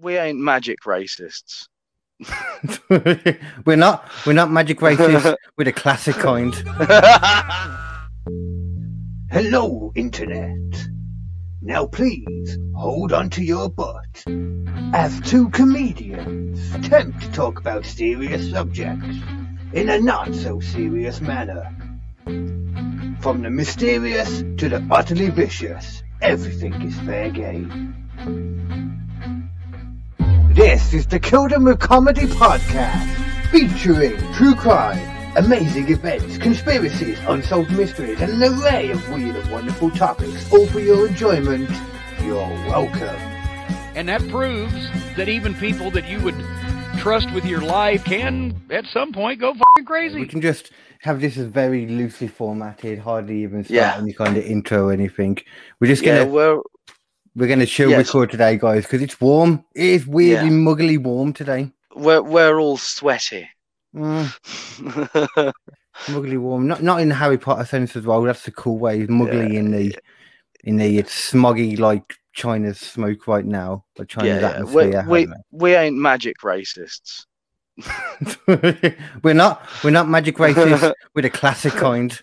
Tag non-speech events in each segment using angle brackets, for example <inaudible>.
we ain't magic racists. <laughs> we're not. We're not magic racists. we're the classic kind. <laughs> Hello, Internet. Now, please hold on to your butt as two comedians attempt to talk about serious subjects in a not so serious manner. From the mysterious to the utterly vicious, everything is fair game. This is the Kill Them with Comedy podcast, featuring true crime, amazing events, conspiracies, unsolved mysteries, and an array of weird and wonderful topics, all for your enjoyment. You're welcome. And that proves that even people that you would trust with your life can, at some point, go fucking crazy. We can just have this as very loosely formatted, hardly even start Yeah. any kind of intro or anything. We're just yeah, gonna well, we're gonna chill Yes. record today, guys, because it's warm. It is weirdly muggly warm today. we're we're all sweaty. Mm, <laughs> muggly warm. Not not in the Harry Potter sense as well. That's the cool way. It's muggly in the in the it's smoggy like China's smoke right now, but China's yeah, we, atmosphere. we we ain't magic racists. <laughs> we're not we're not magic racists. <laughs> we're the classic kind.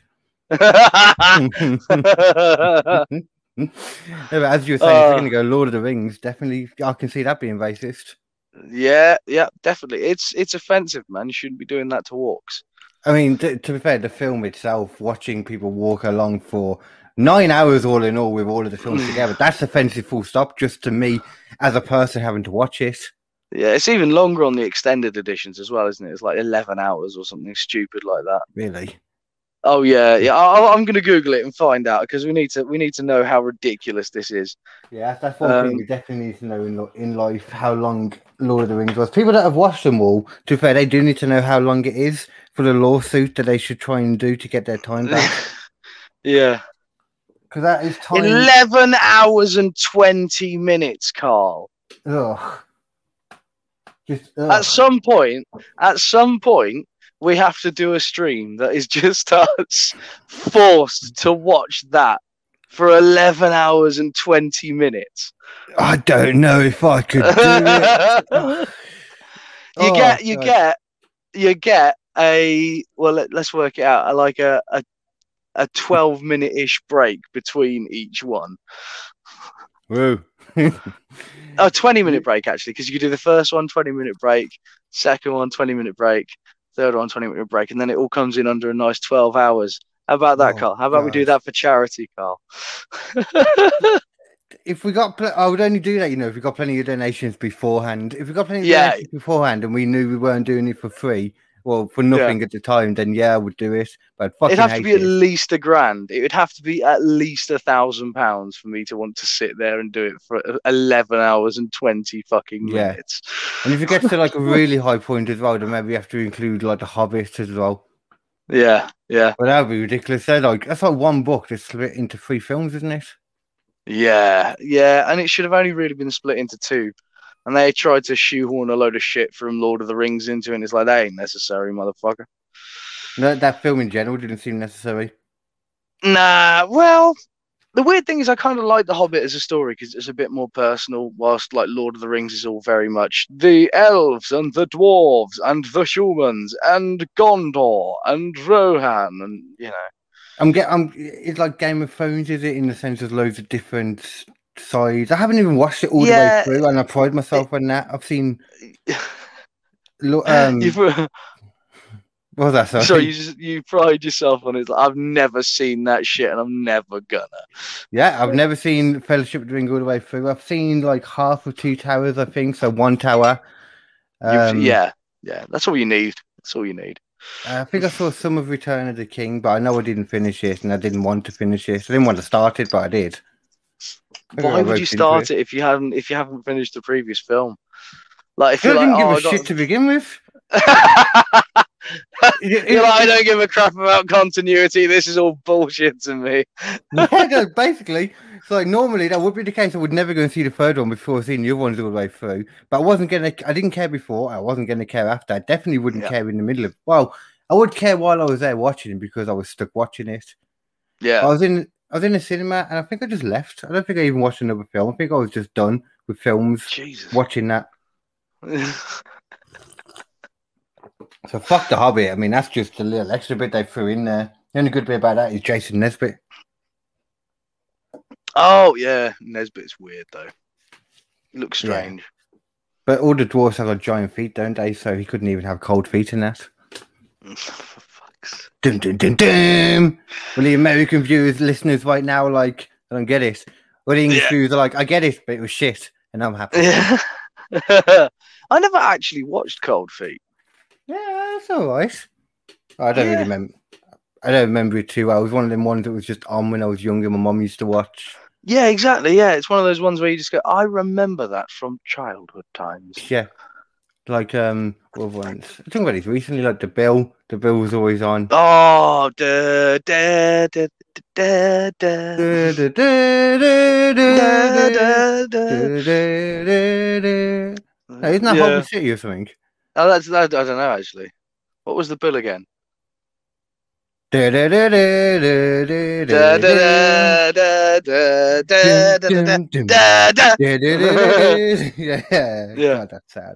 <laughs> But as you were saying, if Uh. you're going to go Lord of the Rings, definitely, I can see that being racist. yeah, yeah, definitely. It's it's offensive, man. You shouldn't be doing that to orcs. I mean, to be fair, the film itself, watching people walk along for nine hours all in all with all of the films <sighs> together, that's offensive full stop, just to me as a person having to watch it. Yeah, it's even longer on the extended editions as well, isn't it? It's like eleven hours or something stupid like that. Really. Oh yeah, yeah. I, I'm gonna Google it and find out because we need to we need to know how ridiculous this is. Yeah, that's, that's one Um, thing we definitely need to know in, in life how long Lord of the Rings was. People that have watched them all, to be fair, they do need to know how long it is for the lawsuit that they should try and do to get their time back. <laughs> yeah, Because that is time. eleven hours and twenty minutes, Carl. Ugh. Just, ugh. At some point, at some point, we have to do a stream that is just <laughs> us forced to watch that for eleven hours and twenty minutes. I don't know if I could do it. <laughs> you Oh, get you God. get you get a well let, us work it out like a, a a 12 minute ish break between each one Woo. <laughs> a 20 minute break actually because you could do the first one 20 minute break second one 20 minute break third one 20 minute break and then it all comes in under a nice 12 hours how about that Oh, carl how about we do that for charity carl <laughs> if we got, pl- I would only do that, you know, if we got plenty of donations beforehand. If we got plenty of Yeah. donations beforehand and we knew we weren't doing it for free, well, for nothing at the time, then yeah, I would do it. But I'd fucking it'd have to be at least a grand it would have to be at least a thousand pounds for me to want to sit there and do it for uh, 11 hours and 20 fucking Yeah. minutes And if it gets to like a <laughs> really high point as well, then maybe we have to include like the Hobbit as well. yeah yeah But that would be ridiculous. They're like that's like one book that's split into three films, isn't it? Yeah, yeah, and it should have only really been split into two. And they tried to shoehorn a load of shit from Lord of the Rings into it, and it's like, that ain't necessary, motherfucker. No, that film in general didn't seem necessary. Nah, well, the weird thing is, I kind of like The Hobbit as a story because it's a bit more personal, whilst, like, Lord of the Rings is all very much the elves and the dwarves and the humans and Gondor and Rohan, and, you know. I'm get. I'm. It's like Game of Thrones, is it? In the sense, there's loads of different sides. I haven't even watched it all Yeah, the way through, and I pride myself on that. I've seen. <laughs> Um, You've, <laughs> what was that? Sorry. so you just, you pride yourself on it. Like, I've never seen that shit, and I'm never gonna. Yeah, I've never seen Fellowship of the Ring all the way through. I've seen like half of two towers, I think. So one tower. Um, yeah, yeah, that's all you need. That's all you need. I think I saw some of Return of the King, but I know I didn't finish it, and I didn't want to finish it. I didn't want to start it, but I did. Why would you start it if you haven't if you haven't finished the previous film? Like if I you're didn't like, give oh, a got- shit to begin with. <laughs> you're like, I don't give a crap about continuity. This is all bullshit to me. <laughs> yeah, no, basically. So like, normally that would be the case. I would never go and see the third one before seeing the other ones all the way through. But I wasn't gonna. I didn't care before. I wasn't gonna care after. I definitely wouldn't Yeah. care in the middle of. Well, I would care while I was there watching it because I was stuck watching it. Yeah, I was in. I was in the cinema, and I think I just left. I don't think I even watched another film. I think I was just done with films, Jesus. watching that. <laughs> So fuck the Hobbit. I mean, that's just a little extra bit they threw in there. The only good bit about that is Jason Nesbitt. oh yeah, Nesbitt's weird though. He looks Yeah. strange. But all the dwarfs have got giant feet, don't they? So he couldn't even have cold feet in that. <laughs> Fuck's Dum dum dum dum. Well, the American viewers, listeners, right now, like, I don't get it. Well, the English Yeah. viewers are like, I get it, but it was shit, and I'm happy. Yeah. <laughs> I never actually watched Cold Feet. Yeah, that's all right. I don't Yeah. really remember. I don't remember it too well. It was one of them ones that was just on when I was younger. My mom used to watch. Yeah, exactly. Yeah, it's one of those ones where you just go, I remember that from childhood times. Yeah, like um, what ones? I think about these recently. Like the Bill. The Bill was always on. Oh, da da da da da da Da, da, da, da, da, da da, isn't that. Holby City or something? Oh, that's that. I don't know actually. What was the bill again? Yeah, Yeah. That's sad.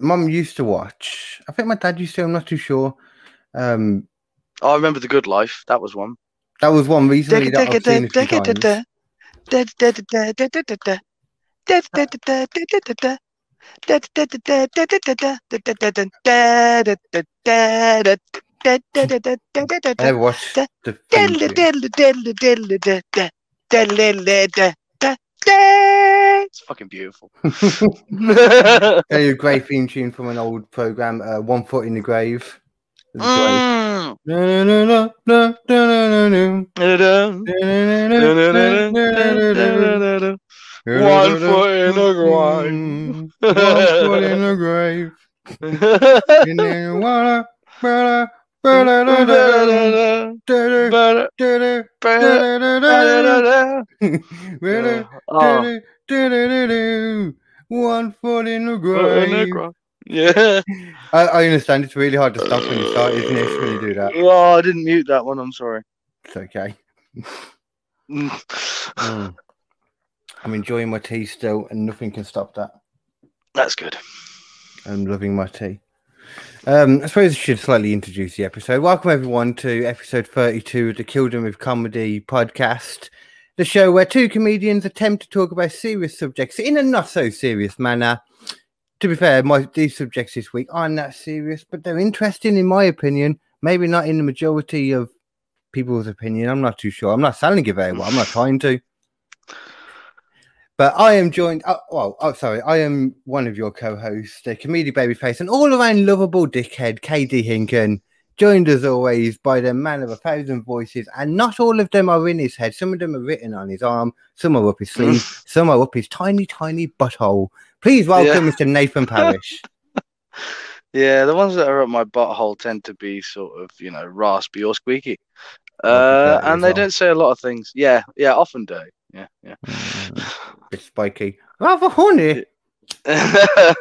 Mum used to watch. I think my dad used to. I'm not too sure. Um, Oh, I remember the Good Life. That was one. that was one recently that I've seen a few times. I never watched the. It's fucking beautiful. <laughs> <laughs> A great theme tune from an old program, uh, One Foot in the Grave. Mm. One foot in the grave. <laughs> One foot in the grave. And then you wanna, One foot in the grave. yeah. I, I understand it's really hard to stop when you start, isn't it? When you do that. Oh, I didn't mute that one. I'm sorry. It's okay. <laughs> Mm. I'm enjoying my tea still, and nothing can stop that. That's good. I'm loving my tea. Um, I suppose I should slightly introduce the episode. Welcome everyone to episode 32 of the Kill Them with Comedy podcast, the show where two comedians attempt to talk about serious subjects in a not so serious manner. To be fair, my these subjects this week aren't that serious, but they're interesting in my opinion. Maybe not in the majority of people's opinion. I'm not too sure. I'm not selling it very well. I'm not trying to. But I am joined. Oh, well, oh, sorry. I am one of your co-hosts, the comedy babyface and all-around lovable dickhead, KD Hinken. Joined as always by the man of a thousand voices, and not all of them are in his head. Some of them are written on his arm, some are up his sleeve, <laughs> some are up his tiny, tiny butthole. Please welcome Mr. Nathan Parrish. <laughs> Yeah, the ones that are up my butthole tend to be sort of, you know, raspy or squeaky. Uh, and they well. don't say a lot of things. Yeah, yeah, often do. Yeah, yeah. Bit spiky. Rather horny. <laughs>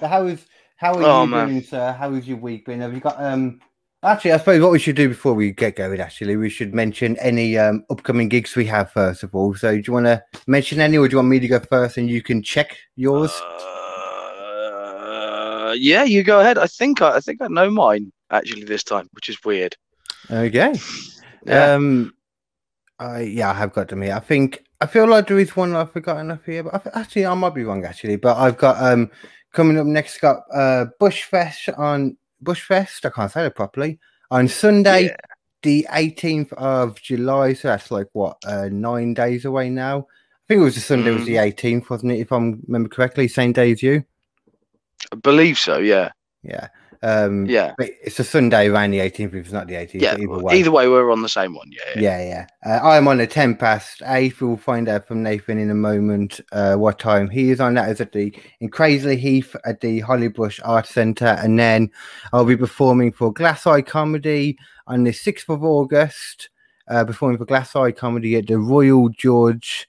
So how is how are Oh, you man. doing, sir? How has your week been? Have you got um? Actually, I suppose what we should do before we get going, actually, we should mention any um upcoming gigs we have first of all. So, do you want to mention any, or do you want me to go first, and you can check yours? Uh, yeah, you go ahead. I think I, I think I know mine actually this time, which is weird. Okay. Yeah. Um, I yeah, I have got them here. I think I feel like there is one I've forgotten up here, but I, actually I might be wrong actually. But I've got um coming up next. Got uh Bushfest on Bushfest. I can't say it properly on Sunday, Yeah. the 18th of July. So that's like what uh nine days away now. I think it was the Sunday was the 18th, wasn't it? If I remember correctly, same day as you. I believe so. Yeah. Yeah. Um, Yeah. it's a Sunday around the 18th. If it's not the 18th, Yeah. either way. Either way, we're on the same one. Yeah. Yeah. Yeah, yeah. Uh, I'm on a 10 past 8. We'll find out from Nathan in a moment uh, what time he is on. That is at the in Cradley Heath at the Hollybush Art Centre. And then I'll be performing for Glass Eye Comedy on the 6th of August. Uh, performing for Glass Eye Comedy at the Royal George.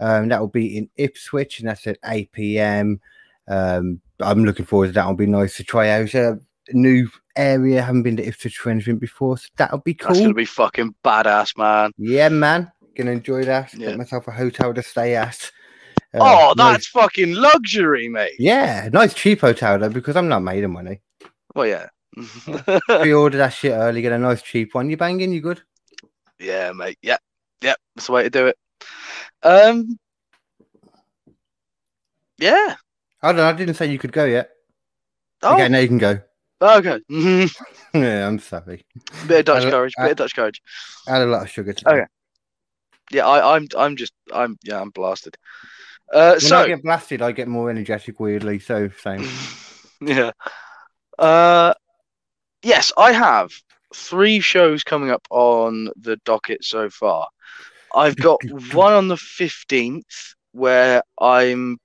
Um, that will be in Ipswich, and that's at 8 p.m. Um, I'm looking forward to that. It'll be nice to try out a new area. haven't been to Ipswich for anything before, so that'll be cool. That's gonna be fucking badass, man. Yeah, man. Gonna enjoy that. Yeah. Get myself a hotel to stay at. Uh, oh, nice- that's fucking luxury, mate. yeah, nice cheap hotel though, because I'm not made of money. Well, yeah. <laughs> Pre-order that shit early, get a nice cheap one. You banging? You good? yeah, mate. Yeah. Yeah. That's the way to do it. Um. Yeah. I don't know. I didn't say you could go yet. Oh, Okay, now you can go. Okay. <laughs> Yeah, I'm sorry. bit of Dutch courage. Bit of Dutch courage. Add a lot of sugar today. Okay. Yeah, I, I'm. I'm just. I'm. Yeah, I'm blasted. Uh, When so I get blasted, I get more energetic. Weirdly, so same. <laughs> yeah. Uh, yes, I have three shows coming up on the docket so far. I've got <laughs> one on the 15th where I'm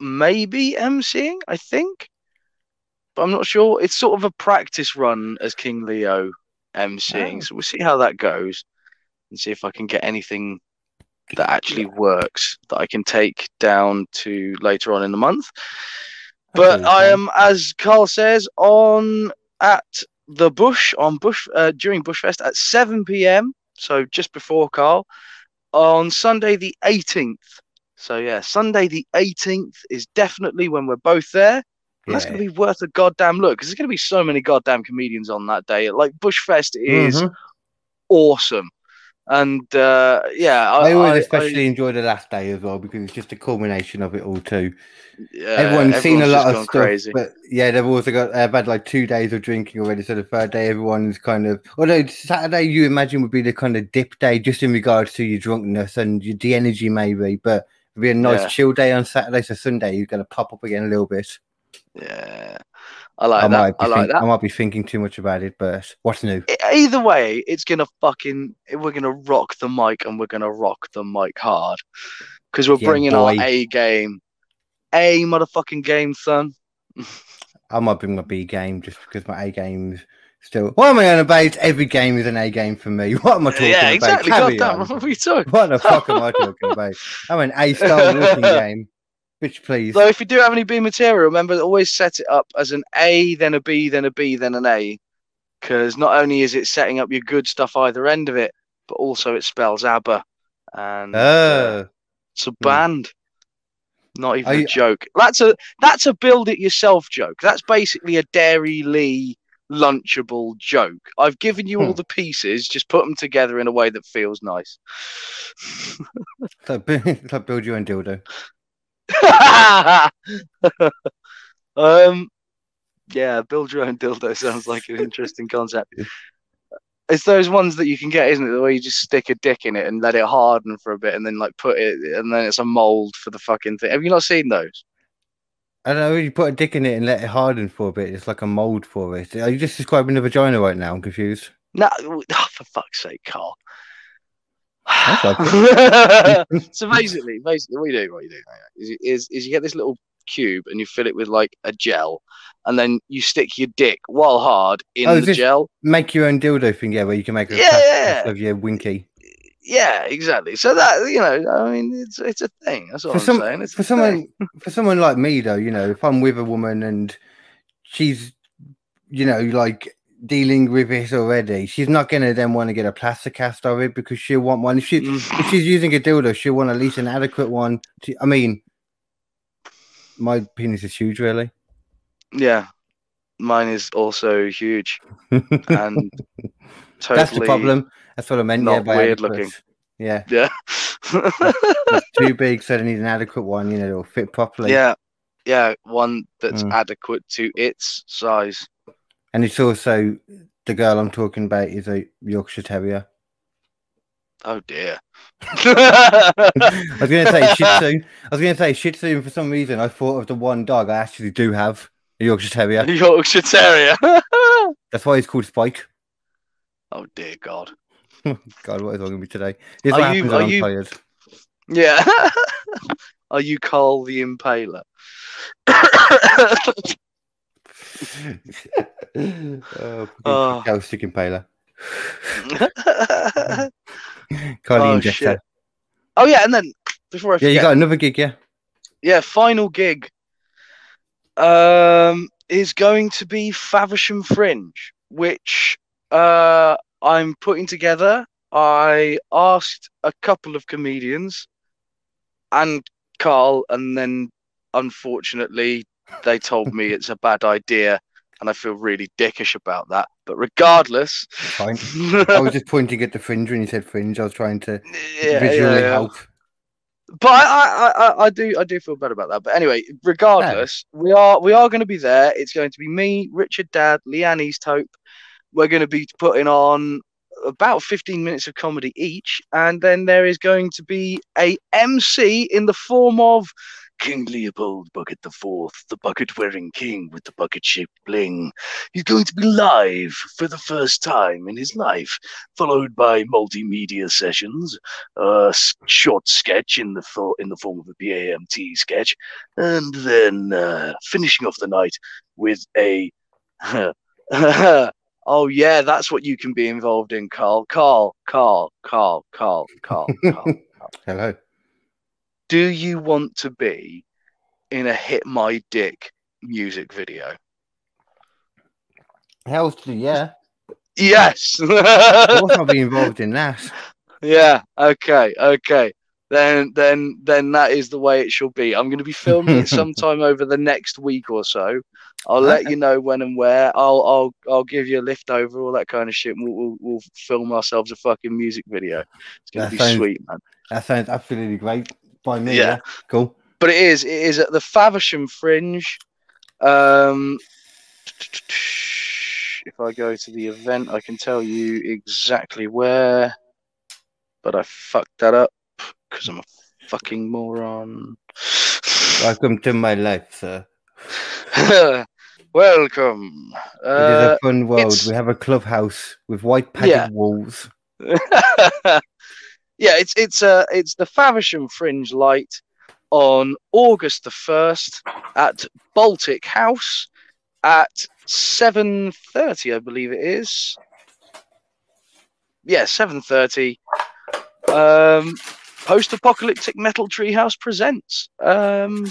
maybe emceeing, I think, but I'm not sure. It's sort of a practice run as King Leo emceeing, Oh. so we'll see how that goes and see if I can get anything that actually works that I can take down to later on in the month. But Okay, I am, as Carl says, on at the Bush on Bush uh, during Bushfest at 7 p.m. So just before Carl on Sunday the 18th. So yeah, Sunday the 18th is definitely when we're both there. And that's going to be worth a goddamn look because there's going to be so many goddamn comedians on that day. Like Bushfest is Mhm. awesome. And uh, yeah, I, I, always I- especially enjoy the last day as well because it's just a culmination of it all too. yeah, everyone's seen a lot of stuff, crazy. but yeah, they've also got. I've had like two days of drinking already, so the third day everyone's kind of. Although Saturday you imagine would be the kind of dip day, just in regards to your drunkenness and your the energy maybe, but it'd be a nice Yeah. chill day on Saturday. So Sunday you're going to pop up again a little bit. Yeah, I like I that. I like think- that. I might be thinking too much about it, but what's new? E- Either way, it's gonna fucking we're gonna rock the mic and we're gonna rock the mic hard because we're Yeah, bringing boy. our A game, A motherfucking game, son. <laughs> I might bring my B game just because my A game's still. What am I on about? Every game is an A game for me. <laughs> What am I talking yeah, about? exactly. Carry Goddamn, on. what are you talking? What the fuck am I <laughs> talking about? I'm an A star walking game. Bitch, please. So if you do have any B material, remember to always set it up as an A, then a B, then a B, then an A, because not only is it setting up your good stuff either end of it, but also it spells ABBA, and uh, Oh, it's a band. Not even Are a joke. That's a that's a build it yourself joke. That's basically a Dairylea lunchable joke. I've given you all Hmm. the pieces, just put them together in a way that feels nice. <laughs> it's like, bu- it's like build your own dildo. <laughs> um, yeah, build your own dildo sounds like an interesting concept. It's those ones that you can get, isn't it? Where you just stick a dick in it and let it harden for a bit, and then like put it, and then it's a mold for the fucking thing. Have you not seen those? I don't know. You put a dick in it and let it harden for a bit. It's like a mold for it. Are you just describing the vagina right now? I'm confused. No, oh, for fuck's sake, Carl. <laughs> So basically, basically, what you do, what you do, is, is is you get this little cube and you fill it with like a gel, and then you stick your dick while hard in Oh, the gel. Make your own dildo thing, yeah, where you can make a Yeah, yeah. of your winky. Yeah, exactly. So that you know, I mean, it's it's a thing. That's what For I'm some, saying. It's for someone, thing. <laughs> for someone like me though, you know, if I'm with a woman and she's, you know, like dealing with it already, she's not gonna then want to get a plastic cast of it because she'll want one. If she if she's using a dildo, she'll want at least an adequate one. To, I mean, my penis is huge, really. yeah, mine is also huge and totally <laughs> That's the problem. That's what I meant. yeah, not by weird adequate. looking. Yeah, Yeah. <laughs> too big, so they need an adequate one. You know, it'll fit properly. yeah. Yeah, one that's Mm. adequate to its size. And it's also the girl I'm talking about is a Yorkshire Terrier. Oh dear. <laughs> I was going to say Shih Tzu. I was going to say Shih Tzu, and for some reason, I thought of the one dog I actually do have. A Yorkshire Terrier. Yorkshire Terrier. <laughs> That's why he's called Spike. oh dear God. <laughs> God, what is wrong with me today? Here's Are you- are you- tired. Yeah. Are you Carl the Impaler? Oh, <laughs> Oh. <laughs> oh. stick impaler. oh injector. shit! Oh yeah, and then before I Yeah, forget, you got another gig, yeah? yeah, final gig um is going to be Faversham Fringe, which uh I'm putting together. I asked a couple of comedians and Carl, and then unfortunately they told me it's a bad idea, and I feel really dickish about that. But regardless, Fine. <laughs> I was just pointing at the fringe when you said fringe. I was trying to yeah, visually yeah, yeah. help. But I, I, I, I do, I do feel bad about that. But anyway, regardless, we are, we are going to be there. It's going to be me, Richard Dad, Leanne Easthope. We're going to be putting on about 15 minutes of comedy each, and then there is going to be a MC in the form of King Leopold Bucket the Fourth, the bucket-wearing king with the bucket-shaped bling. He's going to be live for the first time in his life, followed by multimedia sessions a short sketch in the fo- in the form of a BAMT sketch, and then uh, finishing off the night with a. <laughs> oh yeah, that's what you can be involved in, Carl. Carl, Carl, Carl, Carl, Carl, Carl. <laughs> Hello. Do you want to be in a "Hit My Dick" music video? Hell to yeah. Yes. Of course I'll be <laughs> involved in that. Yeah. Okay. Okay. Then, then, then that is the way it shall be. I'm going to be filming it <laughs> sometime over the next week or so. I'll let you know when and where. I'll, I'll, I'll give you a lift over, all that kind of shit. And we'll, we'll, we'll film ourselves a fucking music video. It's going That to be sounds- sweet, man. That sounds absolutely great by me. Yeah. Yeah. Cool. But it is, it is at the Faversham Fringe. Um, if I go to the event, I can tell you exactly where. But I fucked that up because I'm a fucking moron. Welcome to my life, sir. <laughs> Welcome. it is Uh, a fun world. it's- We have a clubhouse with white padded Yeah. walls. <laughs> yeah, it's it's uh it's the Faversham Fringe Light on August the first at Baltic House at seven thirty, I believe it is. Yeah, seven thirty. Um, post-apocalyptic metal treehouse presents. Um,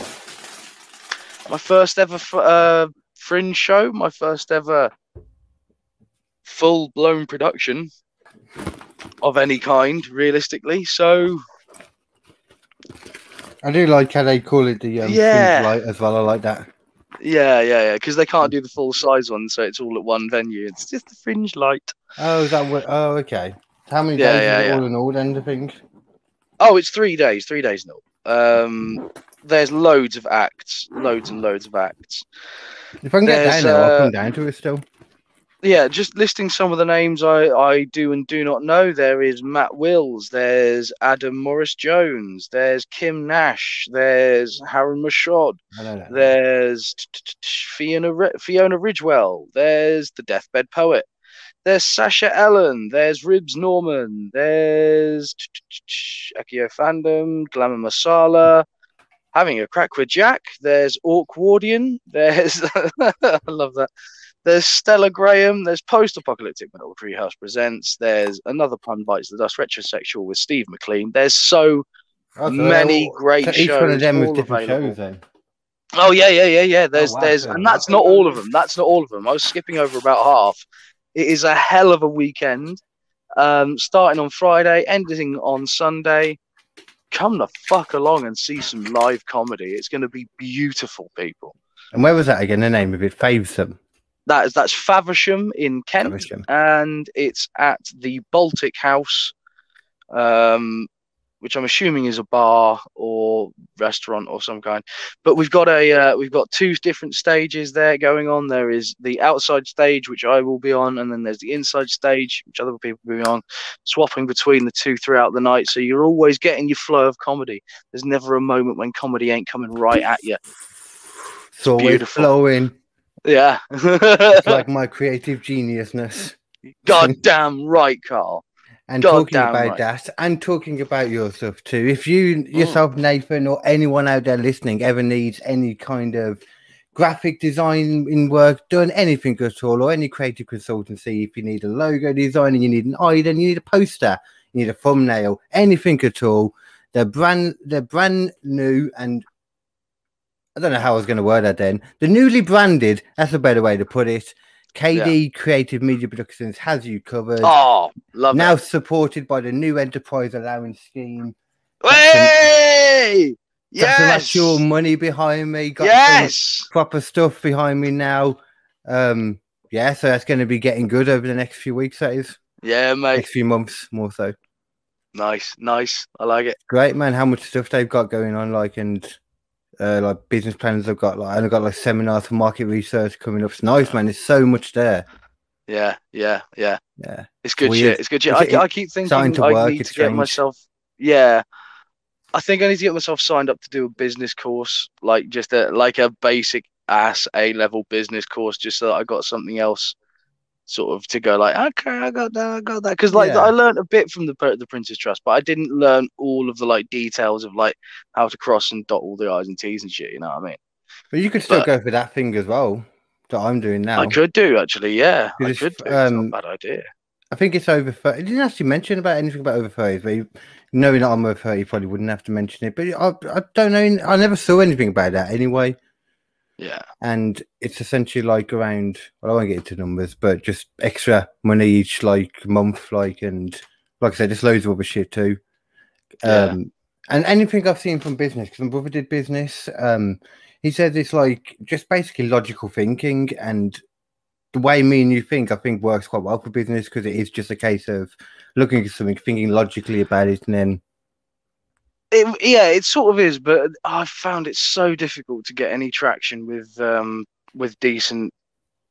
my first ever f- uh, fringe show, my first ever full-blown production of any kind, realistically. So I do like how they call it the um, Yeah. Fringe light as well. I like that. yeah, yeah, yeah, because they can't do the full size one, so it's all at one venue. It's just the fringe light. Oh, is that what? Oh, okay. How many Yeah, days yeah, is it yeah. all in all? Then I think. Oh, it's three days, three days no. Um, there's loads of acts, loads and loads of acts. If I can get down there, I'll uh, come down to it still. Yeah, just listing some of the names I, I do and do not know. There is Matt Wills, there's Adam Morris Jones, there's Kim Nash, there's Harry Mashod. There's Fiona Fiona Ridgewell. There's the Deathbed Poet. There's Sasha Ellen. There's Ribs Norman. There's Akio Fandom. Glamour Masala. Having a crack with Jack. There's Orkwardian. <laughs> There's <laughs> I love that. There's Stella Graham. There's Post Apocalyptic Metal Treehouse Presents. There's another Pun Bites the Dust Retrosexual with Steve McLean. There's so Oh, many all- great so each shows. one of them is different available. shows. Then. Oh yeah, yeah, yeah, yeah. There's, wow, there's, and that's not all of them. That's not all of them. I was skipping over about half. It is a hell of a weekend. Um, starting on Friday, ending on Sunday. Come the fuck along and see some live comedy. It's going to be beautiful, people. And where was that again? The name of it, Favesome. That is that's Faversham in Kent, Faversham. and it's at the Baltic House, um, which I'm assuming is a bar or restaurant or some kind. But we've got a uh, we've got two different stages there going on. There is the outside stage, which I will be on, and then there's the inside stage, which other people will be on, swapping between the two throughout the night. So you're always getting your flow of comedy. There's never a moment when comedy ain't coming right at you. It's always beautiful. flowing. Yeah. It's like <laughs> my creative geniusness. Goddamn <laughs> right, Carl. And God talking about right. that and talking about your stuff too. If you mm. yourself, Nathan, or anyone out there listening ever needs any kind of graphic design in work done, anything at all, or any creative consultancy, if you need a logo design and you need an item, you need a poster, you need a thumbnail, anything at all, they're brand they're brand new and I don't know how I was going to word that then. The newly branded, that's a better way to put it. KD Creative Media Productions has you covered Oh, love now it. supported by the new enterprise allowance scheme. Hey! Got some Yes! actual money behind me. Got Yes! proper stuff behind me now. Um, yeah, so that's going to be getting good over the next few weeks. That is Yeah, mate. next few months more so. Nice, nice. I like it. Great man, how much stuff they've got going on, like and uh, like business plans I've got, like and I've got like seminars for market research coming up. It's nice, man. There's so much there. Yeah, yeah, yeah. Yeah, It's good Weird. shit. It's good shit. It's- I, I keep thinking to I work, need to get myself. Yeah, I think I need to get myself signed up to do a business course, like just a like a basic ass A level business course, just so that I got something else, sort of to go like, okay, I got that, I got that, because like Yeah. I learned a bit from the the Prince's Trust, but I didn't learn all of the like details of like how to cross and dot all the i's and t's and shit. You know what I mean? but you could still But- go for that thing as well that I'm doing now. I could do actually. Yeah, I could do. It's um, not a bad idea. I think it's over 30. It didn't actually mention about anything about over 30, but you, knowing that I'm over 30, you probably wouldn't have to mention it. But I, I don't know. I never saw anything about that anyway. Yeah. And it's essentially like around, well, I won't get into numbers, but just extra money each like month, like, and like I said, just loads of other shit too. Yeah. Um, and anything I've seen from business, because my brother did business, um, he said it's like just basically logical thinking and the way me and you think, I think works quite well for business because it is just a case of looking at something, thinking logically about it, and then It, yeah, it sort of is, but I've found it so difficult to get any traction with um with decent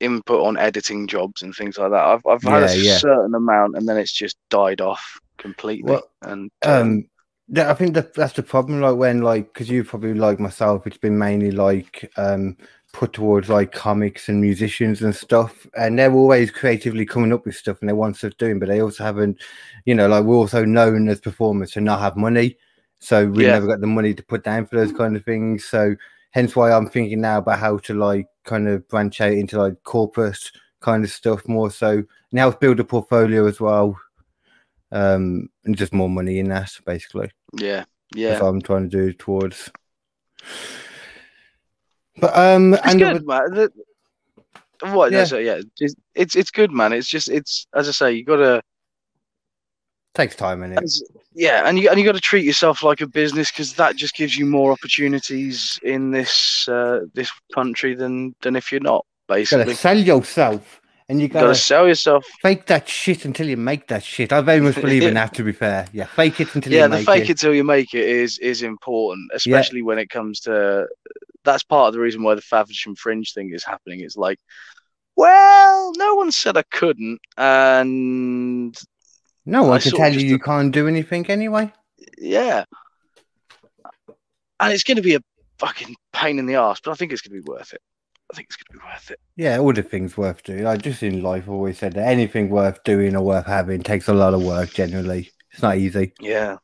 input on editing jobs and things like that. I've I've had a Yeah, yeah. certain amount and then it's just died off completely. Well, and um, um, that, I think that that's the problem. Like when like because you probably like myself, it's been mainly like um put towards like comics and musicians and stuff, and they're always creatively coming up with stuff and they want stuff doing, but they also haven't, you know, like we're also known as performers to not have money, so we Yeah. never got the money to put down for those kind of things. So hence why I'm thinking now about how to like kind of branch out into like corporate kind of stuff more so and help build a portfolio as well um and just more money in that basically yeah, that's yeah. what i'm trying to do towards but um It's and good, man. The- what? Yeah. Yeah. So, yeah, it's, it's it's good, man. It's just it's as I say, you gotta takes time in it yeah, and you and you got to treat yourself like a business because that just gives you more opportunities in this uh, this country than than if you're not. you Basically, sell yourself and you you got gotta sell yourself. fake that shit until you make that shit i very much believe in <laughs> that to be fair yeah fake it until Yeah, you the make fake it till you make it is is important, especially when it comes to. That's part of the reason why the Faversham Fringe thing is happening. It's like, well, no one said I couldn't, and no I one can tell you you can't do anything anyway yeah, and it's going to be a fucking pain in the ass, but I think it's going to be worth it. I think it's going to be worth it. Yeah, all the things worth doing. I just in life, always said that anything worth doing or worth having takes a lot of work. Generally, it's not easy. Yeah.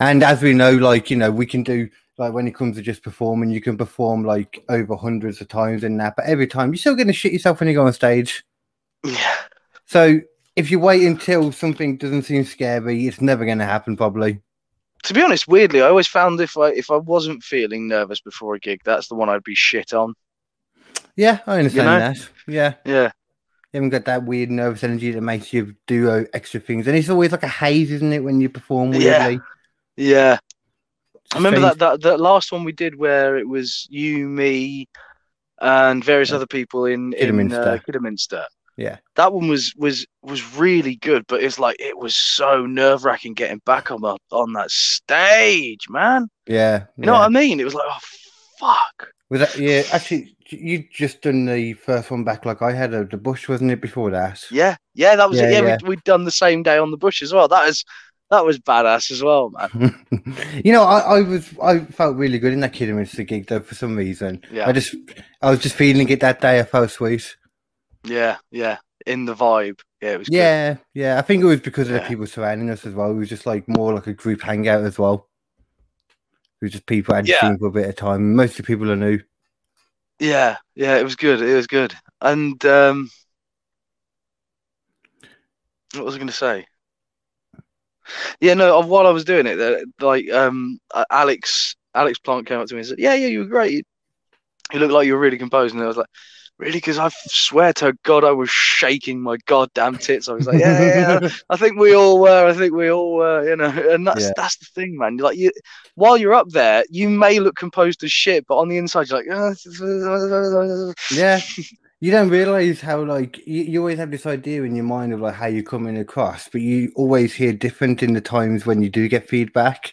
And as we know, like you know, we can do like when it comes to just performing, you can perform like over hundreds of times in that, but every time you're still going to shit yourself when you go on stage. Yeah. So if you wait until something doesn't seem scary, it's never going to happen. Probably. To be honest, weirdly, I always found if I if I wasn't feeling nervous before a gig, that's the one I'd be shit on. Yeah, I understand know? that. Yeah, Yeah. you haven't got that weird nervous energy that makes you do uh, extra things, and it's always like a haze, isn't it, when you perform Yeah. weirdly? Yeah. I remember that, that that last one we did where it was you, me, and various Yeah. other people in in Kidderminster. uh, Kidderminster. Yeah. That one was was was really good, but it's like it was so nerve wracking getting back on the, on that stage, man. Yeah, You know yeah. what I mean? It was like, oh fuck. Was that yeah? Actually, you just done the first one back like I had uh, the bush, wasn't it? Before that, Yeah, yeah, that was Yeah, it. Yeah, yeah. We'd, we'd done the same day on the bush as well. That is that was badass as well, man. <laughs> you know, I, I was I felt really good in that Kidderminster gig though for some reason. Yeah. I just I was just feeling it that day. I felt sweet. Yeah, yeah. In the vibe. Yeah, it was good. Yeah, yeah. I think it was because of the people surrounding us as well. It was just like more like a group hangout as well. It was just people I hadn't Yeah. seen for a bit of time. Most of the people are new. Yeah, yeah, it was good. It was good. And um what was I going to say? Yeah, no, uh, while I was doing it, like um uh, Alex Alex Plant came up to me and said, "Yeah, yeah, you were great. You, you look like you were really composed." And I was like, "Really?" Because I swear to God, I was shaking my goddamn tits. I was like, "Yeah, yeah, I think we all were. I think we all were, you know." And that's Yeah. that's the thing, man. Like you, while you're up there, you may look composed as shit, but on the inside, you're like, "Uh, <laughs> yeah. You don't realize how like you, you always have this idea in your mind of like how you're coming across, but you always hear different in the times when you do get feedback.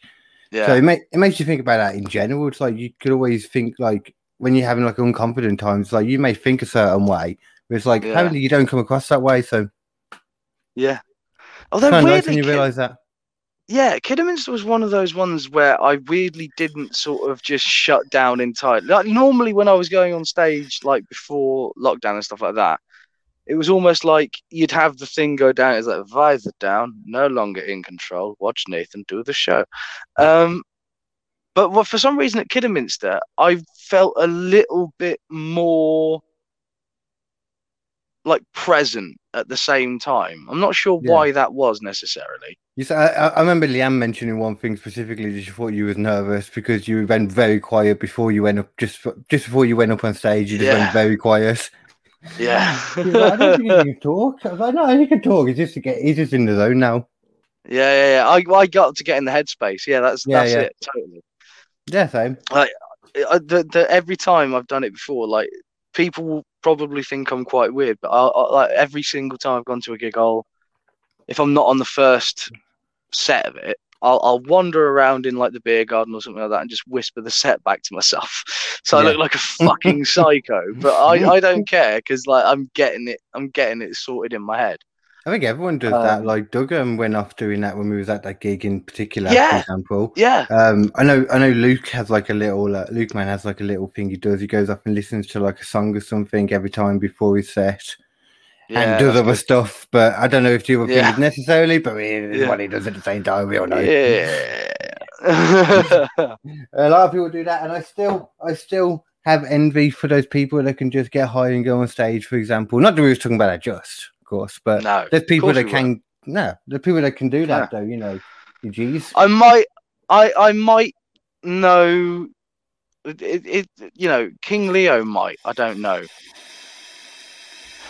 yeah, So it, make, it makes you think about that in general. It's like you could always think like when you're having like unconfident times, like you may think a certain way, but it's like Yeah. you don't come across that way. So yeah. Although kind of nice weirdly, when you realize that. yeah, Kidderminster was one of those ones where I weirdly didn't sort of just shut down entirely. Like normally when I was going on stage, like before lockdown and stuff like that, it was almost like you'd have the thing go down. It's like visor down, no longer in control. Watch Nathan do the show. Um, but what, for some reason at Kidderminster, I felt a little bit more like present at the same time. I'm not sure Yeah. why that was necessarily. You said, I, I- remember Liam mentioning one thing specifically that she thought you was nervous because you went very quiet before you went up. Just just before you went up on stage, you just Yeah. went very quiet. <laughs> Yeah. Like, I don't think he can talk. I was like, no, he can talk. He's just to get. He's just in the zone now. Yeah, yeah, yeah. I, I got to get in the headspace. Yeah, that's Yeah, that's yeah. it. Totally. Yeah, same. I, uh, the, the, every time I've done it before, like people will probably think I'm quite weird, but I, I, like every single time I've gone to a gig, I'll if I'm not on the first set of it, I'll, I'll wander around in like the beer garden or something like that and just whisper the set back to myself. <laughs> So I look like a fucking psycho, but I, I don't care because like I'm getting it, I'm getting it sorted in my head. I think everyone does that. Um, Like Doug um, went off doing that when we was at that gig in particular, Yeah. for example. Yeah, Um, I know, I know. Luke has like a little. Uh, Luke man has like a little thing he does. He goes up and listens to like a song or something every time before his set, yeah. and does other stuff. But I don't know if the other Yeah. is necessarily, but it is Yeah. what he does at the same time. We all know. Yeah. A lot of people do that, and I still, I still have envy for those people that can just get high and go on stage. For example, not that we were talking about that just, of course, but no. there's people that can. No, the people that can do that though. You know, geez. I might, I, I might know. It, it, you know, King Leo might. I don't know.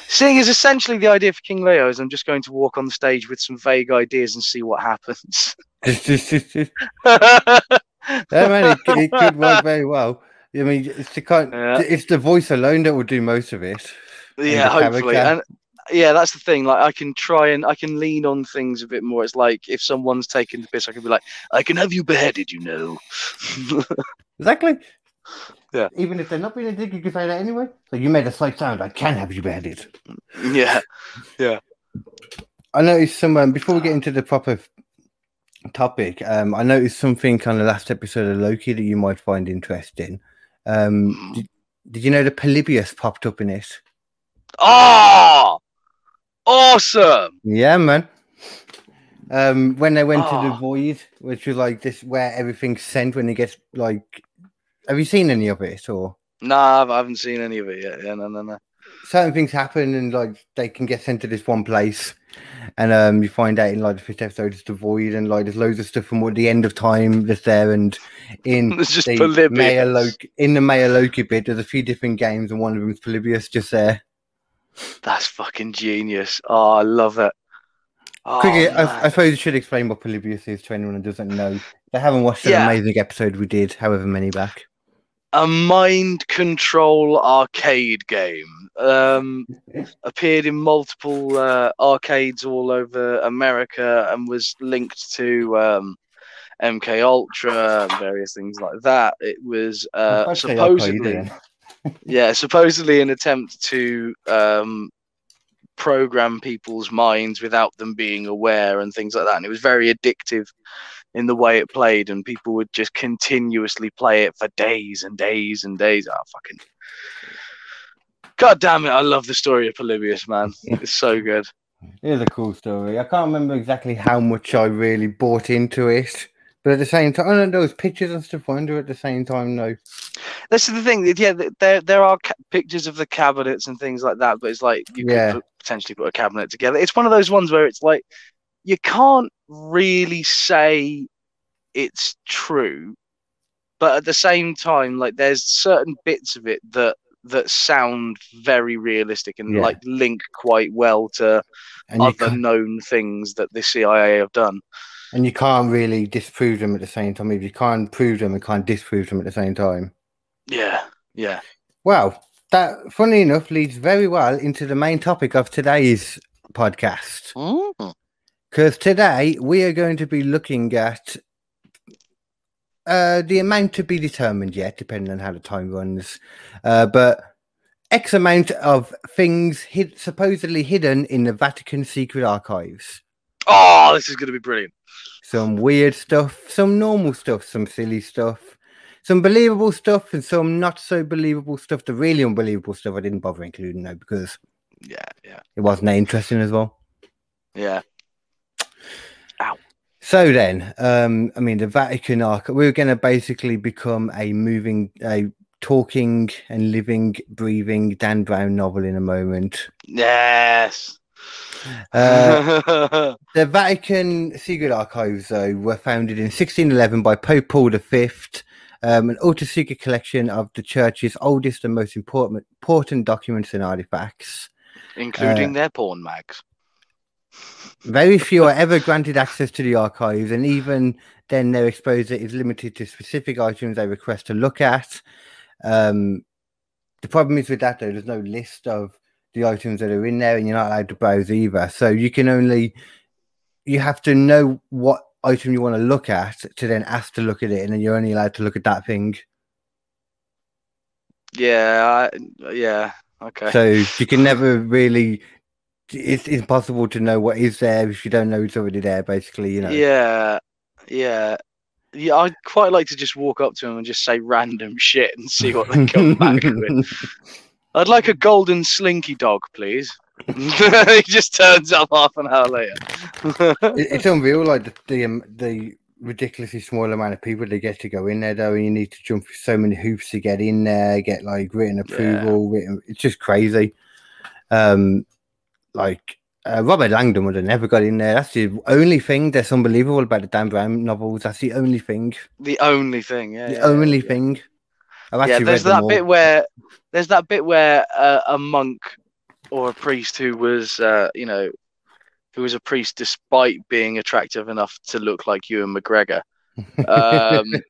Seeing as essentially the idea for King Leo is I'm just going to walk on the stage with some vague ideas and see what happens. <laughs> yeah, man, it, it could work very well. I mean, it's the kind, Yeah. it's the voice alone that will do most of it. yeah, hopefully. And yeah, that's the thing. Like, I can try and I can lean on things a bit more. It's like if someone's taking the piss, I can be like, I can have you beheaded, you know. <laughs> Exactly. Yeah. Even if they're not being a dick, you can say that anyway. So you made a slight sound. I can have you beheaded. yeah. Yeah. I noticed some um, before we get into the proper topic. Um, I noticed something on the last episode of Loki that you might find interesting. Um, did, did you know the Polybius popped up in it? Oh, awesome. Yeah, man. Um, when they went to the Oh. void, which was like this, where everything's sent when it gets like. Have you seen any of it or? Nah, I haven't seen any of it yet. Yeah, no, no, no. certain things happen and like they can get sent to this one place and um you find out in like the fifth episode it's the void and like there's loads of stuff from what the end of time that's there and in <laughs> It's just the Polybius. Maya Loki in the Maya Loki bit there's a few different games and one of them is Polybius just there. That's fucking genius. Oh, I love it. Oh, Quickly. I, I suppose you should explain what Polybius is to anyone who doesn't know. They haven't watched an amazing episode we did, however many back. a mind control arcade game. Um, <laughs> appeared in multiple uh, arcades all over America and was linked to um, MK Ultra and various things like that. It was uh, arcade supposedly, then. Yeah, supposedly an attempt to um, program people's minds without them being aware and things like that. And it was very addictive in the way it played, and people would just continuously play it for days and days and days. Oh, fucking. God damn it, I love the story of Polybius, man. It's so good. It is a cool story. I can't remember exactly how much I really bought into it, but at the same time, I don't know, those pictures and stuff under at the same time, no. This is the thing. Yeah, there there are ca- pictures of the cabinets and things like that, but it's like you Yeah. could potentially put a cabinet together. It's one of those ones where it's like you can't really say it's true, but at the same time, like there's certain bits of it that that sound very realistic and Yeah. like link quite well to And other known things that the CIA have done. And you can't really disprove them at the same time. If you can't prove them, you can't disprove them at the same time. Yeah, yeah. Well, that, funny enough, leads very well into the main topic of today's podcast. Mm. Because today we are going to be looking at uh, the amount to be determined yet, depending on how the time runs. Uh, but X amount of things hid, supposedly hidden in the Vatican secret archives. Oh, this is going to be brilliant. Some weird stuff, some normal stuff, some silly stuff, some believable stuff, and some not so believable stuff. The really unbelievable stuff I didn't bother including though because Yeah, yeah, it wasn't that interesting as well. yeah. Ow. So then, um, I mean, the Vatican Archive, we're going to basically become a moving, a talking and living, breathing Dan Brown novel in a moment. Yes. Uh, <laughs> the Vatican Secret Archives, though, were founded in 1611 by Pope Paul V, um, an ultra secret collection of the church's oldest and most important, important documents and artifacts. Including Uh, their porn mags. Very few are ever granted access to the archives, and even then, their exposure is limited to specific items they request to look at. Um, the problem is with that, though, there's no list of the items that are in there, and you're not allowed to browse either. So you can only you have to know what item you want to look at to then ask to look at it, and then you're only allowed to look at that thing. Yeah, I, yeah. Okay. So you can never really. It's impossible to know what is there if you don't know it's already there. Basically, you know. Yeah, yeah. Yeah, I'd quite like to just walk up to them and just say random shit and see what they come back with. <laughs> I'd like a golden slinky dog, please. <laughs> he just turns up half an hour later. <laughs> It- it's unreal, like the the, um, the ridiculously small amount of people that get to go in there, though, and you need to jump through so many hoops to get in there, get like written approval. Written, it's just crazy. Um, like uh, Robert Langdon would have never got in there. That's the only thing that's unbelievable about the Dan Brown novels. That's the only thing. the only thing, yeah. the yeah, only yeah. thing. Yeah, there's that all. bit where there's that bit where uh, a monk or a priest who was, uh, you know, who was a priest despite being attractive enough to look like Ewan McGregor. <laughs> Um, <laughs>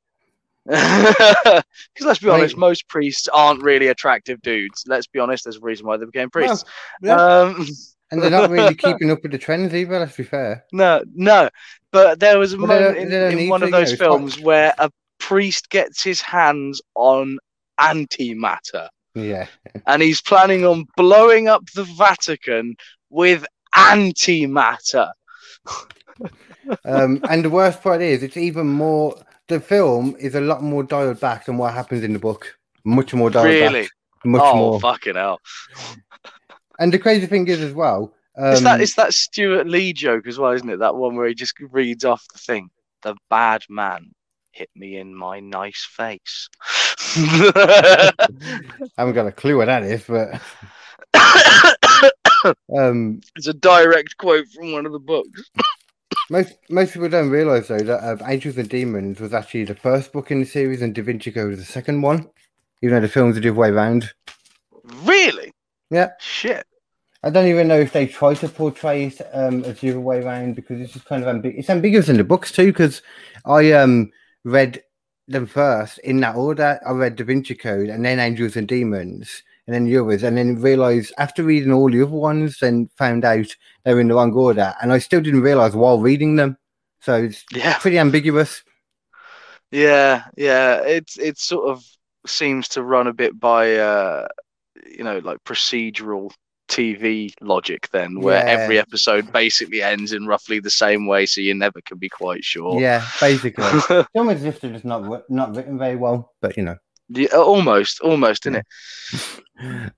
Because let's be honest, most priests aren't really attractive dudes. Let's be honest, there's a reason why they became priests. Um, and they're not really <laughs> keeping up with the trends either. Let's be fair. no, no. But there was a Well, moment in, in one of those films where a priest gets his hands on antimatter Yeah. and he's planning on blowing up the Vatican with antimatter. Um, and the worst part is, it's even more. The film is a lot more dialed back than what happens in the book. Much more dialed Really? back. Much oh, more. fucking hell. And the crazy thing is, as well, um, it's that it's that Stewart Lee joke as well, isn't it? That one where he just reads off the thing. The bad man hit me in my nice face. I haven't got a clue what that is, but <coughs> um, it's a direct quote from one of the books. <coughs> most most people don't realize though that uh, Angels and Demons was actually the first book in the series, and Da Vinci Code was the second one. Even though the film's are the other way around. Really? Yeah. Shit. I don't even know if they try to portray it um, as the other way around because it's just kind of ambiguous. It's ambiguous in the books too because I um read them first in that order. I read Da Vinci Code and then Angels and Demons and then the others, and then realized after reading all the other ones, then found out they were in the wrong order, and I still didn't realize while reading them. So it's Yeah. pretty ambiguous. Yeah, yeah. It's it sort of seems to run a bit by uh you know, like procedural TV logic then, where every episode basically ends in roughly the same way, so you never can be quite sure. Yeah, basically. It's almost as if they're just not not written very well, but you know. Yeah, almost, almost, isn't it? <laughs>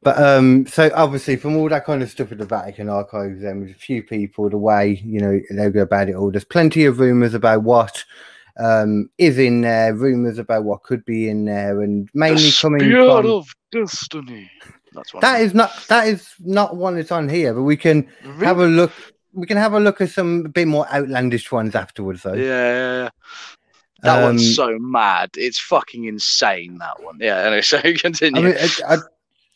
But um, so obviously from all that kind of stuff at the Vatican archives, and with a few people, the way you know they go about it all, there's plenty of rumors about what um is in there, rumors about what could be in there, and mainly the coming Spear from. of destiny. That's one. That is not that is not one that's on here, but we can have a look. We can have a look at some bit more outlandish ones afterwards, though. Yeah, yeah. That Um, one's so mad. It's fucking insane. That one. Yeah. Anyway, <laughs> so continue. I mean, I, I,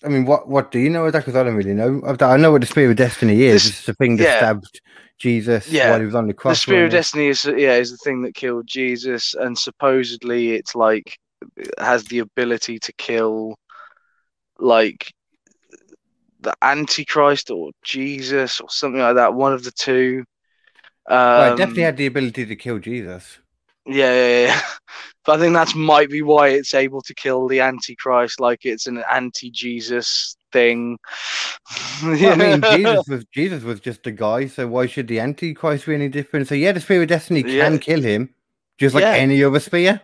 I mean, what what do you know of that? Because I don't really know. I know what the Spear of Destiny is. This- it's the thing that yeah. stabbed Jesus Yeah. while he was on the cross. the. Spear of it? Destiny is yeah is the thing that killed Jesus, and supposedly it's like it has the ability to kill like the Antichrist or Jesus or something like that. One of the two. Um, Well, it definitely had the ability to kill Jesus. Yeah, yeah, yeah. <laughs> But I think that's might be why it's able to kill the Antichrist, like it's an anti-Jesus thing. <laughs> Well, I mean, <laughs> Jesus was Jesus was just a guy, so why should the Antichrist be any different? So yeah, the Spear of Destiny Yeah. can kill him, just like Yeah. any other spear.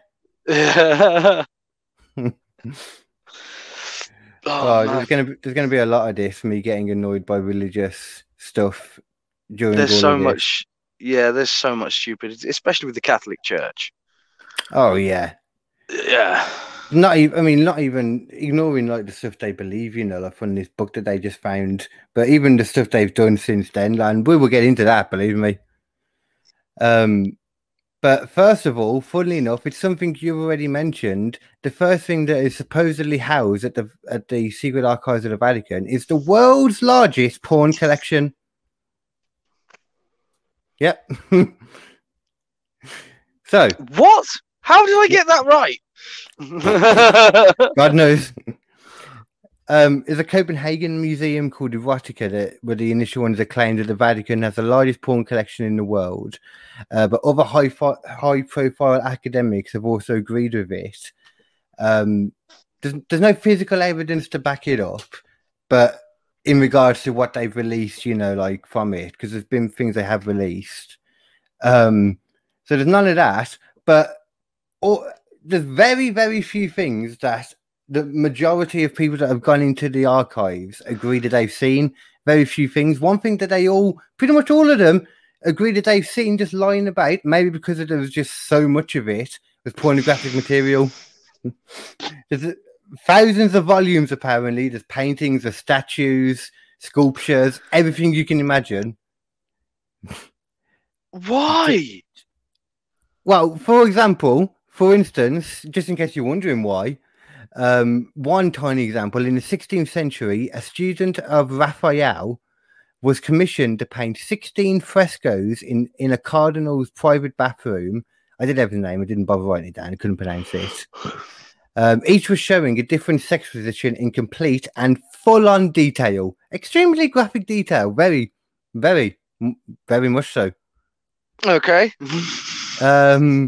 Oh, Oh, there's gonna be, there's gonna be a lot of this me getting annoyed by religious stuff during. There's so much. Yeah, there's so much stupidity, especially with the Catholic Church. Oh yeah, Yeah. not even. I mean, not even ignoring like the stuff they believe. You know, like from this book that they just found, but even the stuff they've done since then. And we will get into that. Believe me. Um, but first of all, funnily enough, it's something you've already mentioned. The first thing that is supposedly housed at the at the secret archives of the Vatican is the world's largest porn collection. Yep. <laughs> so What? How did I get that right? God knows. Um, there's a Copenhagen museum called Erotica that were the initial ones that claimed that the Vatican has the largest porn collection in the world. Uh, but other high fi- high profile academics have also agreed with it. Um, there's, there's no physical evidence to back it up, but in regards to what they've released, you know, like from it, because there's been things they have released. Um, so there's none of that, but there's very, very few things that the majority of people that have gone into the archives agree that they've seen. Very few things. One thing that they all, pretty much all of them, agree that they've seen just lying about, maybe because there was just so much of it was pornographic material. There's thousands of volumes, apparently. There's paintings, there's statues, sculptures, everything you can imagine. Why? Well, for example, for instance, just in case you're wondering why, um, one tiny example in the 16th century, a student of Raphael was commissioned to paint 16 frescoes in, in a cardinal's private bathroom. I did have the name, I didn't bother writing it down, I couldn't pronounce it. Um, each was showing a different sex position in complete and full on detail. Extremely graphic detail. Very, very, very much so. Okay. Um,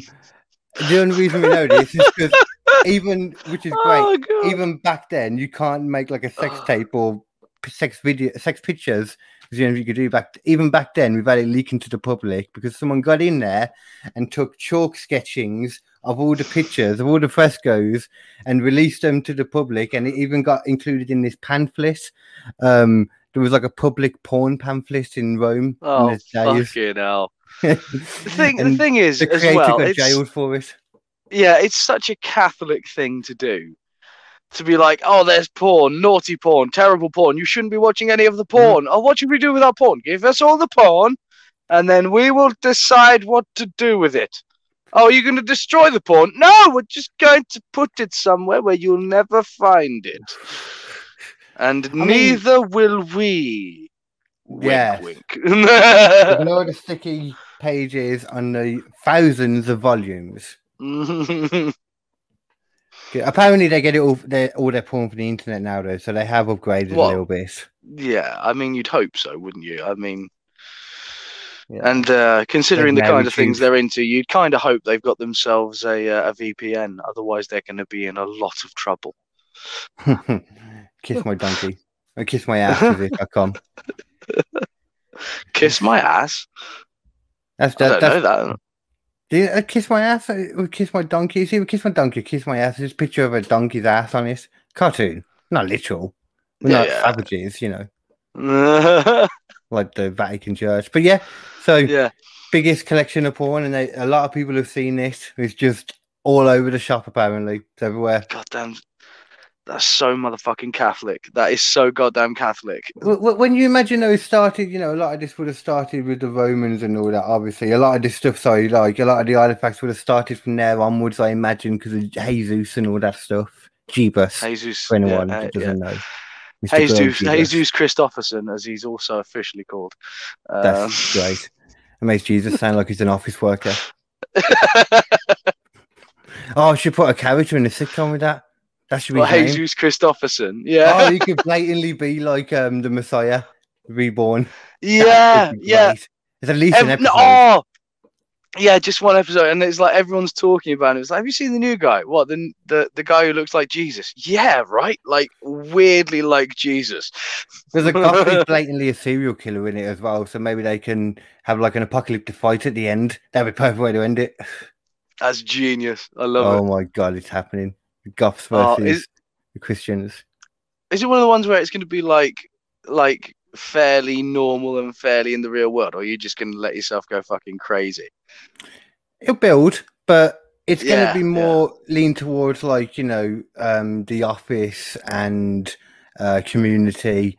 the only reason we know this is because <laughs> even, which is <laughs> great, Oh, God. even back then you can't make like a sex tape or sex video, sex pictures. only thing you could do back, even back then, we've had it leaking to the public because someone got in there and took chalk sketchings of all the pictures of all the frescoes and released them to the public, and it even got included in this pamphlet. Um, there was like a public porn pamphlet in Rome. oh, in fucking hell. <laughs> The thing, the thing is, the creator well, got it's, jailed for it. Yeah, it's such a Catholic thing to do. To be like, oh, there's porn, naughty porn, terrible porn. You shouldn't be watching any of the mm-hmm. porn. Oh, what should we do with our porn? Give us all the porn, and then we will decide what to do with it. Oh, you're going to destroy the porn? No, we're just going to put it somewhere where you'll never find it. <laughs> And mean- neither will we. Wink, Yes. wink. Ignore <laughs> the sticky pages on the thousands of volumes. <laughs> Apparently, they get it all their all their porn from the internet now, though, so they have upgraded Well, a little bit. yeah, I mean, you'd hope so, wouldn't you? I mean, Yeah. and uh, considering the now kind of things they're into, you'd kind of hope they've got themselves a uh, a VPN. Otherwise, they're going to be in a lot of trouble. <laughs> Kiss my donkey. And kiss my ass it. I come. Kiss my ass. That's I don't know that. Do you, uh, kiss my ass. uh, kiss my donkey. See, we kiss my donkey. Kiss my ass. This picture of a donkey's ass on it. Cartoon, not literal. We're Yeah, not yeah. savages, you know, <laughs> like the Vatican Church. But yeah, so yeah. biggest collection of porn, and they, a lot of people have seen this. It's just all over the shop. Apparently, it's everywhere. Goddamn. That's so motherfucking Catholic. That is so goddamn Catholic. Wh- wh- When you imagine those started, you know, a lot of this would have started with the Romans and all that. Obviously, a lot of this stuff, sorry, like a lot of the artifacts would have started from there onwards. I imagine because of Jesus and all that stuff. Jeebus, Jesus. for anyone yeah, uh, that doesn't know. Mr. Jesus. Jesus Christopherson, as he's also officially called. Um, That's great. It makes Jesus sound like he's an office worker. <laughs> Oh, I should put a character in a sitcom with that. That should be well. Jesus Christopherson. Yeah. Oh, you <laughs> could blatantly be like um the Messiah reborn. yeah. That would be Yeah. There's at least an episode. oh, yeah, just one episode, and it's like everyone's talking about it. It's like, have you seen the new guy? What the the the guy who looks like Jesus? Yeah, right. Like weirdly like Jesus. There's a <laughs> cop who's blatantly a serial killer in it as well, so maybe they can have like an apocalyptic fight at the end. That'd be a perfect way to end it. That's genius. I love Oh it. Oh my god, it's happening. Goths Oh, versus is- the Christians. Is it one of the ones where it's going to be like like fairly normal and fairly in the real world, or are you just going to let yourself go fucking crazy? It'll build, but it's Yeah, going to be yeah. more lean towards like you know um, the office and uh, community.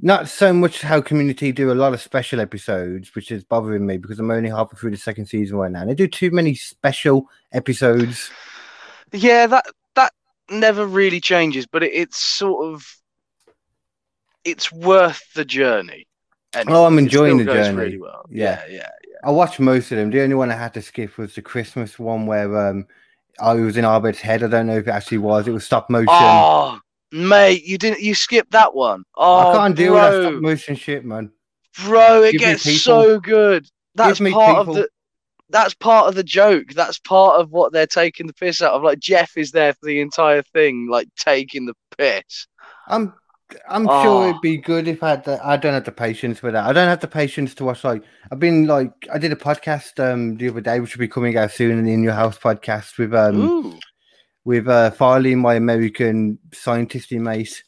Not so much how community do a lot of special episodes, which is bothering me because I'm only halfway through the second season right now. and They do too many special episodes. <sighs> Yeah, that never really changes, but it, it's sort of it's worth the journey. And Oh, I'm enjoying the journey. really well. Yeah. Yeah, yeah. I watched most of them. The only one I had to skip was the Christmas one where um, I was in Abed's head. I don't know if it actually was. It was stop motion. Oh, mate, you didn't you skipped that one. Oh, I can't deal with that bro, stop motion shit, man. bro, it Give gets so good. That's part people. of the that's part of the joke. That's part of what they're taking the piss out of. Like Jeff is there for the entire thing, like taking the piss. I'm I'm sure Oh. it'd be good if I had the, I don't have the patience for that. I don't have the patience to watch like I've been like I did a podcast um the other day which will be coming out soon in your house podcast with um Ooh, with uh Farley, my American scientisty mate.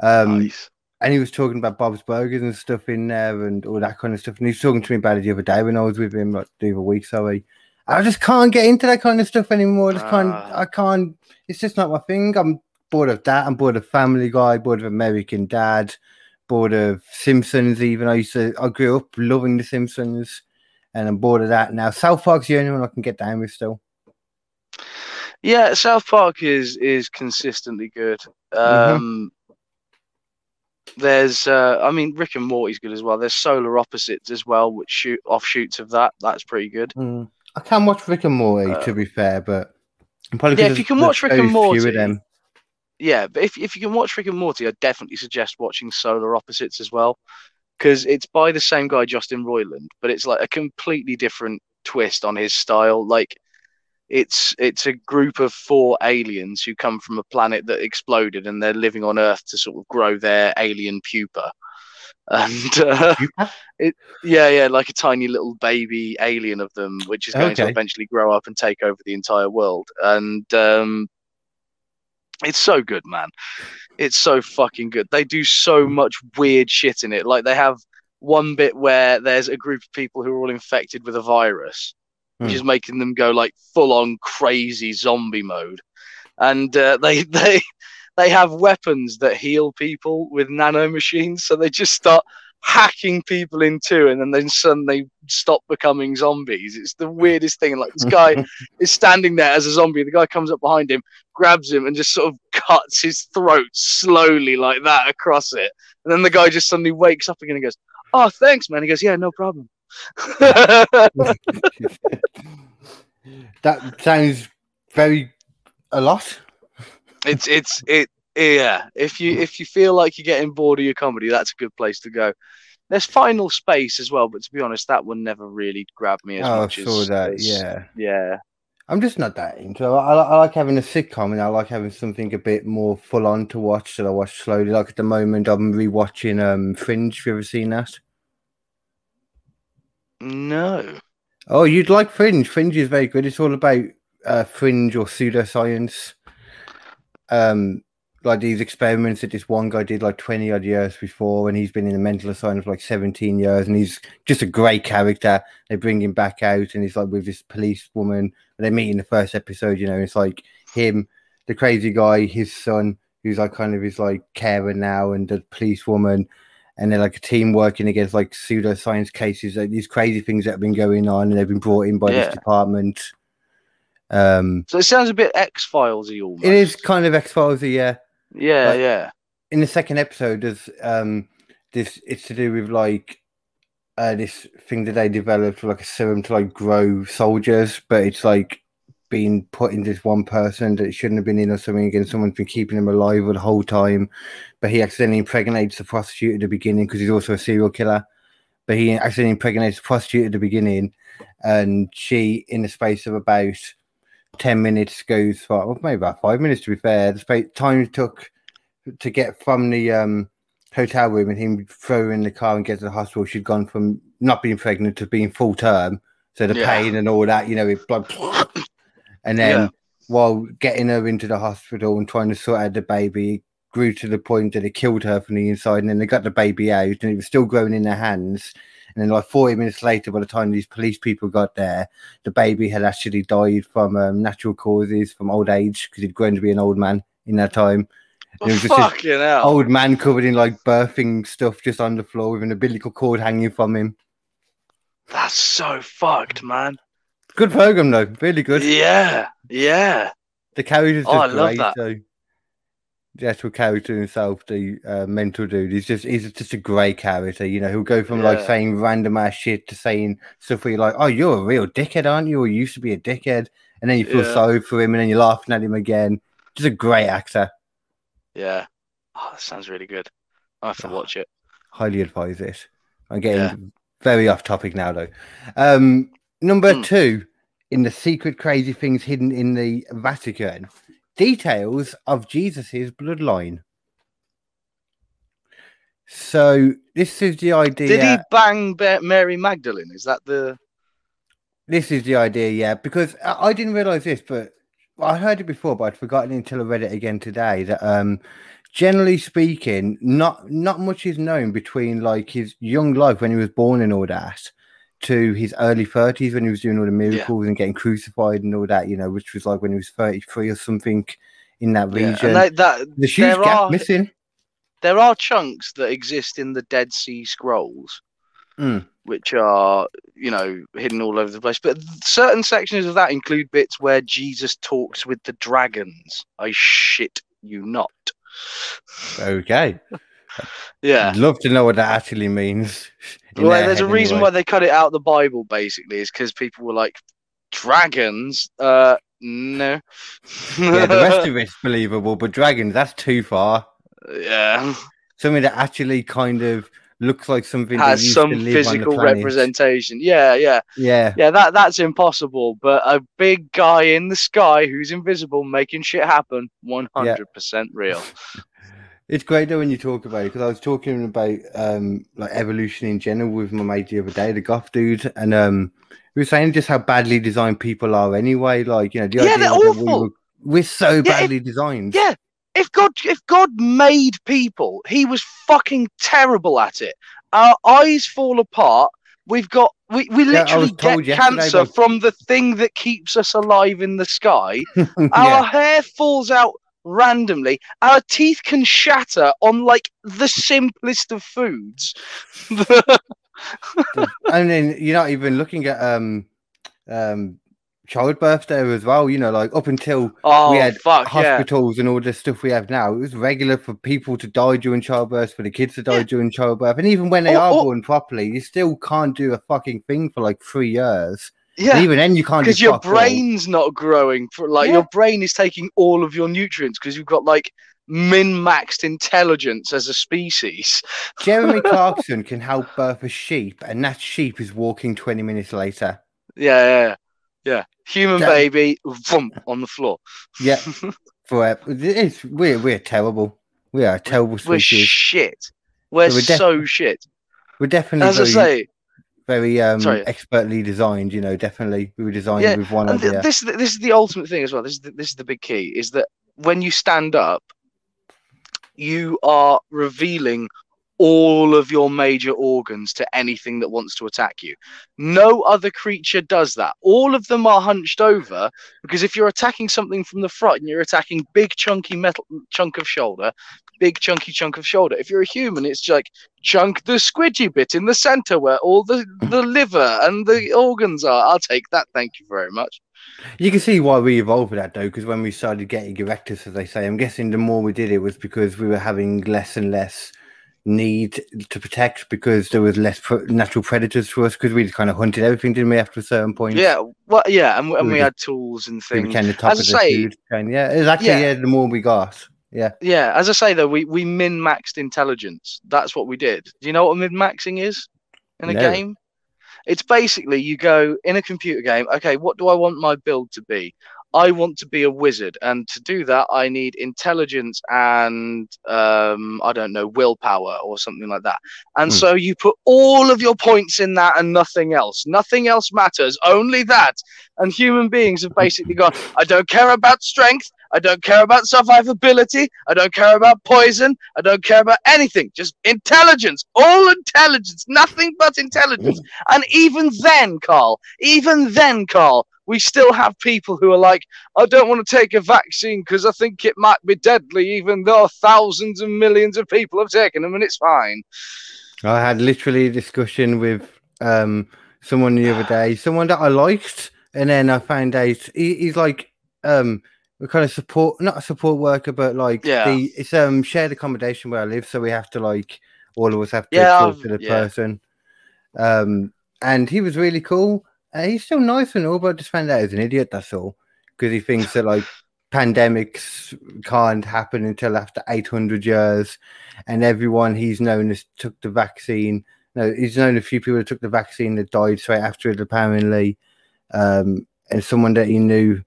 Um nice. And he was talking about Bob's Burgers and stuff in there and all that kind of stuff. And he was talking to me about it the other day when I was with him like the other week, sorry. I just can't get into that kind of stuff anymore. I just can't Ah. I can't it's just not my thing. I'm bored of that. I'm bored of Family Guy, bored of American Dad, bored of Simpsons even. I used to I grew up loving the Simpsons and I'm bored of that now. South Park's the only one I can get down with still. Yeah, South Park is is consistently good. Mhm. Um, There's, uh, I mean, Rick and Morty's good as well. There's Solar Opposites as well, which shoot offshoots of that. That's pretty good. Mm. I can watch Rick and Morty Uh, to be fair, but probably yeah, if you can watch Rick and Morty, them. Yeah, but if if you can watch Rick and Morty, I definitely suggest watching Solar Opposites as well, because it's by the same guy, Justin Roiland, but it's like a completely different twist on his style. Like, it's it's a group of four aliens who come from a planet that exploded, and they're living on Earth to sort of grow their alien pupa. <laughs> And uh, Pupa? yeah, yeah, like a tiny little baby alien of them, which is going to eventually grow up and take over the entire world. And um, it's so good, man. It's so fucking good. They do so much weird shit in it. Like they have one bit where there's a group of people who are all infected with a virus, which Hmm. is making them go like full on crazy zombie mode. And uh, they <laughs> they they have weapons that heal people with nano machines, so they just start hacking people in two, and then then suddenly stop becoming zombies. It's the weirdest thing. Like this guy <laughs> is standing there as a zombie. The guy comes up behind him, grabs him, and just sort of cuts his throat slowly like that across it. And then the guy just suddenly wakes up again and goes, "Oh, thanks, man." He goes, "Yeah, no problem." <laughs> that sounds very a lot. it's it's it yeah. If you if you feel like you're getting bored of your comedy, that's a good place to go. There's Final Space as well, but to be honest, that one never really grabbed me as Oh, I saw as, that. as- Yeah, yeah. I'm just not that into. it. I, I, I like having a sitcom, and I like having something a bit more full on to watch that I watch slowly. Like at the moment, I'm rewatching um Fringe. Have you ever seen that? No. Oh, you'd like Fringe. Fringe is very good. It's all about uh, fringe or pseudoscience. Um, like these experiments that this one guy did like 20 odd years before, and he's been in a mental asylum for like 17 years, and he's just a great character. They bring him back out, and he's like with this police woman, they meet in the first episode, you know, it's like him, the crazy guy, his son, who's like kind of his like carer now, and the police woman, and they're like a team working against like pseudoscience cases, like these crazy things that have been going on, and they've been brought in by Yeah. this department. Um, So it sounds a bit X Filesy almost. it is kind of X Files, yeah. Yeah, like- yeah. In the second episode, there's um, this. It's to do with like uh, this thing that they developed, like a serum to like grow soldiers, but it's like being put in this one person that shouldn't have been in or something, and someone's been keeping him alive the whole time. But he accidentally impregnates the prostitute at the beginning because he's also a serial killer. But he accidentally impregnates the prostitute at the beginning, and she, in the space of about 10 minutes goes for well, maybe about five minutes to be fair the space, time it took to get from the um hotel room and him throw her in the car and get to the hospital she'd gone from not being pregnant to being full term so the Yeah. pain and all that you know it like and then Yeah. while getting her into the hospital and trying to sort out the baby grew to the point that it killed her from the inside and then they got the baby out and it was still growing in their hands and then like 40 minutes later by the time these police people got there the baby had actually died from um, natural causes from old age because he'd grown to be an old man in that time. And it was just Fucking hell. old man covered in like birthing stuff just on the floor with an umbilical cord hanging from him. That's so fucked, man. Good program though, really good. Yeah, yeah. The character's Oh, just I love great. that. So the actual character himself, the uh, mental dude, he's just he's just a great character. You know, he'll go from like saying random ass shit to saying stuff where you're like, "Oh, you're a real dickhead, aren't you?" Or you used to be a dickhead, and then you feel Yeah. sorry for him, and then you're laughing at him again. Just a great actor. Yeah. Oh, that sounds really good. I have to Oh. watch it. Highly advise it. I'm getting Yeah. very off topic now, though. Um, number Hmm. two in the secret crazy things hidden in the Vatican details of Jesus's bloodline. So this is the idea. Did he bang Mary Magdalene? Is that the? This is the idea, yeah. Because I, didn't realize this, but I heard it before, but I'd forgotten until I read it again today. That um, generally speaking, not not much is known between like his young life when he was born and all that, to his early thirties when he was doing all the miracles and getting crucified and all that. You know, which was like when he was thirty three or something in that Yeah, region. and they, that the huge there gap are missing. there are chunks that exist in the Dead Sea Scrolls, Mm. which are you know hidden all over the place. But certain sections of that include bits where Jesus talks with the dragons. I shit you not. Okay, <laughs> Yeah. I'd love to know what that actually means. <laughs> Well, there's a head reason anyway. why they cut it out of the Bible. Basically, is because people were like, "Dragons? Uh, no." yeah, the rest of <laughs> it's believable, but dragons, that's too far. yeah, Something that actually kind of looks like something has some to live on the physical representation. Yeah, yeah, Yeah, yeah. That that's impossible. But a big guy in the sky who's invisible making shit happen, one hundred percent real. <laughs> it's great though when you talk about it because I was talking about um like evolution in general with my mate the other day, the goth dude, and um we were saying just how badly designed people are anyway. Like you know, the Yeah, idea they're we awful. were, we're so if- badly designed. Yeah. If God, if God made people, He was fucking terrible at it. Our eyes fall apart. We've got we, we Yeah, literally get cancer by- from the thing that keeps us alive in the sky. <laughs> Our yeah. hair falls out randomly. Our teeth can shatter on like the simplest of foods. <laughs> and then you're not even looking at um um childbirth there as well. You know, like up until oh we had fuck yeah! hospitals and all the stuff we have now. It was regular for people to die during childbirth, for the kids to die Yeah. during childbirth, and even when they Or- are or- born properly, you still can't do a fucking thing for like three years. And Yeah, even then, you can't because your fuck all. brain's not growing. For like Yeah. your brain is taking all of your nutrients because you've got like min-maxed intelligence as a species. <laughs> Jeremy Clarkson can help birth a sheep, and that sheep is walking twenty minutes later. Yeah, yeah, Yeah. Human baby, vump on the floor. Yeah, <laughs> forever. It's we're we're terrible. We are a terrible We're species. shit. We're So we're def- so shit. we're definitely As I say, very um Sorry. expertly designed. You know, definitely we were designed Yeah, with one and th- idea. this this is the ultimate thing as well. This is the, this is the big key is that when you stand up, you are revealing all of your major organs to anything that wants to attack you. No other creature does that. All of them are hunched over because if you're attacking something from the front, and you're attacking big chunky metal chunk of shoulder, big chunky chunk of shoulder. If you're a human, it's like chunk the squidgy bit in the center where all the mm. the liver and the organs are. I'll take that. Thank you very much. You can see why we evolved with that though, because when we started getting erectus, as they say, I'm guessing the more we did it was because we were having less and less need to protect because there was less pr- natural predators for us because we just kind of hunted everything, didn't we? After a certain point, Yeah, well, yeah, and, and We we had tools and we things. became the top As of I the say- food chain. Yeah, exactly. Yeah. Yeah. the more we got, yeah, Yeah, as I say though, we we min maxed intelligence. That's what we did. Do you know what min maxing is in a No. game? It's basically you go in a computer game. Okay, what do I want my build to be? I want to be a wizard, and to do that, I need intelligence and um, I don't know willpower or something like that. And Hmm. so you put all of your points in that and nothing else. Nothing else matters. Only that. And human beings have basically gone. I don't care about strength. I don't care about survivability. I don't care about poison. I don't care about anything. Just intelligence. All intelligence. Nothing but intelligence. And even then, Carl, even then, Carl, we still have people who are like, I don't want to take a vaccine because I think it might be deadly, even though thousands and millions of people have taken them and it's fine. I had literally a discussion with um someone the other day, <sighs> someone that I liked, and then I found out he, he's like um we kind of support not a support worker, but like Yeah. the it's um shared accommodation where I live, so we have to like all of us have to Yeah, talk I've- to the yeah. person. Um and he was really cool. Uh, he's still nice and all, but I just found out he's an idiot, that's all. Because he thinks that like <sighs> pandemics can't happen until after 800 years and everyone he's known has took the vaccine no he's known a few people that took the vaccine that died straight after it apparently um and someone that he knew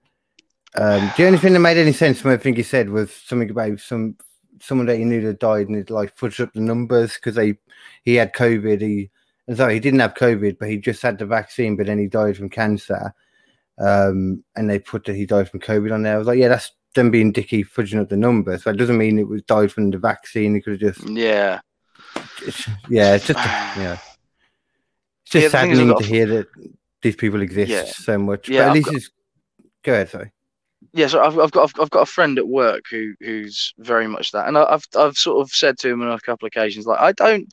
um the only thing that made any sense from everything he said was something about some someone that he knew that died and it like fudged up the numbers because they he had covid he sorry he didn't have covid but he just had the vaccine but then he died from cancer um, and they put that he died from COVID on there. I was like, yeah, that's them being dicky fudging up the numbers, but it doesn't mean it was died from the vaccine. He could have just, Yeah. it's, yeah, it's just, yeah, <sighs> it's just is, saddening to hear that these people exist Yeah. so much. Yeah, but at I've least got- it's go ahead, sorry. yeah, so I've, I've got I've, I've got a friend at work who who's very much that, and I, I've I've sort of said to him on a couple of occasions, like I don't,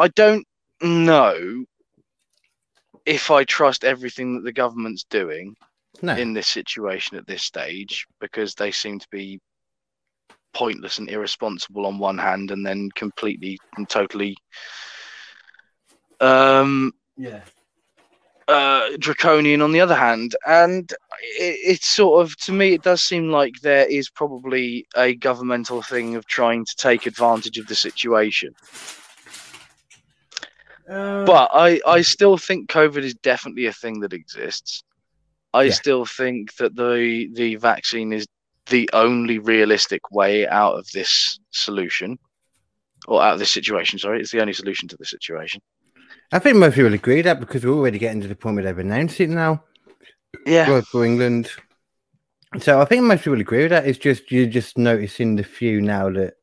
I don't know if I trust everything that the government's doing No, in this situation at this stage because they seem to be pointless and irresponsible on one hand, and then completely and totally um yeah, uh, draconian on the other hand, and it, it's sort of to me it does seem like there is probably a governmental thing of trying to take advantage of the situation. Uh, but I I still think COVID is definitely a thing that exists. I Yeah. still think that the the vaccine is the only realistic way out of this solution. Or out of this situation, sorry, it's the only solution to the situation. I think most people agree that because we're already getting to the point where they've announced it now. Yeah. well, for England. So I think most people agree with that. It's just you're just noticing the few now that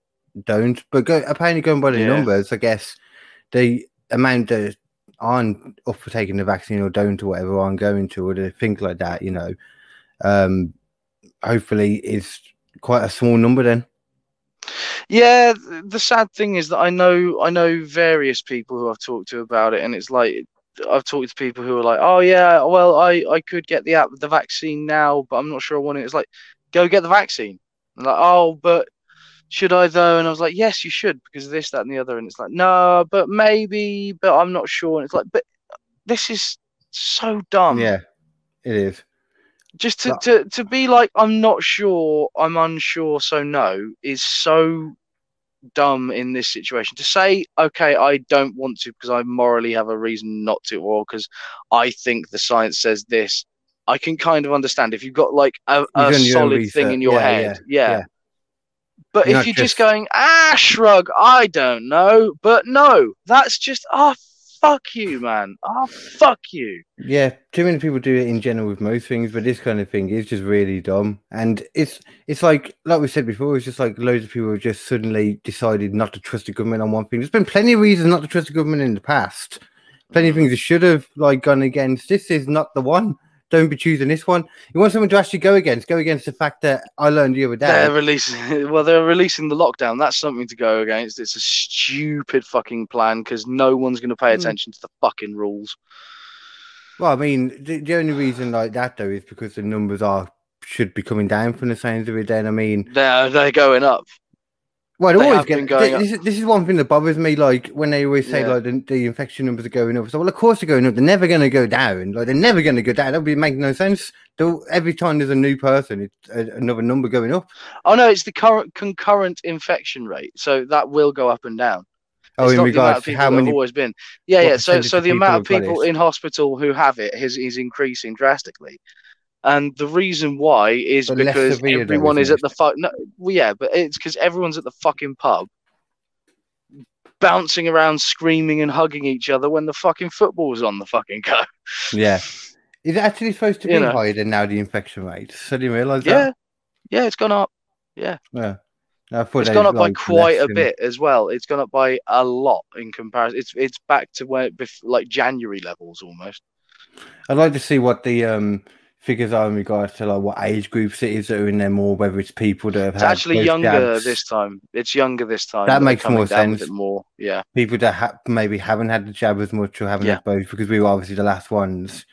don't. But go, apparently, going by the Yeah. numbers, I guess the amount that aren't up for taking the vaccine or don't or whatever aren't going to or the things like that, you know, um, hopefully is quite a small number then. Yeah, the sad thing is that I know I know various people who I've talked to about it, and it's like I've talked to people who are like, "Oh yeah, well I I could get the app the vaccine now, but I'm not sure I want it." It's like, go get the vaccine. And like, oh, but should I though? And I was like, yes, you should because of this, that, and the other. And it's like, no, but maybe, but I'm not sure. And it's like, but this is so dumb. yeah, it is. just to, But- to to be like i'm not sure i'm unsure so no is so dumb in this situation to say, okay, I don't want to because I morally have a reason not to, or because I think the science says this. I can kind of understand if you've got like a, a done your own solid thing in your Yeah, head. Yeah. yeah. But You're if you're just just- going, ah, shrug, I don't know. But no, that's just, ah, fuck you, man. Ah, fuck you. Yeah, too many people do it in general with most things, but this kind of thing is just really dumb. And it's it's like like we said before, it's just like loads of people have just suddenly decided not to trust the government on one thing. There's been plenty of reasons not to trust the government in the past. Plenty of things that should have like gone against. This is not the one. Don't be choosing this one. You want someone to actually go against, go against the fact that I learned the other day. They're releasing, <laughs> well, they're releasing the lockdown. That's something to go against. It's a stupid fucking plan because no one's going to pay Mm. attention to the fucking rules. Well, I mean, the, the only reason like that though is because the numbers are should be coming down from the sounds of it. Then I mean, They're they're going up. Well, they're always getting, going this, is, this is one thing that bothers me. Like when they always say Yeah. like the, the infection numbers are going up. So well, of course they're going up. They're never going to go down. Like they're never going to go down. That would be make no sense. They'll- every time there's a new person, it's a, another number going up. Oh no, it's the current concurrent infection rate, so that will go up and down. Oh, it's in regards of to how many? always been. Yeah, yeah. So so the amount of people in hospital who have it is is increasing drastically. And the reason why is But because though, everyone is at the fuck. No, well, yeah, but it's because everyone's at the fucking pub, bouncing around, screaming and hugging each other when the fucking football's on the fucking go. Yeah. Is it actually supposed to be You know. higher than now the infection rate? So I didn't realise Yeah, that. yeah, it's gone up. Yeah. Thought It's gone up by quite a bit as well. It's gone up by a lot in comparison. It's it's back to where bef- like January levels almost. I'd like to see what the um figures are in regards to like what age groups it is that are in there more, whether it's people that have It's actually younger jabs, this time. It's younger this time. That makes more sense. More, yeah. people that ha- maybe haven't had the jab as much or haven't Yeah. had both because we were obviously the last ones.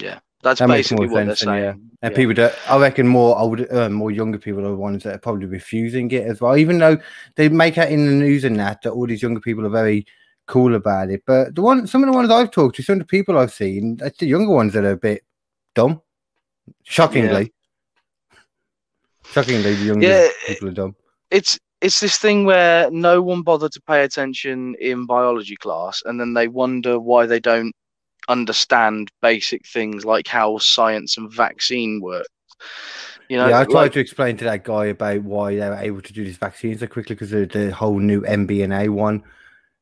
Yeah. That's That basically what they're sense then, yeah. saying. And Yeah. people that I reckon more older, uh, more younger people are the ones that are probably refusing it as well. Even though they make out in the news and that that all these younger people are very cool about it, but the one, some of the ones I've talked to, some of the people I've seen, it's the younger ones that are a bit dumb. Shockingly, shockingly, the younger Yeah, people are dumb. it's it's this thing where no one bothered to pay attention in biology class, and then they wonder why they don't understand basic things like how science and vaccine work. You know, yeah, I tried like- to explain to that guy about why they were able to do this vaccine so quickly because of the whole new mRNA one.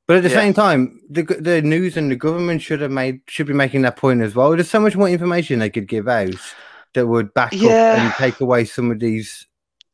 But at the Yeah. same time, the the news and the government should have made should be making that point as well. There's so much more information they could give out that would back up and take away some of these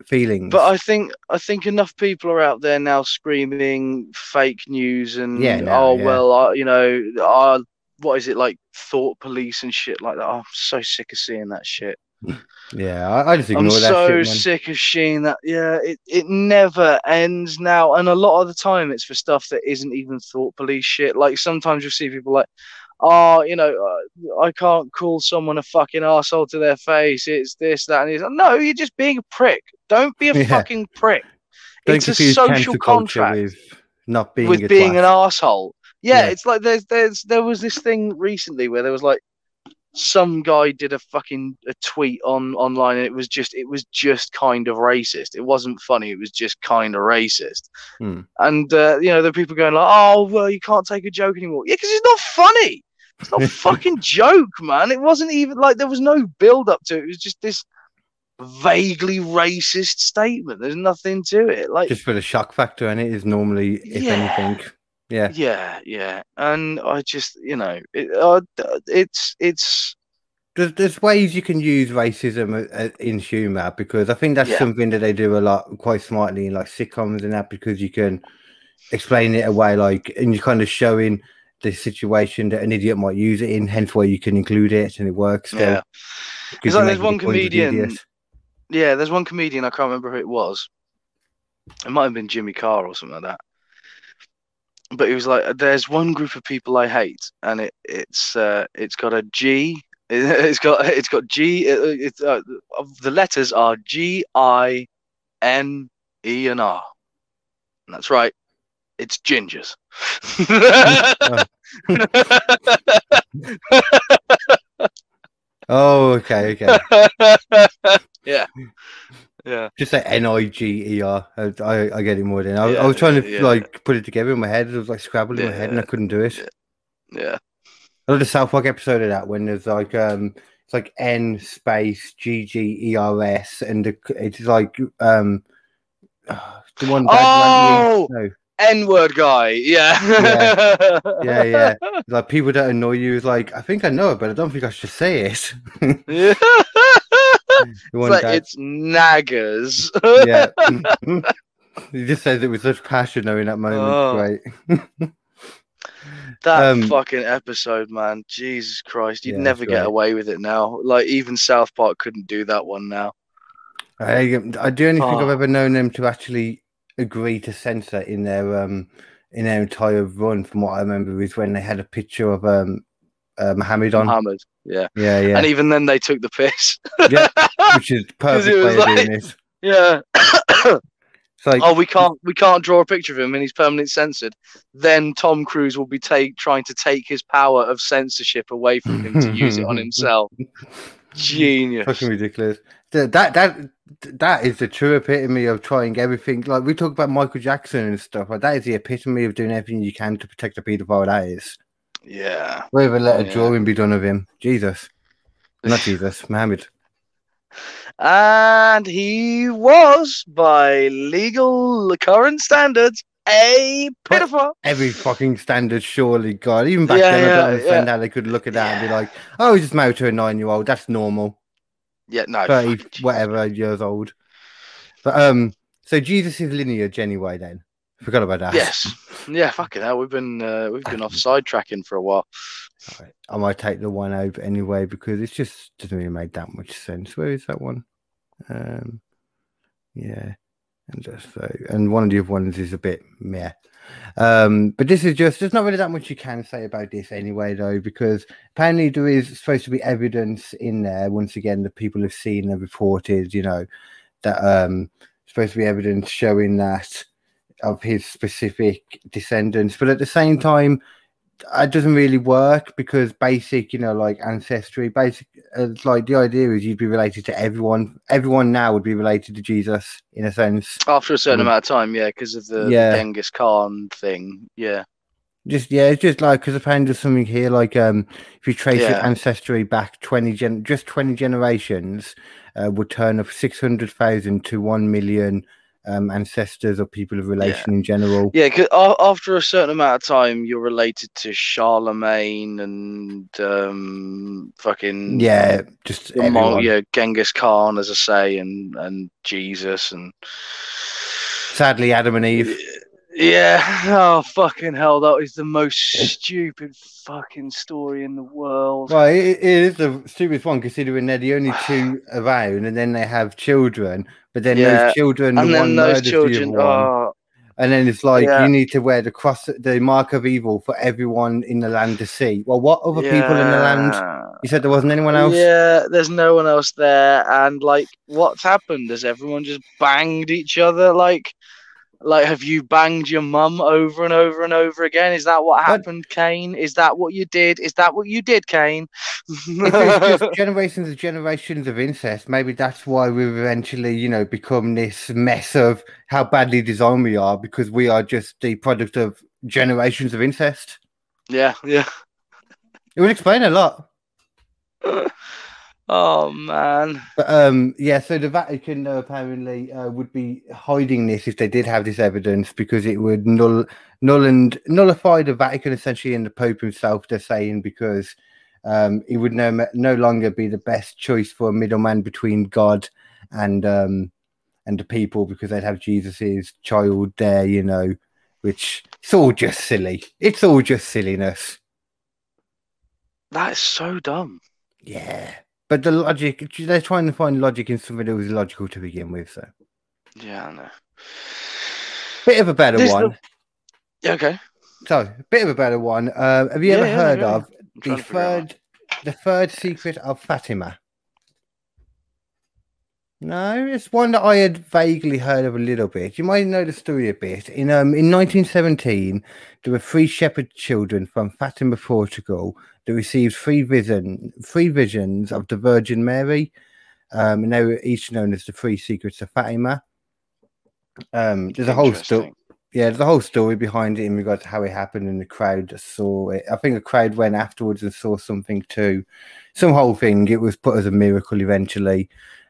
feelings. But I think I think enough people are out there now screaming fake news and Yeah, no, oh yeah. well, uh, you know, uh, what is it like thought police and shit like that. Oh, I'm so sick of seeing that shit. <laughs> yeah, I, I just I'm ignore that so shit, man. sick of seeing that. Yeah, it, it never ends now, and a lot of the time it's for stuff that isn't even thought police shit. Like sometimes you'll see people like, oh, you know, uh, I can't call someone a fucking asshole to their face. It's this, that, and it's no, you're just being a prick. Don't be a <laughs> Yeah. fucking prick. Don't it's a social contract with not being with a being an asshole. Yeah, Yeah. it's like there's there's there was this thing recently where there was like some guy did a fucking a tweet on online and it was just it was just kind of racist. It wasn't funny. It was just kind of racist. Hmm. And uh, you know the people going like, oh well, you can't take a joke anymore. Yeah, because it's not funny. It's not a fucking joke, man. It wasn't even like there was no build up to it. It was just this vaguely racist statement. There's nothing to it. Like just for the shock factor, and it is normally, if Yeah. anything, yeah. yeah yeah and i just you know it, uh, it's it's there's, there's ways you can use racism uh, uh, in humor because I think that's Yeah. something that they do a lot quite smartly in like sitcoms and that because you can explain it away like and you're kind of showing the situation that an idiot might use it in, hence why you can include it and it works. still, yeah. 'cause It's like there's one the comedian- yeah there's one comedian i can't remember who it was. It might have been jimmy carr or something like that. But he was like there's one group of people i hate and it it's uh it's got a g <laughs> it's got it's got g it, it's uh, the letters are g i n e and r. And that's right it's gingers Oh, okay, okay. <laughs> yeah. Yeah. Just say N I G E R. I, I I get it more than I, I was trying to yeah. like put it together in my head. It was like scrabbling in my head, and I couldn't do it. Yeah. I love the South Park episode of that when there's like um it's like N space G G E R S and the, it's like um <sighs> the one Dad Oh! randomly- N word guy. Yeah. Yeah. yeah yeah <laughs> like people that annoy you is like I think I know it but I don't think I should say it. <laughs> Yeah. <laughs> It's like it's naggers. yeah. he just says it with such passion though in that moment. Oh. Great. That Um, fucking episode, man. Jesus Christ. You'd Yeah, never get right. away with it now. Like even South Park couldn't do that one now. I, I do only think I've Oh. ever known them to actually agree to censor in their um in their entire run. From what I remember, is when they had a picture of um uh, Mohammed on. Muhammad. Yeah. yeah, yeah, And even then they took the piss. yeah, <laughs> which is perfect way of doing this. yeah. It's like oh, we can't we can't draw a picture of him and he's permanently censored. Then Tom Cruise will be take, trying to take his power of censorship away from him to use it on <laughs> himself. Genius. fucking ridiculous. Th- That that that is the true epitome of trying everything. Like we talk about Michael Jackson and stuff. Like that is the epitome of doing everything you can to protect a paedophile. That is. Yeah. Whether let a Yeah. drawing be done of him. Jesus, not Jesus, <laughs> Mohammed. And he was, by legal current standards, a pedophile. every fucking standard, surely, God. Even back Yeah, then, I don't understand yeah. how they could look at that and be like, "Oh, he's just married to a nine-year-old. That's normal. Yeah, no. Thirty, whatever years old." But um, so Jesus' is lineage, anyway. Then forgot about that. Yes. <laughs> Yeah, fucking hell. We've been uh, we've been off sidetracking for a while. Alright, I might take the one over anyway because it just doesn't really make that much sense. Where is that one? Um, yeah, and just so, and one of the other ones is a bit meh. Um, but this is just there's not really that much you can say about this anyway, though, because apparently there is supposed to be evidence in there. Once again, that people have seen and reported, you know, that um supposed to be evidence showing that of his specific descendants, but at the same time, it doesn't really work because basic, you know, like ancestry, basic, uh, it's like the idea is you'd be related to everyone. Everyone now would be related to Jesus in a sense. After a certain Mm. amount of time, yeah, because of the, the Yeah. Genghis Khan thing. Yeah. Just yeah, it's just like because apparently there's something here like um if you trace your ancestry back twenty gen just twenty generations, uh, would turn up six hundred thousand to one million um ancestors or people of relation in general. Yeah, cause after a certain amount of time, you're related to Charlemagne and um, fucking Yeah, just Mon- yeah, Genghis Khan, as I say, and and Jesus and Sadly, Adam and Eve. Yeah. Oh fucking hell! That is the most stupid fucking story in the world. Well, it, it is the stupidest one considering they're the only two around, and then they have children. But then Yeah, those children, the and one then those the children, other oh, and then it's like Yeah. you need to wear the cross, the mark of evil for everyone in the land to see. Well, what other people in the land? You said there wasn't anyone else. Yeah, there's no one else there, and like, what's happened? Has everyone just banged each other? Like, like, have you banged your mum over and over and over again? Is that what But- happened, Kane? Is that what you did? Is that what you did, Kane? <laughs> just generations and generations of incest, maybe that's why we've eventually, you know, become this mess of how badly designed we are because we are just the product of generations of incest. yeah, yeah. It would explain a lot. <laughs> Oh man. But um, yeah, so the Vatican uh, apparently uh, would be hiding this if they did have this evidence because it would null, null and nullify the Vatican essentially and the Pope himself. They're saying because um, he would no no longer be the best choice for a middleman between God and um, and the people because they'd have Jesus's child there, you know, which it's all just silly. It's all just silliness. That is so dumb. Yeah. But the logic, they're trying to find logic in something that was logical to begin with. So, Yeah, I know. bit of a better one. Yeah, okay. So, a bit of a better one. Uh, have you Yeah, ever yeah, heard yeah. of the trying to figure it out. third, the third secret of Fatima? No, it's one that I had vaguely heard of a little bit. You might know the story a bit. In um, in 1917, there were three shepherd children from Fatima, Portugal, that received three vision, three visions of the Virgin Mary. um, and they were each known as the Three Secrets of Fatima. Um, there's a whole story. Yeah, there's a whole story behind it in regards to how it happened, and the crowd saw it. I think the crowd went afterwards and saw something too. Some whole thing. It was put as a miracle eventually.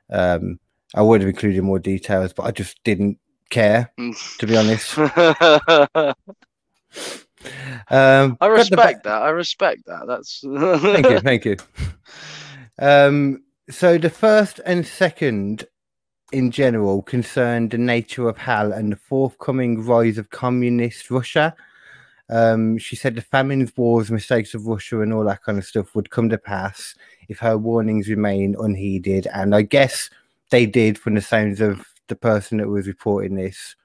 Um, I would have included more details, but I just didn't care, to be honest. <laughs> I Um, ba- respect that. I respect that. That's <laughs> thank you, thank you. Um, so the first and second, in general, concerned the nature of hell and the forthcoming rise of communist Russia. Um, she said the famines, wars, mistakes of Russia, and all that kind of stuff would come to pass if her warnings remain unheeded. And I guess they did, from the sounds of the person that was reporting this,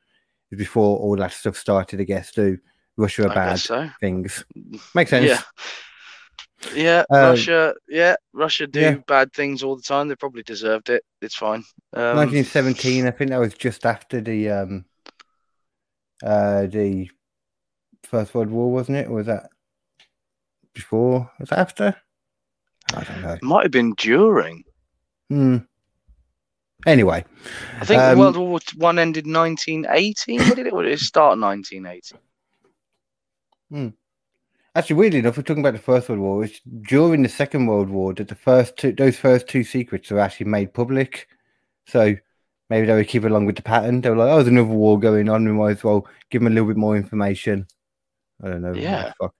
before all that stuff started. I guess do Russia are bad so. things. Makes sense. Yeah. Yeah, Um, Russia. Yeah, Russia do yeah. bad things all the time. They probably deserved it. It's fine. Um, 1917. I think that was just after the um uh the First World War, wasn't it? Or was that before? Was that after? I don't know. might have been during. Hmm. Anyway, I think Um, World War One ended 1918. What did it? What did it start? 1918. Hmm. actually, weirdly enough, we're talking about the First World War. It's during the Second World War that the first two, those first two secrets were actually made public. So maybe they would keep along with the pattern. They were like, "Oh, there's another war going on. We might as well give them a little bit more information." I don't know. Yeah. fuck.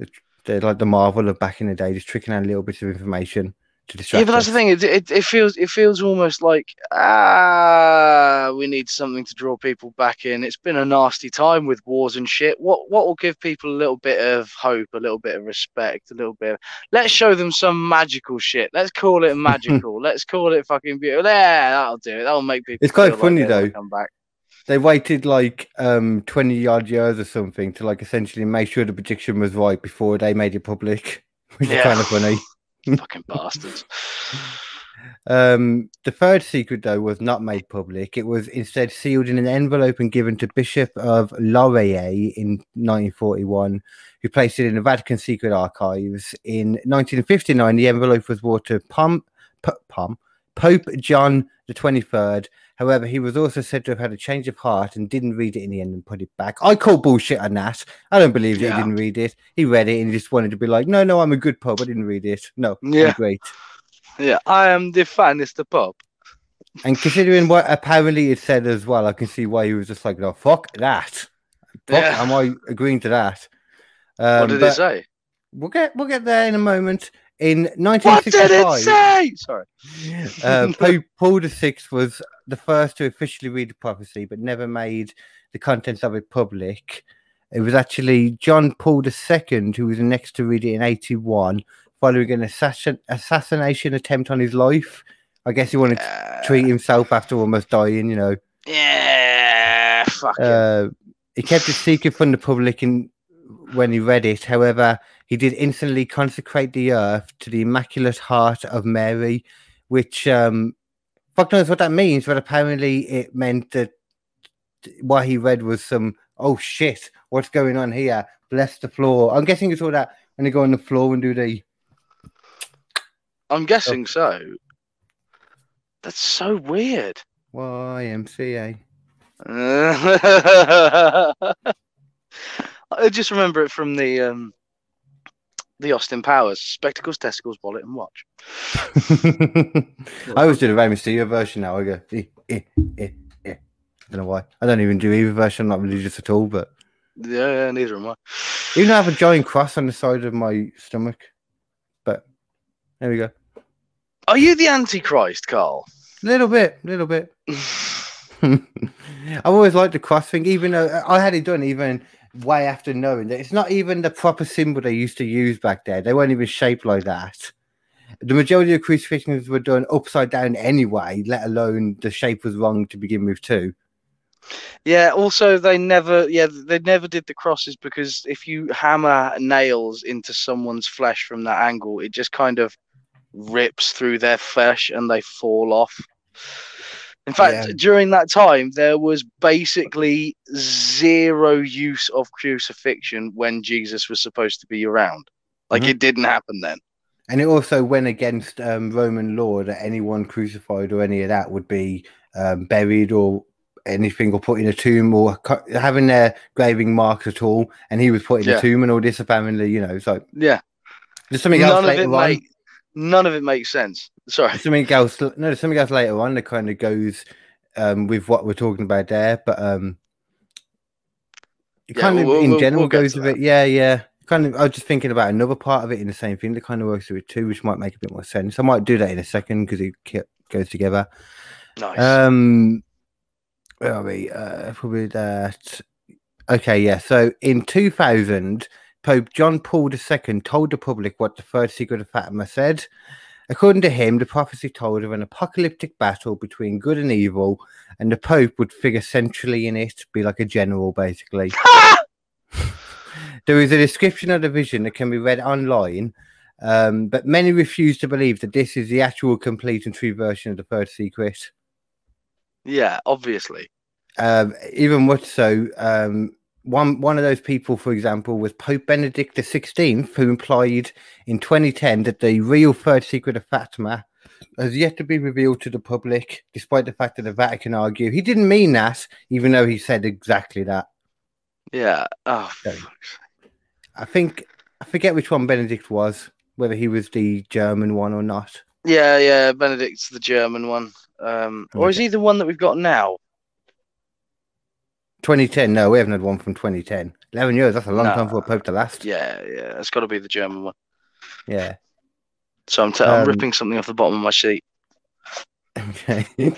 It's- They're like the Marvel of back in the day, just tricking out a little bits of information to distract. Yeah, but that's the thing. It, it it feels it feels almost like ah, we need something to draw people back in. It's been a nasty time with wars and shit. What what will give people a little bit of hope, a little bit of respect, a little bit? Of, let's show them some magical shit. Let's call it <laughs> magical. let's call it fucking beautiful. Yeah, that'll do it. That'll make people. It's quite like funny, they though. Come back. They waited like um 20 odd years or something to like essentially make sure the prediction was right before they made it public, <laughs> which is kind of funny. <laughs> fucking bastards. Um, the third secret, though, was not made public. It was instead sealed in an envelope and given to Bishop of Lorraine in 1941, who placed it in the Vatican Secret Archives. In 1959, the envelope was brought to Pom, P- Pom, Pope John the 23rd. However, he was also said to have had a change of heart and didn't read it in the end and put it back. I call bullshit on that. I don't believe that Yeah. he didn't read it. He read it and he just wanted to be like, no, no, I'm a good Pope. I didn't read it. No, I'm Yeah. great. Yeah, I am the finest the Pope. And considering what apparently it said as well, I can see why he was just like, "No, fuck that." Fuck, Yeah. am I agreeing to that? Um, what did but it say? We'll get we'll get there in a moment. In What did it 1965, say? Sorry. <laughs> uh, <laughs> Pope Paul VI was the first to officially read the prophecy, but never made the contents of it public. It was actually John Paul II who was the next to read it in 81, following an assassin- assassination attempt on his life. I guess he wanted to Uh, treat himself after almost dying, you know. Yeah, fuck it. Uh, he kept it secret from the public in, when he read it. However, he did instantly consecrate the earth to the Immaculate Heart of Mary, which um, fuck knows what that means, but apparently it meant that what he read was some oh shit, what's going on here? Bless the floor. I'm guessing it's all that when they go on the floor and do the I'm guessing so. That's so weird. YMCA. <laughs> I just remember it from the um, the Austin Powers spectacles, testicles, wallet, and watch. <laughs> I always do the Rey Mysterio version now. I go, eh, eh, eh, eh. I don't know why. I don't even do either version. I'm not religious at all. But Yeah, yeah, neither am I. even I have a giant cross on the side of my stomach. But there we go. Are you the Antichrist, Carl? A Little bit, a little bit. <laughs> <laughs> I've always liked the cross thing, even though I had it done even way after knowing that it's not even the proper symbol they used to use back there. They weren't even shaped like that. The majority of crucifixions were done upside down anyway, let alone the shape was wrong to begin with too. Yeah. Also, they never, yeah, they never did the crosses because if you hammer nails into someone's flesh from that angle, it just kind of rips through their flesh and they fall off. In fact, Yeah. during that time, there was basically zero use of crucifixion when Jesus was supposed to be around. Like Mhm. it didn't happen then. And it also went against um, Roman law that anyone crucified or any of that would be um, buried or anything or put in a tomb or cu- having their graving marks at all. And he was put in Yeah. a tomb and all this apparently, you know. So Yeah, there's something else none of later it on. make none of it makes sense. Sorry. Something else. No, something else later on that kind of goes um, with what we're talking about there. But um, it Yeah, kind of we'll- in we'll- general we'll goes with it. Yeah, yeah. Kind of. I was just thinking about another part of it in the same thing that kind of works with it too, which might make a bit more sense. I might do that in a second because it goes together. Nice. Um, where are we? Uh, probably that. Okay, yeah. So in 2000, Pope John Paul II told the public what the third secret of Fatima said. According to him, the prophecy told of an apocalyptic battle between good and evil, and the Pope would figure centrally in it, be like a general, basically. <laughs> there is a description of the vision that can be read online, um, but many refuse to believe that this is the actual complete and true version of the third secret yeah, obviously. um, even much so. Um, one one of those people, for example, was Pope Benedict XVI, who implied in 2010 that the real third secret of Fatima has yet to be revealed to the public, despite the fact that the Vatican argue he didn't mean that, even though he said exactly that. Yeah. Oh, fuck's I think I forget which one Benedict was, whether he was the German one or not. Yeah, yeah, Benedict's the German one. Um, or is he the one that we've got now? 2010, no, we haven't had one from 2010. 11 years, that's a long time for a Pope to last. Yeah, yeah, it's got to be the German one. Yeah. So I'm, t- I'm Um, ripping something off the bottom of my sheet. Okay. <laughs>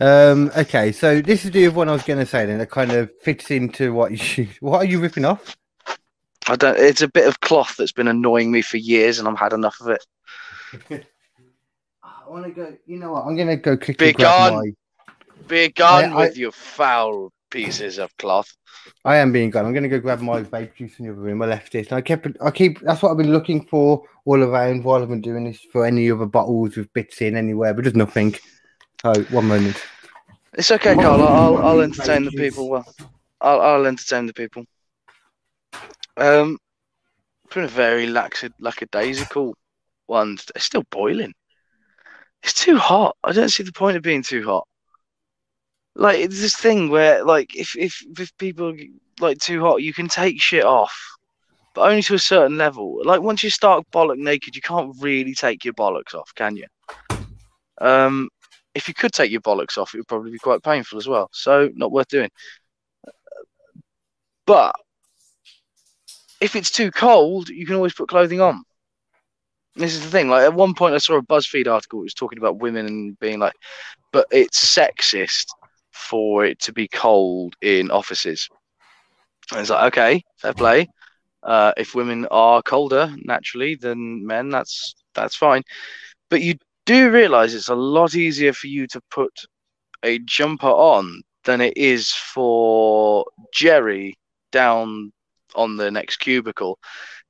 um. Okay. So this is the one I was going to say. Then it kind of fits into what you. <laughs> What are you ripping off? I don't. It's a bit of cloth that's been annoying me for years, and I've had enough of it. <laughs> I want to go. You know what? I'm going to go quickly Be gone. my. Be gone I- with your foul pieces of cloth. I am being gone. I'm going to go grab my vape juice in the other room. I left it. And I kept. I keep. That's what I've been looking for all around while I've been doing this for any other bottles with bits in anywhere, but there's nothing. Oh, one moment. It's okay, Carl. I'll I'll entertain the people. Well, I'll I'll entertain the people. Um, it's been a very lax, lackadaisical one. It's still boiling. It's too hot. I don't see the point of being too hot. Like it's this thing where, like, if if if people like too hot, you can take shit off, but only to a certain level. Like once you start bollock naked, you can't really take your bollocks off, can you? Um, if you could take your bollocks off, it would probably be quite painful as well. So not worth doing. But if it's too cold, you can always put clothing on. This is the thing. Like at one point, I saw a BuzzFeed article which was talking about women and being like, but it's sexist for it to be cold in offices. And it's like, okay, fair play. Uh, if women are colder naturally than men, that's that's fine. But you do realize it's a lot easier for you to put a jumper on than it is for Jerry down on the next cubicle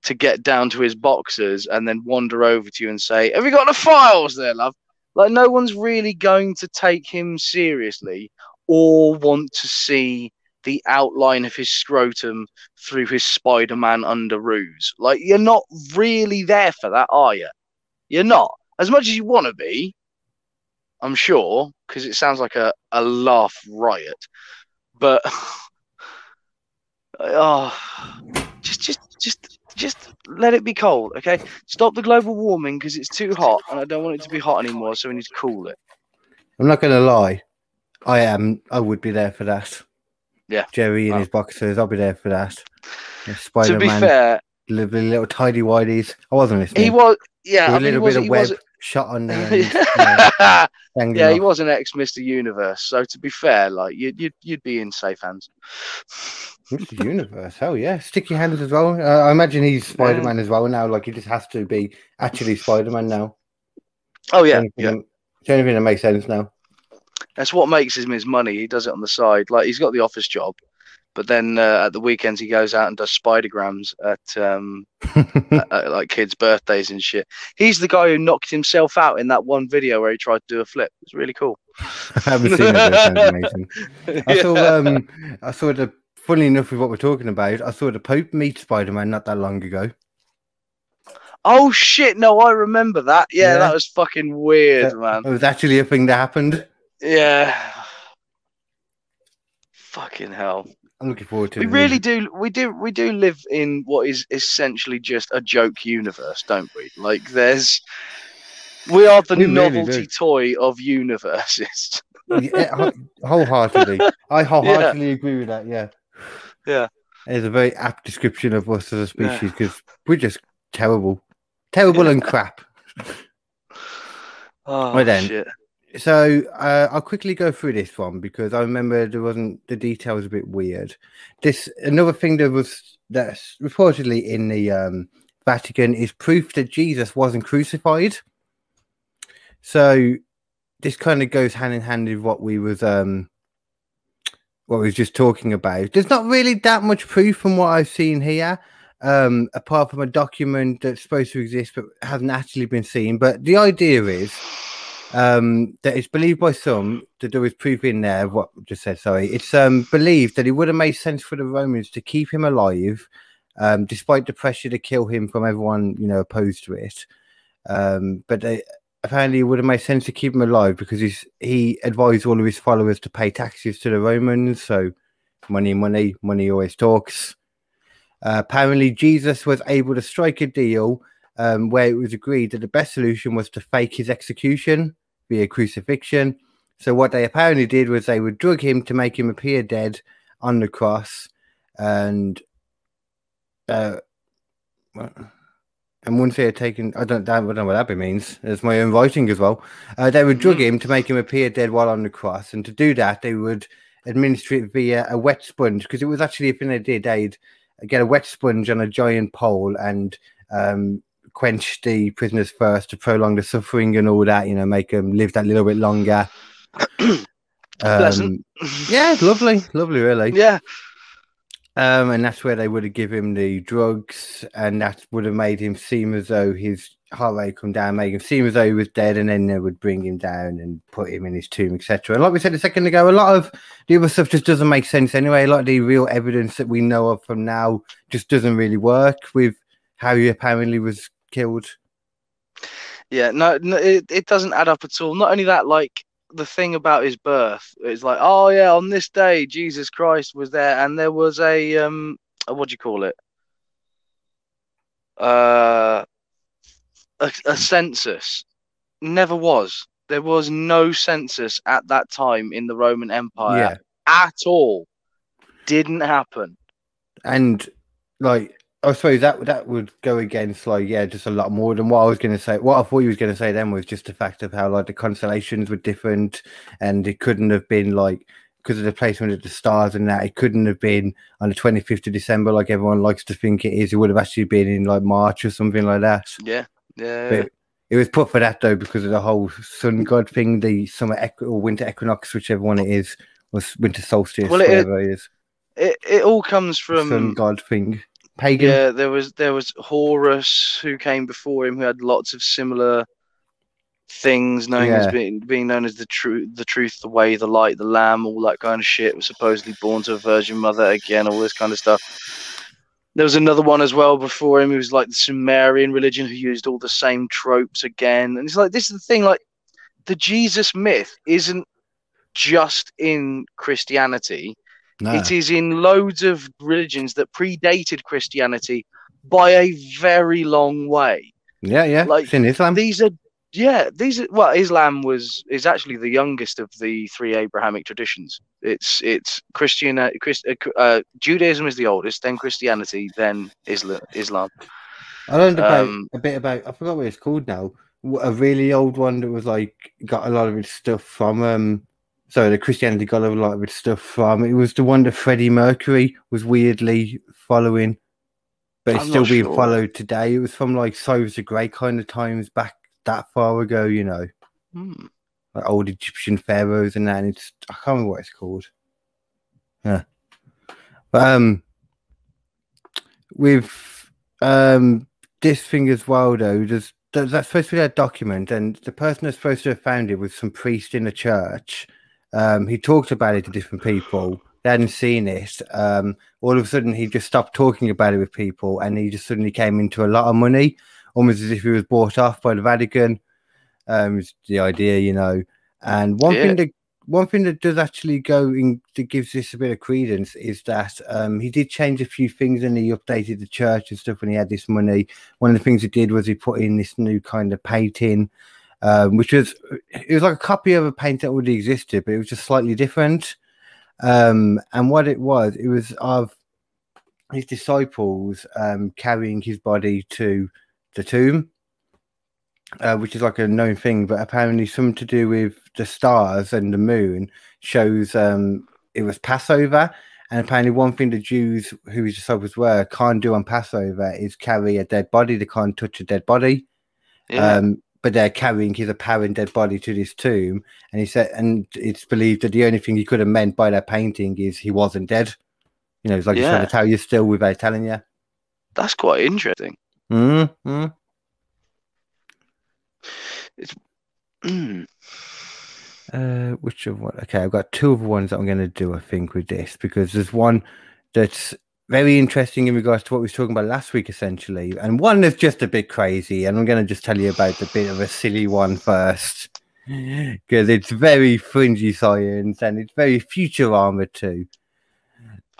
to get down to his boxers and then wander over to you and say, Have you got the files there, love? Like, no one's really going to take him seriously or want to see the outline of his scrotum through his Spider Man underoos. Like, you're not really there for that, are you? You're not. As much as you want to be, I'm sure, because it sounds like a, a laugh riot. But <sighs> oh, just just just just let it be cold, okay? Stop the global warming because it's too hot, and I don't want it to be hot anymore. So we need to cool it. I'm not going to lie. I am. I would be there for that. Yeah. Jerry in his boxers. I'll be there for that. to be fair, little, little tidy whities. I wasn't listening. he was yeah. I a mean, he little bit of web was, shot on there. end. <laughs> you know, <laughs> dangling yeah, he off. was an ex Mr. Universe. So to be fair, like you'd you'd, you'd be in safe hands. Mr. Universe. Oh yeah, sticky hands as well. Uh, I imagine he's Spider Man as well now. Like he just has to be actually Spider Man now. Oh yeah, yeah. only thing that- it's the only thing that makes sense now. That's what makes him his money. He does it on the side. Like he's got the office job, but then uh, at the weekends he goes out and does spidergrams at um <laughs> at, at, like kids' birthdays and shit. He's the guy who knocked himself out in that one video where he tried to do a flip. It's really cool. <laughs> I haven't seen it. but it sounds amazing. I saw um I saw the funny enough with what we're talking about, I saw the Pope meet Spider Man not that long ago. Oh shit! No, I remember that. Yeah, Yeah. that was fucking weird, That- man. It was actually a thing that happened. Yeah. Fucking hell. I'm looking forward to We it. We really do. We do. We do live in what is essentially just a joke universe, don't we? Like, there's. We are the We novelty do. toy of universes. Yeah, wholeheartedly. I <laughs> wholeheartedly agree with that. Yeah. Yeah. It's a very apt description of us as a species because we're just terrible, terrible and crap. <laughs> Oh, Right then. shit. So uh, I'll quickly go through this one because I remember there wasn't the details a bit weird. This another thing that was that's reportedly in the um, Vatican is proof that Jesus wasn't crucified. So this kind of goes hand in hand with what we was um what we was just talking about. There's not really that much proof from what I've seen here, um, apart from a document that's supposed to exist but hasn't actually been seen. But the idea is um, that it's believed by some to do with proof in there. What just said, sorry, it's um, believed that it would have made sense for the Romans to keep him alive, um, despite the pressure to kill him from everyone you know opposed to it. Um, but they, apparently, it would have made sense to keep him alive because he's, he advised all of his followers to pay taxes to the Romans. So, money, money, money always talks. Uh, apparently, Jesus was able to strike a deal um, where it was agreed that the best solution was to fake his execution via crucifixion. So what they apparently did was they would drug him to make him appear dead on the cross, and uh, and once they had taken, I don't, I don't know what that means. It's my own writing as well. Uh, they would drug him to make him appear dead while on the cross, and to do that, they would administer it via a wet sponge because it was actually a thing they did. They'd get a wet sponge on a giant pole and um, quench the prisoners first to prolong the suffering and all that. You know, make them live that little bit longer. <clears throat> Um, yeah, lovely, lovely, really. Yeah. Um, and that's where they would have given him the drugs, and that would have made him seem as though his heart rate come down, make him seem as though he was dead, and then they would bring him down and put him in his tomb, etc. And like we said a second ago, a lot of the other stuff just doesn't make sense anyway. A lot of the real evidence that we know of from now just doesn't really work with how he apparently was killed. Yeah, no, no it, it doesn't add up at all. Not only that, like the thing about his birth, it's like, oh yeah, on this day Jesus Christ was there, and there was a um, a, what do you call it? Uh, a, a census. Never was. There was no census at that time in the Roman Empire Yeah. at all. Didn't happen. and like Oh, I suppose that that would go against like yeah, just a lot more than what I was going to say. What I thought you was going to say then was just the fact of how like the constellations were different, and it couldn't have been like because of the placement of the stars and that it couldn't have been on the twenty fifth of December like everyone likes to think it is. It would have actually been in like March or something like that. Yeah, yeah. But it was put for that though because of the whole sun god thing, the summer equi- or winter equinox, whichever one it is, was winter solstice, Well, it- whatever it is, It it all comes from sun god thing, pagan. Yeah, there was there was Horus who came before him who had lots of similar things, known Yeah. as being being known as the truth, the truth, the way, the light, the lamb, all that kind of shit. Was supposedly born to a virgin mother again, all this kind of stuff. There was another one as well before him who was like the Sumerian religion who used all the same tropes again. And it's like this is the thing, like the Jesus myth isn't just in Christianity. No. It is in loads of religions that predated Christianity by a very long way. Yeah, yeah. Like, it's in Islam. These are, yeah, these are. Well, Islam was is actually the youngest of the three Abrahamic traditions. It's it's Christian, uh, Christ, uh, uh, Judaism is the oldest, then Christianity, then Islam. Islam. I learned about um, a bit about. I forgot what it's called now. A really old one that was like got a lot of its stuff from. um Sorry, the Christianity got a lot of its stuff from. It was the one that Freddie Mercury was weirdly following, but it's I'm still being sure. followed today. It was from like Cyrus the Great kind of times back that far ago. You know, Hmm. like old Egyptian pharaohs and that. And it's I can't remember what it's called. Yeah, but um, with um this thing as well though, there's that's supposed to be a document, and the person that's supposed to have found it was some priest in a church. Um, he talked about it to different people. They hadn't seen it. Um, all of a sudden, he just stopped talking about it with people, and he just suddenly came into a lot of money. almost as if he was bought off by the Vatican. Um, is the idea, you know. And one Yeah. thing that one thing that does actually go in that gives this a bit of credence is that um, he did change a few things and he updated the church and stuff when he had this money. One of the things he did was he put in this new kind of painting, um, which was it was like a copy of a painting that already existed, but it was just slightly different. Um, and what it was, it was of his disciples um, carrying his body to the tomb, uh, which is like a known thing, but apparently something to do with the stars and the moon shows um, it was Passover. And apparently, one thing the Jews who his disciples were can't do on Passover is carry a dead body. They can't touch a dead body. Yeah. Um, but they're carrying his apparent dead body to this tomb, and he said, and it's believed that the only thing he could have meant by that painting is he wasn't dead. You know, it's like he's trying Yeah. to tell you still without telling you. That's quite interesting. Mm-hmm. Mm. Uh, which of what? Okay, I've got two other ones that I'm going to do. I think with this because there's one that's very interesting in regards to what we was talking about last week, essentially, and one is just a bit crazy. And I'm going to just tell you about the bit of a silly one first <laughs> because it's very fringy science and it's very future armored too.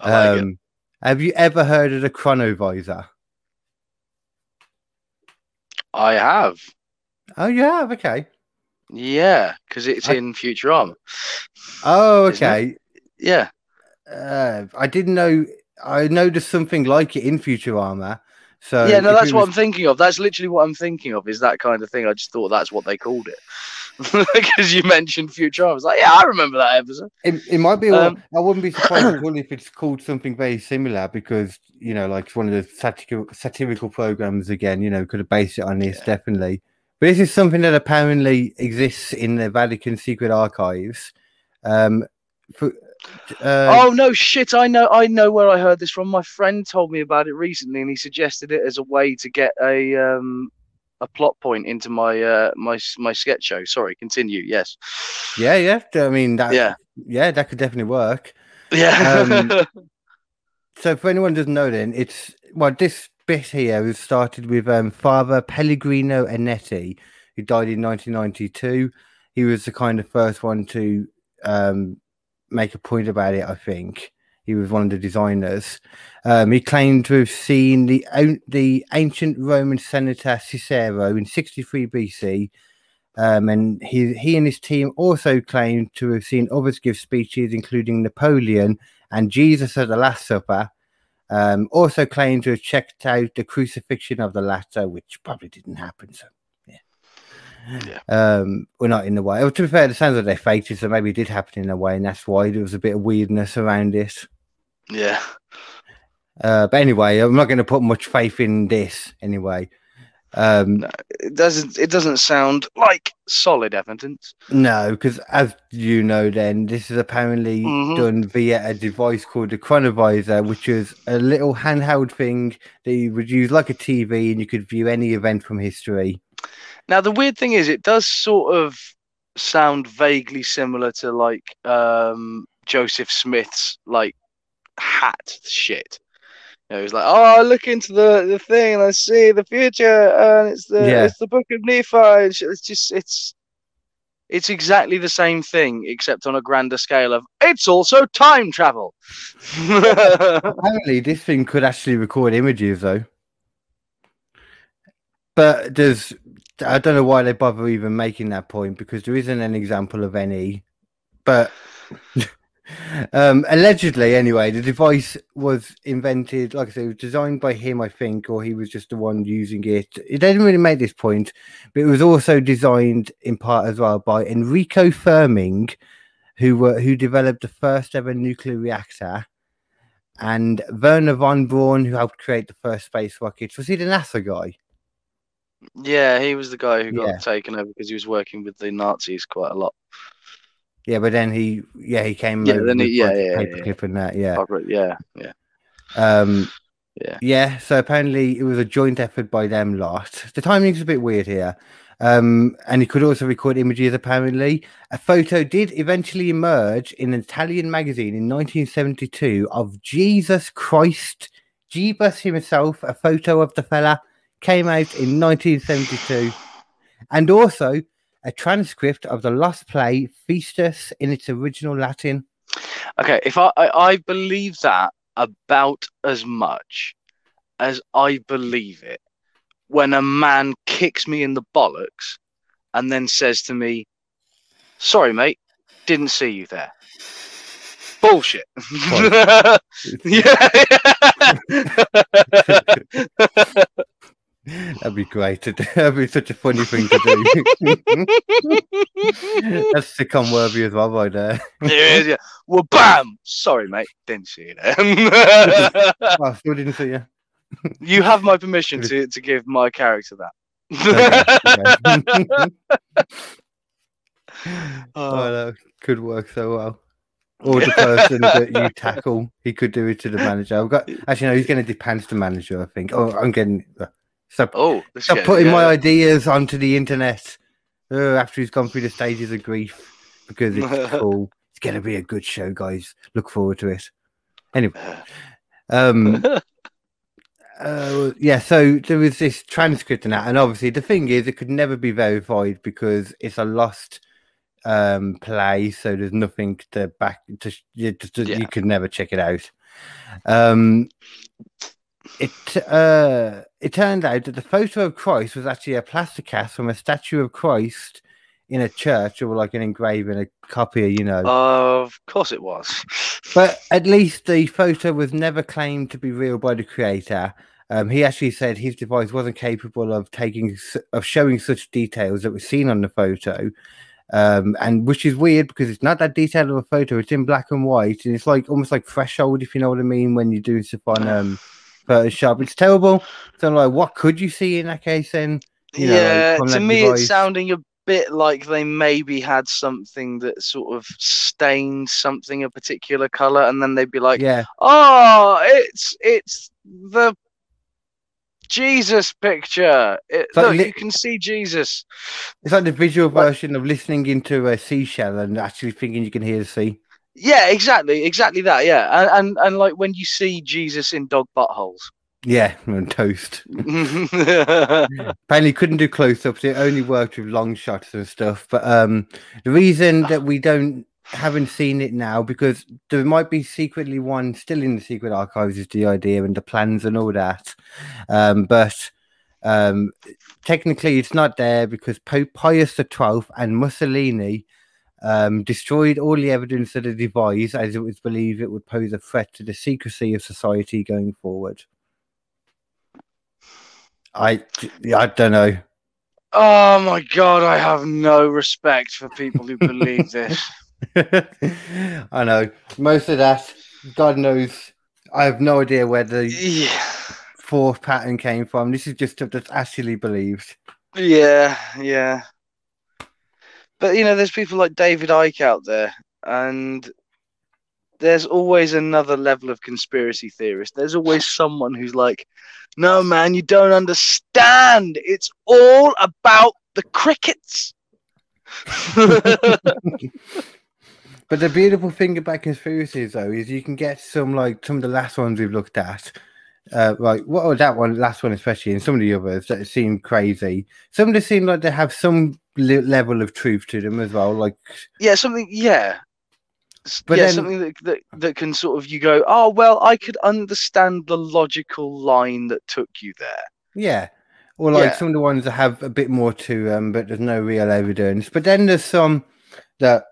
Like. Um, have you ever heard of the chronovisor? I have. Oh, you have. Okay. Yeah, because it's I- in Futurama. Oh, okay. Yeah. Uh, I didn't know. I noticed something like it in Futurama. So yeah, no, that's it what I'm thinking of. That's literally what I'm thinking of. Is that kind of thing? I just thought that's what they called it <laughs> because you mentioned Futurama. I was like, yeah, I remember that episode. It, it might be. Um, I wouldn't be <coughs> surprised if it's called something very similar because you know, like it's one of the satirical satirical programs again. You know, could have based it on this Yeah. definitely. But this is something that apparently exists in the Vatican secret archives. Um, for, uh, oh no, shit! I know, I know where I heard this from. My friend told me about it recently, and he suggested it as a way to get a um a plot point into my uh my my sketch show. Sorry, continue. Yes. yeah, yeah. I mean, that, Yeah. yeah, that could definitely work. Yeah. Um, <laughs> So, for anyone who doesn't know, then it's well, this bit here was started with um, Father Pellegrino Ernetti, who died in 1992. He was the kind of first one to um, make a point about it. I think he was one of the designers. Um, he claimed to have seen the the ancient Roman senator Cicero in 63 BC. Um, and he, he and his team also claimed to have seen others give speeches, including Napoleon and Jesus at the Last Supper. Um, also claimed to have checked out the crucifixion of the latter, which probably didn't happen. So, yeah. Um, we're not in the way. Well, to be fair, it sounds like they faked it, so maybe it did happen in a way, and that's why there was a bit of weirdness around it. yeah. Uh, but anyway, I'm not going to put much faith in this anyway. Um, No. It doesn't. It doesn't sound like solid evidence. No, because as you know, then this is apparently Mhm. done via a device called the Chronovisor, which is a little handheld thing that you would use like a TV, and you could view any event from history. Now the weird thing is, it does sort of sound vaguely similar to like um, Joseph Smith's like hat shit. You know, he's like, oh, I look into the, the thing and I see the future, and it's the Yeah. it's the Book of Nephi. It's just it's it's exactly the same thing, except on a grander scale of it's also time travel. <laughs> apparently, this thing could actually record images, though. But there's, I don't know why they bother even making that point because there isn't an example of any. But <laughs> um, allegedly, anyway, the device was invented, like I said, it was designed by him, I think, or he was just the one using it. It didn't really make this point, but it was also designed in part as well by Enrico Fermi, who were who developed the first ever nuclear reactor and Werner von Braun, who helped create the first space rockets. Was he the NASA guy? Yeah, he was the guy who got Yeah. taken over because he was working with the Nazis quite a lot. Yeah, but then he, yeah, he came. Yeah, then he- yeah, yeah, yeah, and that, yeah. Yeah, yeah. Um, Yeah. yeah. So apparently it was a joint effort by them lot. The timing's a bit weird here. Um, and he could also record images. Apparently, a photo did eventually emerge in an Italian magazine in 1972 of Jesus Christ, Jeebus himself, a photo of the fella came out in 1972, and also a transcript of the lost play Festus in its original Latin. Okay, if I, I I believe that about as much as I believe it when a man kicks me in the bollocks and then says to me, "Sorry, mate, didn't see you there." Bullshit. <laughs> <laughs> yeah. <laughs> That'd be great. <laughs> That'd be such a funny thing to do. <laughs> That's sitcom worthy as well, right there. It is, yeah. Well, bam! Sorry, mate. Didn't see you there. <laughs> Oh, still didn't see you. you have my permission to, to give my character that. Okay, okay. oh, that could work so well. Or the person that you tackle, he could do it to the manager. I've got actually no, he's going to depend to the manager. I think. Oh, I'm getting. Uh, Stop, oh, stop guy- putting my ideas onto the internet. Uh, after he's gone through the stages of grief, because it's <laughs> cool. It's going to be a good show, guys. Look forward to it. Anyway, um, <laughs> uh, yeah. So there was this transcript and that, and obviously the thing is, it could never be verified because it's a lost um play so there's nothing to back to you, to, Yeah. you could never check it out um it uh it turned out that the photo of christ was actually a plaster cast from a statue of christ in a church or like an engraving a copy you know Of course it was. <laughs> but at least the photo was never claimed to be real by the creator. Um, he actually said his device wasn't capable of taking of showing such details that were seen on the photo, um, and which is weird because it's not that detailed of a photo. It's in black and white, and it's like almost like threshold, if you know what I mean, when you're doing stuff on um, Photoshop. It's sharp. It's terrible. So, like, what could you see in that case? Then, you know, like, yeah, from to me device. it's sounding a bit like they maybe had something that sort of stained something a particular color, and then they'd be like, yeah, "Oh, it's it's the Jesus picture. It, It's like look, li- you can see Jesus." it's like the visual What- version of listening into a seashell and actually thinking you can hear the sea. Yeah, exactly, exactly that. Yeah, and and, and like when you see Jesus in dog buttholes. Yeah, and toast. <laughs> Apparently, couldn't do close-ups. It only worked with long shots and stuff. But um, the reason that we don't haven't seen it now because there might be secretly one still in the secret archives is the idea and the plans and all that. Um, but um, technically, it's not there because Pope Pius XII and Mussolini um, destroyed all the evidence of the device as it was believed it would pose a threat to the secrecy of society going forward. I, I don't know. Oh my god, I have no respect for people who believe <laughs> this. I know. Most of that, God knows. I have no idea where the Yeah, fourth pattern came from. This is just stuff that's actually believed. yeah, yeah. But you know, there's people like David Icke out there, and there's always another level of conspiracy theorist. There's always someone who's like, "No, man, you don't understand. It's all about the crickets." <laughs> <laughs> But the beautiful thing about conspiracies, though, is you can get some like some of the last ones we've looked at. Uh, like what was that one, last one especially, and some of the others that seem crazy. Some of them seem like they have some le- level of truth to them as well. Like yeah, something. Yeah. But yeah, then- something that, that that can sort of you go, oh well, I could understand the logical line that took you there. Yeah. Or like Yeah. some of the ones that have a bit more to them, but there's no real evidence. But then there's some that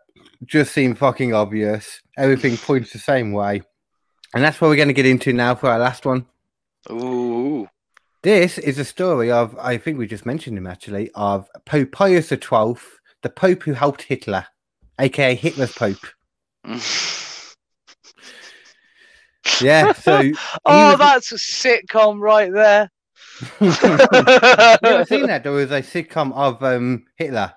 just seem fucking obvious. Everything points the same way. And that's what we're going to get into now for our last one. Ooh. This is a story of, I think we just mentioned him actually, of Pope Pius XII, the Pope who helped Hitler, aka Hitler's Pope. <laughs> Yeah, so oh, was- that's a sitcom right there. <laughs> you ever seen <laughs> that? There was a sitcom of um, Hitler.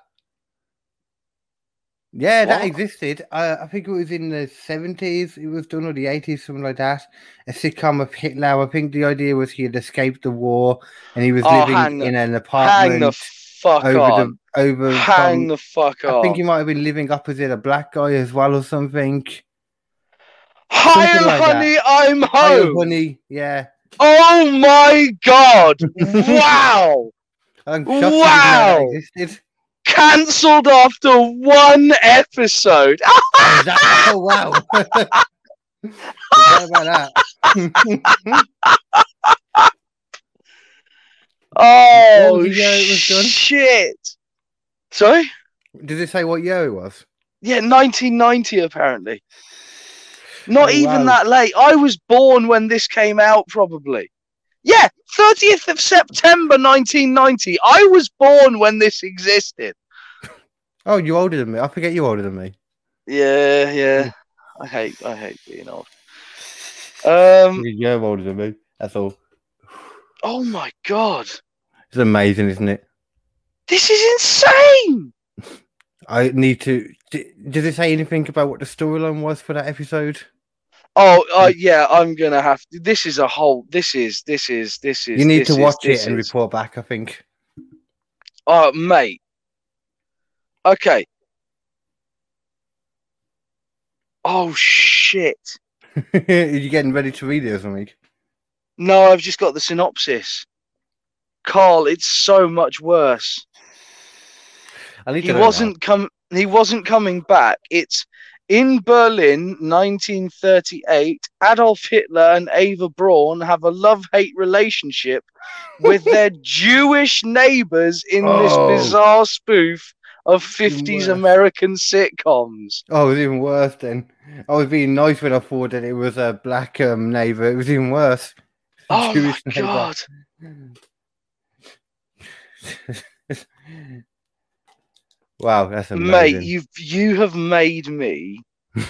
Yeah, that existed. Uh, I think it was in the seventies. It was done or the eighties, something like that. A sitcom of Hitler. I think the idea was he had escaped the war and he was Oh, living the- in an apartment. Hang the fuck over on. the over. Hang the fuck I on. think he might have been living opposite a black guy as well or something. Hi, like that. honey, I'm Hi, home. honey. Yeah, Oh my god! <laughs> wow! I'm shocked you didn't Wow. Cancelled after one episode. Oh, that- oh, wow. <laughs> Forgot about that. <laughs> Oh was the year it was done? shit! Sorry? Did it say what year it was? Yeah, 1990 apparently. <sighs> Not Oh, even wow. that late. I was born when this came out, probably. Yeah, 30th of September 1990. I was born when this existed. Oh, you're older than me. I forget you're older than me. Yeah, yeah. I hate, I hate being old. Um. You're older than me. That's all. Oh my god, It's amazing, isn't it? this is insane. <laughs> I need to. did it say anything about what the storyline was for that episode? Oh, uh, yeah. I'm gonna have to. This is a whole. This is. This is. This is. You need to watch this it and is- report back. I think. Oh, mate. Okay. Oh shit. Are <laughs> you getting ready to read it or something? No, I've just got the synopsis. Carl, it's so much worse. I need He wasn't com- he wasn't coming back. It's in Berlin, 1938. Adolf Hitler and Eva Braun have a love-hate relationship with their <laughs> Jewish neighbors in Oh. this bizarre spoof of 50s. American sitcoms. Oh, it was even worse then. I was being nice when I thought that it was a black um, neighbor. It was even worse. <laughs> Oh Jewish my god. <laughs> wow, that's amazing. Mate, you've you have made me <laughs>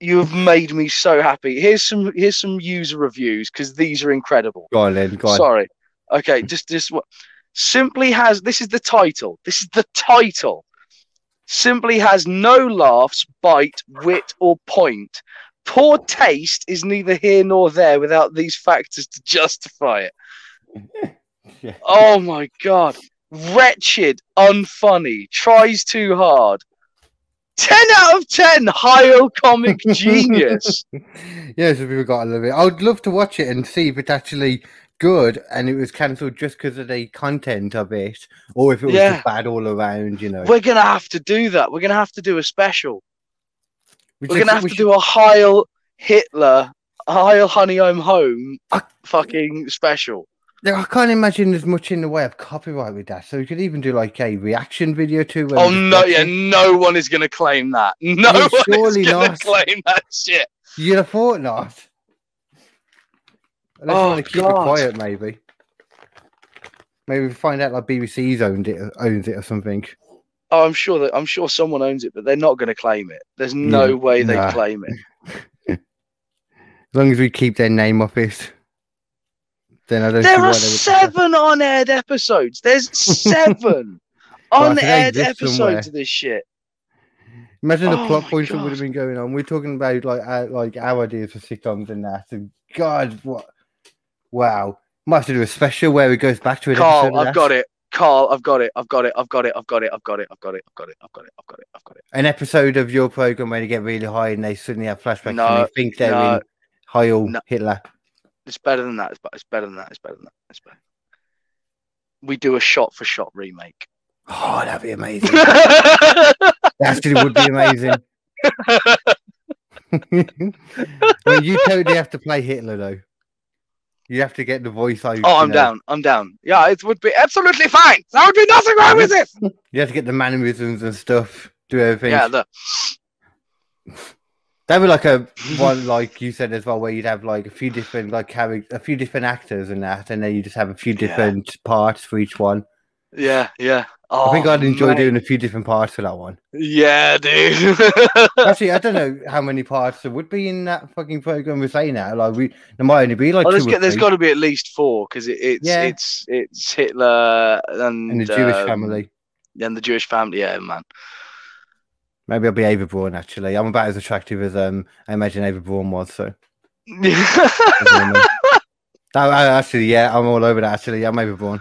you have made me so happy. Here's some here's some user reviews because these are incredible. go on, then. Go on. Sorry. Okay, just just what simply has this is the title. This is the title. Simply has no laughs, bite, wit, or point. Poor taste is neither here nor there without these factors to justify it. <laughs> Yeah. Oh my god. Wretched, unfunny, tries too hard. 10 out of 10, Heil comic <laughs> genius. yeah, so people got to love it. I would love to watch it and see if it actually good and it was cancelled just because of the content of it, or if it was Yeah. just bad all around. You know, We're gonna have to do that. We're gonna have to do a special. We We're just- gonna have we to should- do a Heil Hitler, Heil Honey I'm Home I- fucking special. Yeah, I can't imagine there's much in the way of copyright with that. So we could even do like a reaction video to. Oh no, yeah, no one is gonna claim that. No Well, one surely is gonna not. claim that shit. You'd have thought not. Let's Oh, keep God. it quiet, maybe. Maybe we find out like BBC's owned it, owns it or something. Oh, I'm sure that I'm sure someone owns it, but they're not gonna claim it. There's no Yeah, way they nah. claim it. <laughs> As long as we keep their name off it, then I don't There are seven on-aired episodes. There's <laughs> seven Well, I think they on-aired episodes somewhere. of this shit. Imagine the Oh plot points that would have been going on. We're talking about like our, like our ideas for sitcoms and that. And God, what? Wow, might have to do a special where it goes back to an Carl, I've got it. Carl, I've got it. I've got it. I've got it. I've got it. I've got it. I've got it. I've got it. I've got it. I've got it. I've got it. I've got it. An episode of your program where they get really high and they suddenly have flashbacks No, and they think they're no, in Heil no. Hitler. It's better than that. It's, it's better than that. It's better than that. It's better. We do a shot for shot remake. Oh, that'd be amazing. That actually would be amazing. I mean, you totally have to play Hitler though. You have to get the voice out. oh, I'm know. down. I'm down. Yeah, it would be absolutely fine. There would be nothing wrong with this. <laughs> You have to get the mannerisms and stuff. Do everything. Yeah, the, That'd be like a one, like you said as well, where you'd have like a few different like characters, a few different actors and that, and then you just have a few Yeah. different parts for each one. Yeah, yeah. Oh, I think I'd enjoy mate. doing a few different parts for that one. Yeah, dude. <laughs> Actually, I don't know how many parts there would be in that fucking program we're saying now. Like we, there might only be like Oh, two there's, got- there's got to be at least four because it, it's Yeah. it's it's Hitler and, in the Jewish um, family. and the Jewish family. Yeah, man. Maybe I'll be Eva Braun. Actually, I'm about as attractive as um I imagine Eva Braun was. So <laughs> <laughs> actually, yeah, I'm all over that. Actually, I'm Eva Braun.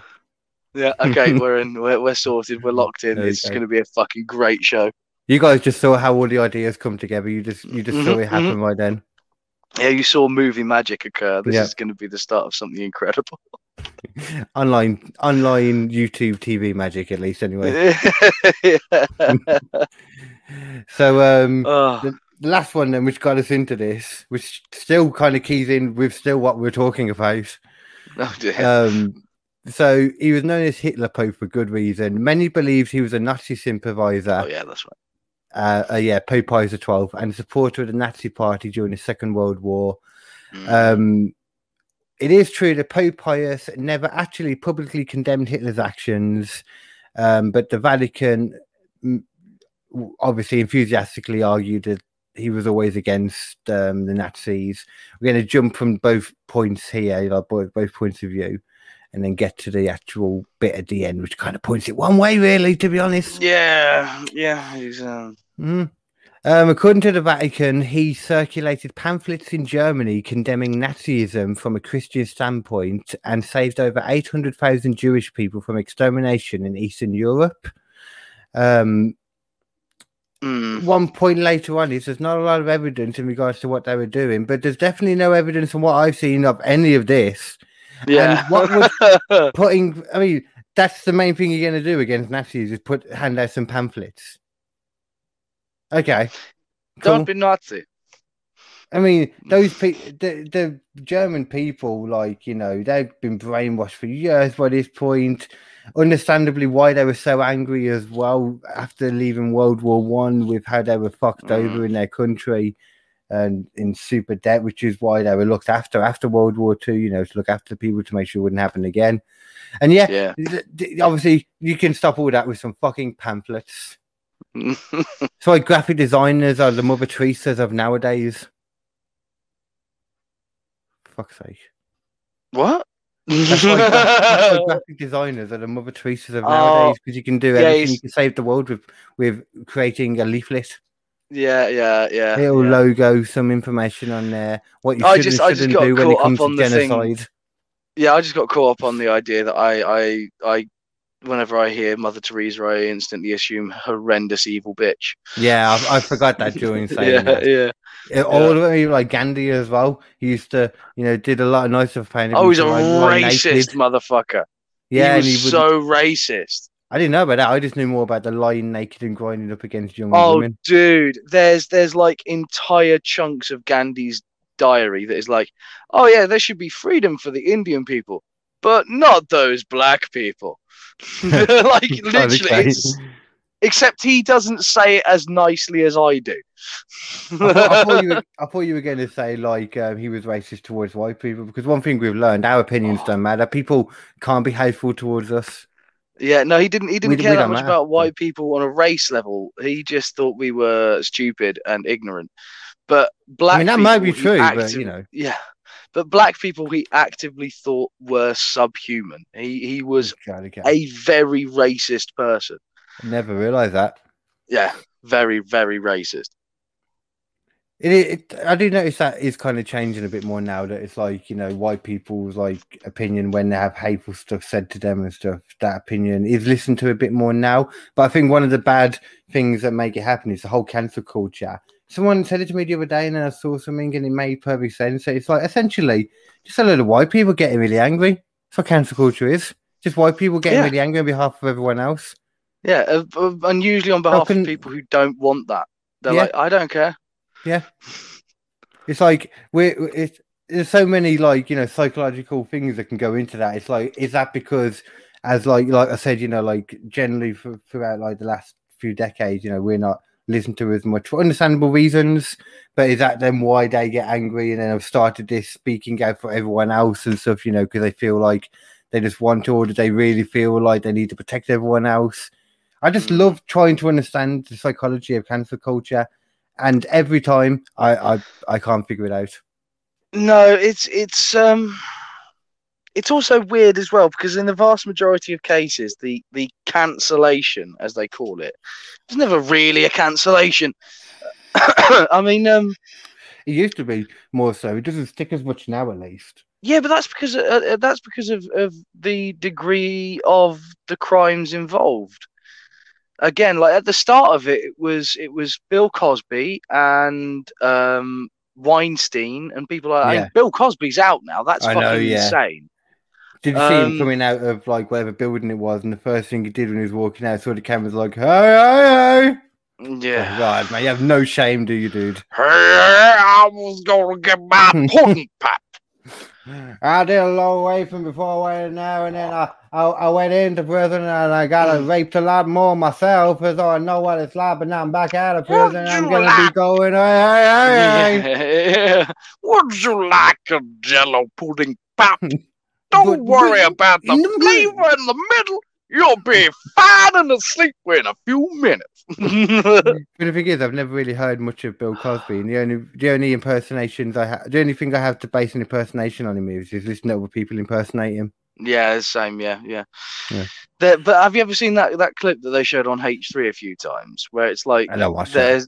<laughs> okay, we're in. We're, we're sorted. We're locked in. There you It's go. going to be a fucking great show. You guys just saw how all the ideas come together. You just you just saw Mhm, it happen right then. Yeah, you saw movie magic occur. This Yeah. is going to be the start of something incredible. <laughs> Online, online YouTube TV magic, at least anyway. <laughs> So, um, Oh, the last one then, which got us into this, which still kind of keys in with still what we're talking about. oh dear. Um, so he was known as Hitler Pope for good reason. Many believed he was a Nazi sympathizer. oh yeah, that's right. uh, uh, yeah, Pope Pius XII, and a supporter of the Nazi Party during the Second World War. Mm. Um, it is true that Pope Pius never actually publicly condemned Hitler's actions, um, but the Vatican mm, obviously enthusiastically argued that he was always against um, the Nazis. We're going to jump from both points here, like both, both points of view, and then get to the actual bit at the end, which kind of points it one way, really, to be honest. yeah, yeah. He's um. Mm. Um, according to the Vatican, he circulated pamphlets in Germany condemning Nazism from a Christian standpoint and saved over 800,000 Jewish people from extermination in Eastern Europe. Um, mm, one point later on is there's not a lot of evidence in regards to what they were doing, but there's definitely no evidence from what I've seen of any of this. Yeah. what <laughs> Putting, I mean, that's the main thing you're going to do against Nazis is put hand out some pamphlets. Okay. Don't be Nazi. I mean, those people, the, the German people, like, you know, they've been brainwashed for years by this point. Understandably, why they were so angry as well after leaving World War One with how they were fucked Mm. over in their country and in super debt, which is why they were looked after after World War Two, you know, to look after people to make sure it wouldn't happen again. And yeah, Yeah. th- th- obviously, you can stop all that with some fucking pamphlets. <laughs> So, like, graphic designers are the Mother Teresa's of nowadays. Fuck's sake. what? That's why, gra- that's why <laughs> graphic designers are the Mother Teresa's of Oh, nowadays because you can do yeah, everything. it's- You can save the world with with creating a leaflet, yeah, yeah, yeah. little yeah. logo, some information on there, what you I should just- and I just shouldn't got do when it caught comes up to on the thing. genocide. yeah, I just got caught up on the idea that I, I, I, whenever I hear Mother Teresa, I instantly assume horrendous evil bitch. Yeah, I, I forgot that during <laughs> saying yeah, that. yeah. Yeah, All the way like Gandhi as well. He used to, you know, did a lot of nice stuff. painting Oh, he's a like, racist motherfucker. Yeah, he was he so racist. I didn't know about that. I just knew more about the lying naked and grinding up against young Oh, women. dude, there's there's like entire chunks of Gandhi's diary that is like, oh yeah, there should be freedom for the Indian people, but not those black people. <laughs> like <laughs> literally, except he doesn't say it as nicely as I do. I, thought, I, thought you were, <laughs> I thought you were going to say like um, he was racist towards white people because one thing we've learned, our opinions Oh. don't matter. People can't be hateful towards us. Yeah, no, he didn't. He didn't We- care we that much matter. about white people on a race level. He just thought we were stupid and ignorant. But black. I mean, that might be people, he true, but you know, Yeah, but black people he actively thought were subhuman. He he was God, okay. a very racist person. never realised that. Yeah, very very racist. It, it, I do notice that is kind of changing a bit more now. That it's like you know white people's like opinion when they have hateful stuff said to them and stuff. That opinion is listened to a bit more now. But I think one of the bad things that make it happen is the whole cancel culture. Someone said it to me the other day, and then I saw something, and it made perfect sense. So It's like essentially just a load of white people getting really angry. That's what cancel culture is. Just white people getting Yeah. really angry on behalf of everyone else. Yeah, uh, uh, and usually on behalf can- of people who don't want that. They're Yeah. like, I don't care. It's like we're it's there's so many like you know psychological things that can go into that. It's like is that because as like like I said, you know, like generally for, throughout like the last few decades, you know, we're not listened to as much for understandable reasons. But is that then why they get angry and then have started this speaking out for everyone else and stuff? You know, because they feel like they just want to, or do they really feel like they need to protect everyone else? I just Mm. love trying to understand the psychology of cancel culture, and every time I I, I can't figure it out. No, it's it's um it's also weird as well because in the vast majority of cases the the cancellation as they call it it's never really a cancellation. <coughs> I mean um It used to be more so. It doesn't stick as much now, at least. yeah, but that's because uh, uh, that's because of of the degree of the crimes involved. Again, like at the start of it, it was it was Bill Cosby and um Weinstein and people are like, Yeah. Bill Cosby's out now. That's I fucking know, yeah. insane. Did you see him Um, coming out of like whatever building it was, and the first thing he did when he was walking out, saw the cameras like, "Hey, hey, hey!" Oh, Yeah. God, man, you have no shame, do you, dude? Hey, I was gonna get my <laughs> pudding pop. I did a long way from before I went in there, and then I, I, I went into prison and I got Mm. raped a lot more myself, so I know what it's like. But now I'm back out of Would prison. I'm gonna like- be going, hey, hey, hey, hey. <laughs> Yeah. Would you like a jello pudding pop? <laughs> Don't worry but- about the flavor in the middle. You'll be fine and asleep in a few minutes. <laughs> But the thing is, I've never really heard much of Bill Cosby, and the only the only impersonations I have, the only thing I have to base an impersonation on him is is listening to other people impersonate him. yeah, the same. Yeah, yeah. Yeah. The- but have you ever seen that that clip that they showed on H3 a few times, where it's like I don't watch that. there's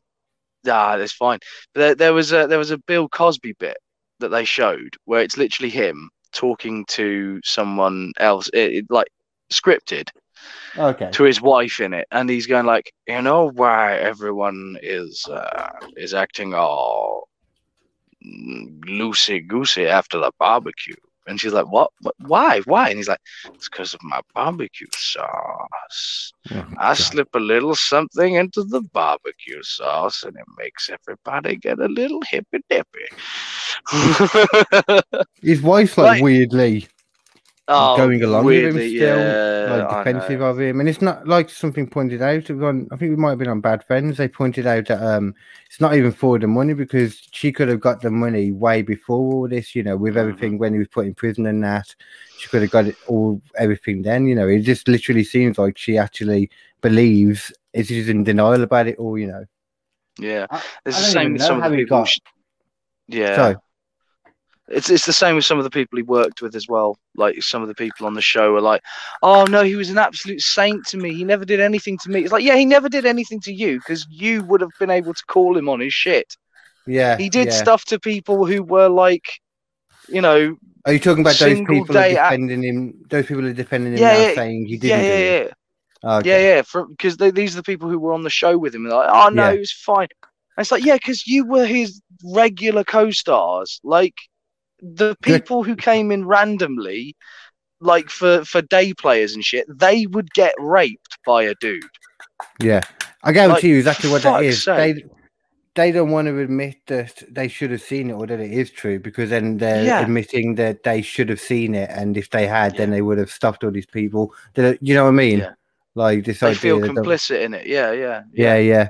ah, that's fine. There, there was a there was a Bill Cosby bit that they showed where it's literally him talking to someone else, it, it- like scripted Okay. to his wife in it, and he's going like, you know why everyone is uh, is acting all loosey goosey after the barbecue. And she's like, what? what? Why? Why? And he's like, it's because of my barbecue sauce. Oh, I God. slip a little something into the barbecue sauce and it makes everybody get a little hippy dippy. His wife like Like- weirdly oh, going along with him still, yeah, like defensive of him, and it's not like something pointed out. It was on, I think we might have been on Bad Friends. They pointed out that um, it's not even for the money because she could have got the money way before all this. You know, with Mhm. everything when he was put in prison and that, she could have got it all everything then. You know, it just literally seems like she actually believes it's just in denial about it all. You know, Yeah, I- it's I the same even with know some of how the people. got- sh- Yeah, so it's it's the same with some of the people he worked with as well. Like some of the people on the show are like, "Oh no, he was an absolute saint to me. He never did anything to me." It's like, yeah, he never did anything to you because you would have been able to call him on his shit. yeah, He did yeah. stuff to people who were like, you know, Are you talking about those people are day at- defending him? Those people are defending him Yeah, now, yeah, saying he didn't. yeah, it? yeah. Oh, okay. Yeah, yeah, because these are the people who were on the show with him. And they're like, oh no, Yeah. it was fine. And it's like, yeah, because you were his regular co-stars. Like the people who came in randomly, like for for day players and shit, they would get raped by a dude. Yeah, I guarantee Like, you exactly what that is. sake. They they don't want to admit that they should have seen it or that it is true because then they're Yeah. admitting that they should have seen it, and if they had, then they would have stopped all these people. That you know what I mean? Yeah. Like this They idea. feel complicit in it. Yeah, yeah, yeah, yeah.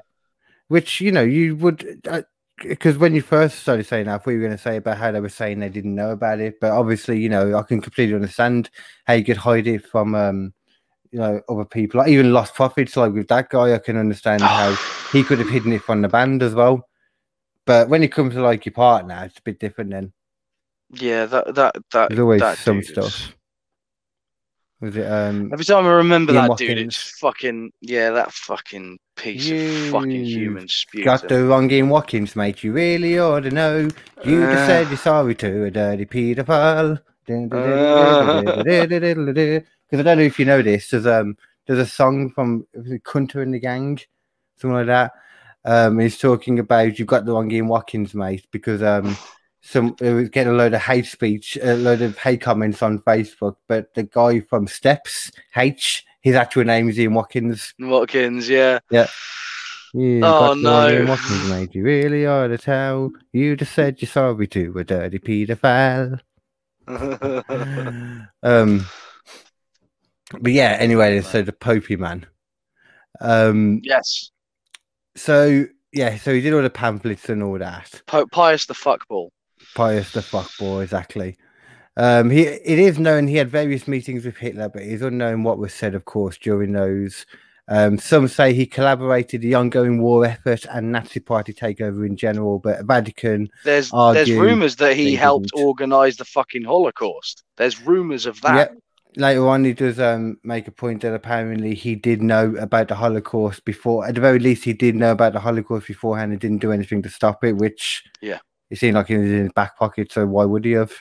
Which you know you would. Uh, because when you first started saying that, I thought you were going to say about how they were saying they didn't know about it, but obviously, you know, I can completely understand how you could hide it from, um, you know, other people. Like even Lostprophets, like with that guy, I can understand how he could have hidden it from the band as well. But when it comes to like your partner, it's a bit different. Then Yeah, that that that. there's always that some dude stuff. Was it? Um, Every time I remember Ian that dude, it's fucking yeah, that fucking piece of fucking You human sputum. got the wrong Ian Watkins, mate. You really ought to know. You just Uh. said you're sorry to a dirty paedophile. Because I don't know if you know this. There's um there's a song from Kunter and the Gang, something like that. Um, he's talking about you've got the wrong Ian Watkins, mate, because um some it was getting a load of hate speech, a load of hate comments on Facebook. But the guy from Steps H, his actual name is Ian Watkins. Watkins, yeah. You Oh, got the wrong Ian no. Watkins, mate. You really ought to tell. You just said you're sorry to a dirty paedophile. <laughs> um, but yeah. Anyway, so the Popey man. Um, yes. so yeah, so he did all the pamphlets and all that. Po- Pius the fuckball. Pius the fuckboy, exactly. Um, he it is known he had various meetings with Hitler, but it's unknown what was said, of course, during those. Um, some say he collaborated the ongoing war effort and Nazi Party takeover in general, but Vatican There's there's rumours that he helped didn't. organise the fucking Holocaust. There's rumours of that. Yep. Later on, he does um, make a point that apparently he did know about the Holocaust before. At the very least, he did know about the Holocaust beforehand and didn't do anything to stop it, which Yeah. it seemed like it was in his back pocket. So why would he have?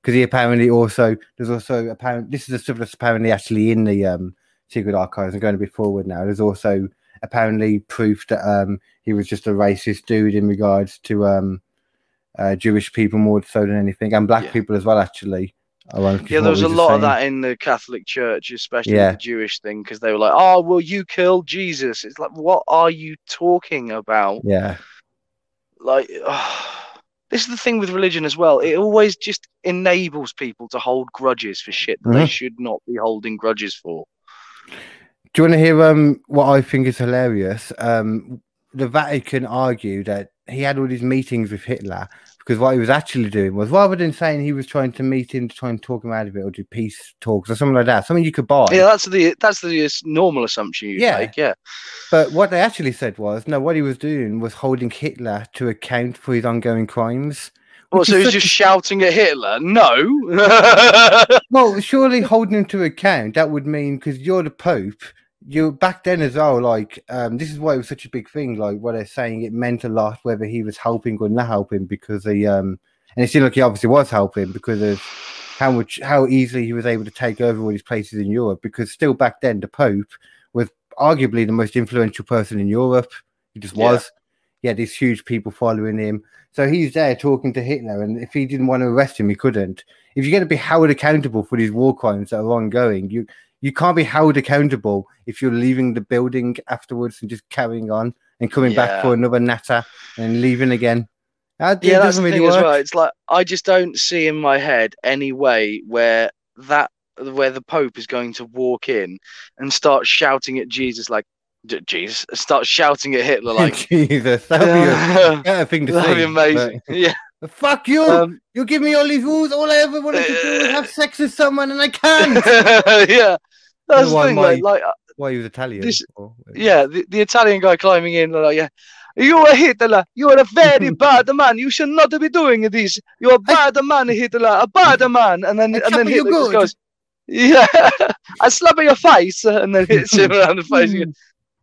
Because he apparently also there's also apparent this is the stuff that's apparently actually in the um, secret archives. I'm going a bit forward now. There's also apparently proof that um, he was just a racist dude in regards to um, uh, Jewish people more so than anything, and black Yeah. people as well. Actually, Yeah, there was a lot of that in the Catholic Church, especially Yeah. the Jewish thing, because they were like, "Oh, well, you killed Jesus." It's like, what are you talking about? Yeah, Like, <sighs> this is the thing with religion as well. It always just enables people to hold grudges for shit that they Mhm. should not be holding grudges for. Do you want to hear um what I think is hilarious? Um, the Vatican argued that he had all these meetings with Hitler because what he was actually doing was rather than saying he was trying to meet him to try and talk him out of it or do peace talks or something like that, something you could buy. Yeah, that's the that's the normal assumption you Yeah. make. Yeah, But what they actually said was no, what he was doing was holding Hitler to account for his ongoing crimes. well, so he's just shouting at Hitler. No. Well, surely holding him to account that would mean because you're the Pope. You back then as well, like um, this is why it was such a big thing. Like what they're saying, it meant a lot whether he was helping or not helping because he um, and it seemed like he obviously was helping because of how much how easily he was able to take over all these places in Europe. Because still back then, the Pope was arguably the most influential person in Europe. He just Yeah. was. He had these huge people following him. So he's there talking to Hitler, and if he didn't want to arrest him, he couldn't if you're going to be held accountable for these war crimes that are ongoing, you you can't be held accountable if you're leaving the building afterwards and just carrying on and coming back for another natter and leaving again. That, yeah, it that's doesn't the really thing as work. well. It's like I just don't see in my head any way where that where the Pope is going to walk in and start shouting at Jesus like Jesus, start shouting at Hitler like <laughs> Jesus, that would be a <laughs> that'd thing to say. be amazing. <laughs> Yeah. Fuck you! Um, you give me all these rules. All I ever wanted to do was have sex with someone, and I can't. yeah. That's the why thing, my- like, like uh, Why he was Italian? This- or- yeah, the, the Italian guy climbing in, like, yeah, you are Hitler. You are a very <laughs> bad man. You should not be doing this. You are a bad man, Hitler. A bad man. And then I and then you Hitler just good. goes, yeah, <laughs> I slap in your face, <laughs> and then hits him around the face again.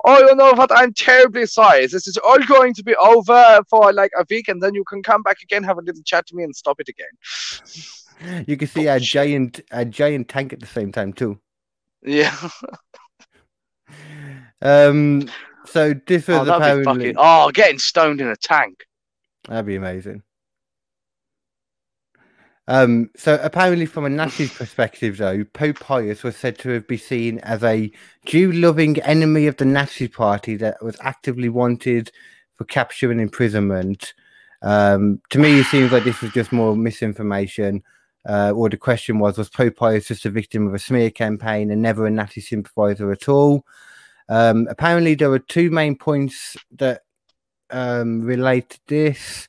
Oh, you know what? I'm terribly sorry. This is all going to be over for like a week, and then you can come back again, have a little chat to me, and stop it again. You can see a giant, a giant tank at the same time too. Yeah. <laughs> Um, so this was Oh, be apparently fucking. Oh, getting stoned in a tank. that'd be amazing. Um, so apparently, from a Nazi perspective, though, Pope Pius was said to have been seen as a Jew-loving enemy of the Nazi Party that was actively wanted for capture and imprisonment. Um, to me, it seems like this was just more misinformation. Uh, or the question was: Was Pope Pius just a victim of a smear campaign and never a Nazi sympathizer at all? Um, apparently, there were two main points that um, relate to this.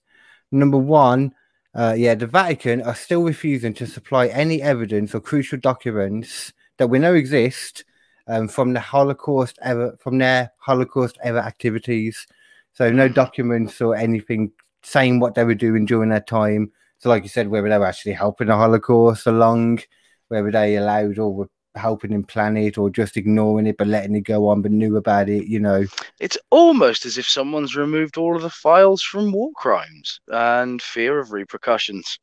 Number one, uh, yeah, the Vatican are still refusing to supply any evidence or crucial documents that we know exist um, from the Holocaust ever from their Holocaust era activities. So no documents or anything saying what they were doing during that time. So, like you said, whether they were actually helping the Holocaust along, whether they allowed or were helping him plan it, or just ignoring it but letting it go on, but knew about it. You know, It's almost as if someone's removed all of the files from war crimes and fear of repercussions.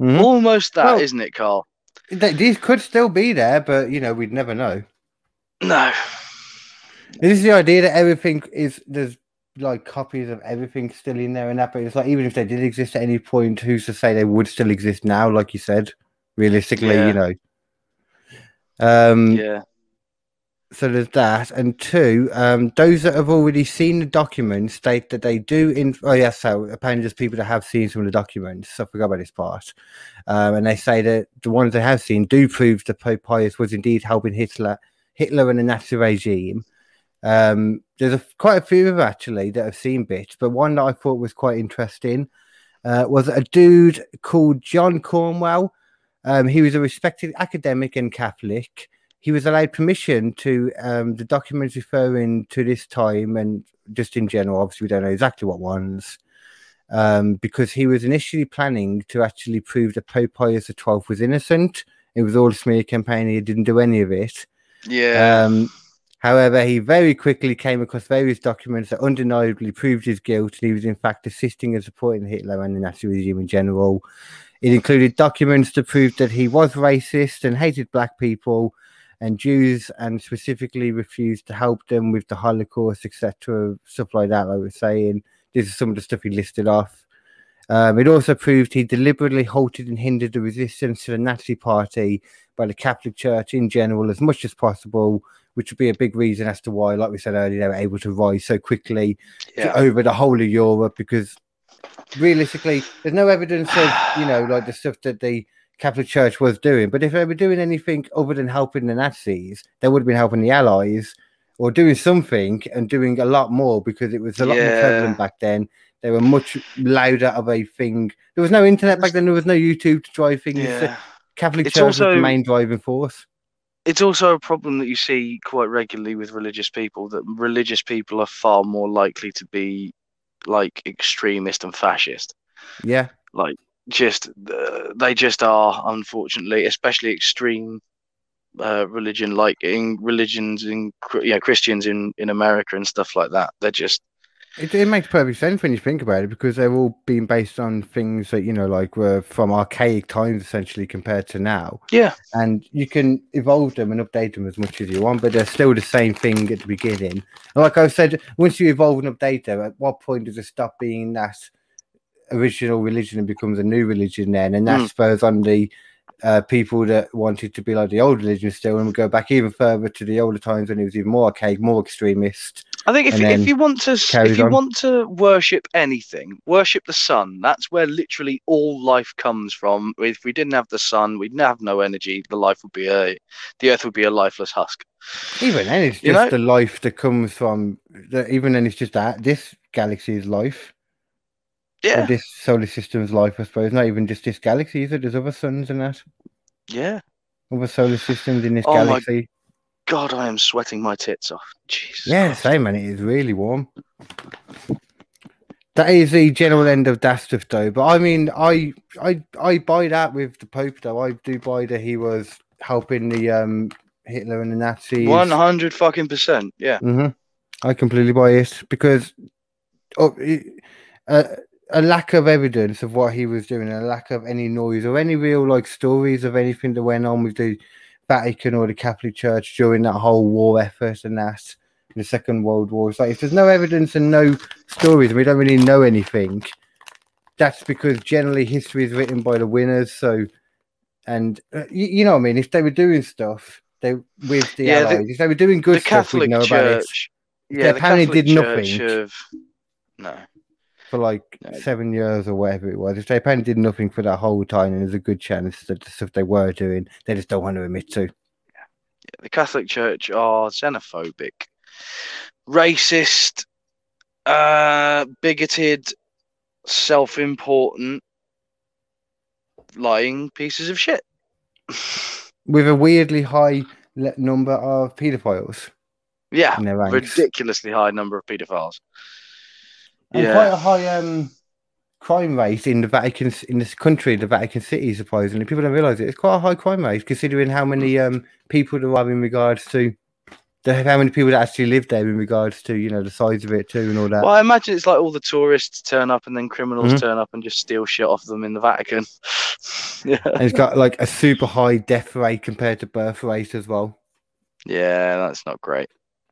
Mhm. Almost that, Well- not it, Carl? Th- these could still be there, but you know, we'd never know. No. This is the idea that everything is there's like copies of everything still in there and that, but it's like even if they did exist at any point, who's to say they would still exist now? Like you said, realistically, Yeah. you know. Um, Yeah. so there's that, and two, um, those that have already seen the documents state that they do. In oh yes, so apparently there's people that have seen some of the documents. So I forgot about this part, um, and they say that the ones they have seen do prove that Pope Pius was indeed helping Hitler, Hitler and the Nazi regime. Um, there's a, quite a few of them actually that have seen bits, but one that I thought was quite interesting uh, was a dude called John Cornwell. Um, he was a respected academic and Catholic he was allowed permission to um, the documents referring to this time and just in general. Obviously, we don't know exactly what ones, um, because he was initially planning to actually prove that Pope Pius XII was innocent. It was all a smear campaign. He didn't do any of it. Yeah. Um, however, he very quickly came across various documents that undeniably proved his guilt, and he was in fact assisting and supporting Hitler and the Nazi regime in general. It included documents to prove that he was racist and hated black people and Jews, and specifically refused to help them with the Holocaust, etc., stuff like that. We we're saying, this is some of the stuff he listed off. Um, it also proved he deliberately halted and hindered the resistance to the Nazi Party by the Catholic Church in general as much as possible, which would be a big reason as to why, like we said earlier, they were able to rise so quickly Yeah. over the whole of Europe because realistically, there's no evidence of, you know, like the stuff that the Catholic Church was doing. But if they were doing anything other than helping the Nazis, they would have been helping the Allies or doing something and doing a lot more because it was a lot more Yeah. prevalent back then. They were much louder of a thing. There was no internet back then. There was no YouTube to drive things. Yeah. Catholic It's Church was the main driving force. It's also a problem that you see quite regularly with religious people that religious people are far more likely to be like extremist and fascist. Yeah, Like just uh, they just are unfortunately, especially extreme uh, religion like in religions in you know Christians in in America and stuff like that. They're just It, it makes perfect sense when you think about it because they're all being based on things that you know, like were from archaic times essentially compared to now. yeah And you can evolve them and update them as much as you want, but they're still the same thing at the beginning. And like I said, once you evolve and update them, at what point does it stop being that original religion and becomes a new religion then? And that Mm. spurs on the uh, people that wanted to be like the old religion still, and we go back even further to the older times when it was even more archaic, more extremist. I think if if you want to if you on. want to worship anything, worship the sun. That's where literally all life comes from. If we didn't have the sun, we'd have no energy. The life would be a the earth would be a lifeless husk. Even then, it's You just know? the life that comes from. The, even then, it's just that this galaxy's life, or Yeah, this solar system's life, I suppose. Not even just this galaxy, is it? There's other suns and that, yeah. other solar systems in this Oh my galaxy. God, I am sweating my tits off. Jesus. Yeah, same, man. It is really warm. That is the general end of that stuff, though. But I mean, I I I buy that with the Pope, though. I do buy that he was helping the um Hitler and the Nazis. One hundred fucking percent. Yeah. Mm-hmm. I completely buy it because oh, it, a, a lack of evidence of what he was doing, a lack of any noise or any real like stories of anything that went on with the Vatican or the Catholic Church during that whole war effort and that in the Second World War. It's like if there's no evidence and no stories, and we don't really know anything. That's because generally history is written by the winners. So, and uh, you, you know what I mean. If they were doing stuff, they with the Yeah, the- allies, if they were doing good the stuff, we'd Catholic know about it. Church. Yeah, they the apparently Catholic did Church nothing. have- No. For like No. seven years or whatever it was. If they apparently did nothing for that whole time, and there's a good chance that the stuff they were doing, they just don't want to admit to. the Catholic Church are xenophobic, racist, uh, bigoted, self-important, lying pieces of shit. <laughs> With a weirdly high number of paedophiles yeah, in their ranks, ridiculously high number of paedophiles. And yeah. quite a high um crime rate in the Vatican in this country, the Vatican City. Supposedly, people don't realize it. It's quite a high crime rate considering how many um people there are in regards to. The, how many people that actually live there in regards to you know the size of it too and all that. Well, I imagine it's like all the tourists turn up and then criminals Mhm. turn up and just steal shit off them in the Vatican. <laughs> yeah, and it's got like a super high death rate compared to birth rate as well. yeah, that's not great.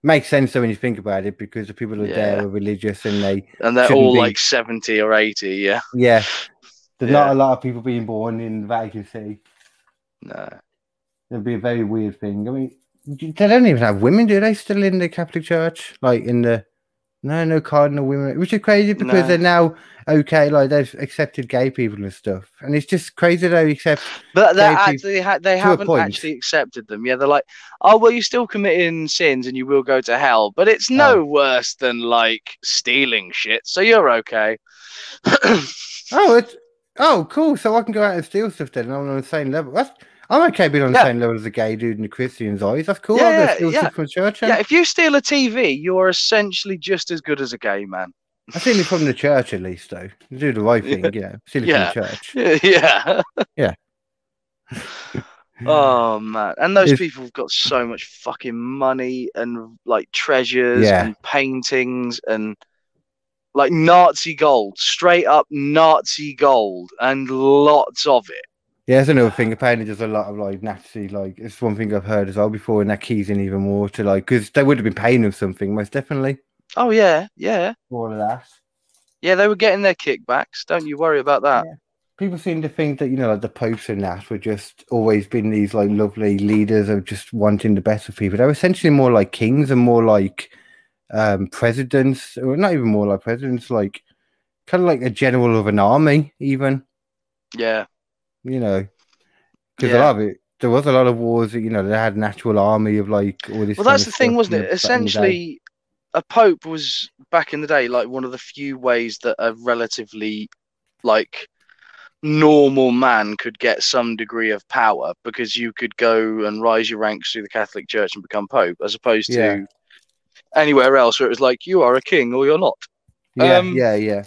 Makes sense though when you think about it because the people that are Yeah. there are religious and they And they're all be. like seventy or eighty. Yeah, yeah. There's Yeah. not a lot of people being born in the Vatican City. no. It'd be a very weird thing. I mean, they don't even have women, do they? Still in the Catholic Church, like in the no, no cardinal women, which is crazy because No. they're now okay. Like they've accepted gay people and stuff, and it's just crazy they accept. But they actually ha- they haven't actually accepted them. Yeah, they're like, oh well, you're still committing sins and you will go to hell, but it's no Oh. worse than like stealing shit, so you're okay. <clears throat> Oh, it's oh cool. So I can go out and steal stuff then. I'm on the same level. That's I'm okay being on the Yeah. same level as a gay dude in the Christian's eyes. That's cool. Yeah, yeah, yeah. from church. yeah, eh? if you steal a TV, you're essentially just as good as a gay man. I steal it from the church at least, though. You do the right thing, you know. Steal it Yeah. from the church. <laughs> yeah. Yeah. <laughs> oh man, and those It's- people have got so much fucking money and like treasures and paintings and like Nazi gold, straight up Nazi gold, and lots of it. Yeah, that's another thing. Apparently, there's a lot of like Nazi, like it's one thing I've heard as well before, and that keys in even more to like because they would have been paying them something, most definitely. Oh yeah, yeah, for All of that. Yeah, they were getting their kickbacks. Don't you worry about that. People seem to think that you know, like the popes and that were just always been these like lovely leaders of just wanting the best of people. They're essentially more like kings and more like um presidents, or not even more like presidents, like kind of like a general of an army, even. Yeah. You know, because a Yeah. lot of it, there was a lot of wars that you know they had an actual army of like all this. Well, that's the thing, wasn't it? the- back in the day. Essentially, a pope was back in the day like one of the few ways that a relatively like normal man could get some degree of power because you could go and rise your ranks through the Catholic Church and become pope, as opposed Yeah. to anywhere else where it was like you are a king or you're not. Yeah, Um, yeah, yeah.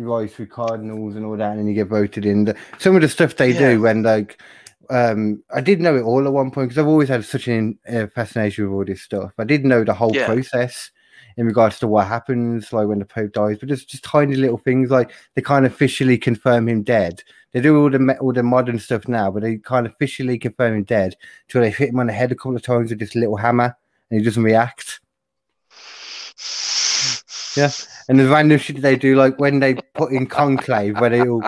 You rise through cardinals and all that, and then you get voted in. The, some of the stuff they Yeah. do when like, um, I did know it all at one point because I've always had such an uh, fascination with all this stuff. I did know the whole Yeah. process in regards to what happens, like when the Pope dies, but it's just tiny little things like they kind of officially confirm him dead. They do all the all the modern stuff now, but they kind of officially confirm him dead till they hit him on the head a couple of times with this little hammer, and he doesn't react. Yeah. And the random shit they do, like when they put in conclave, where they all,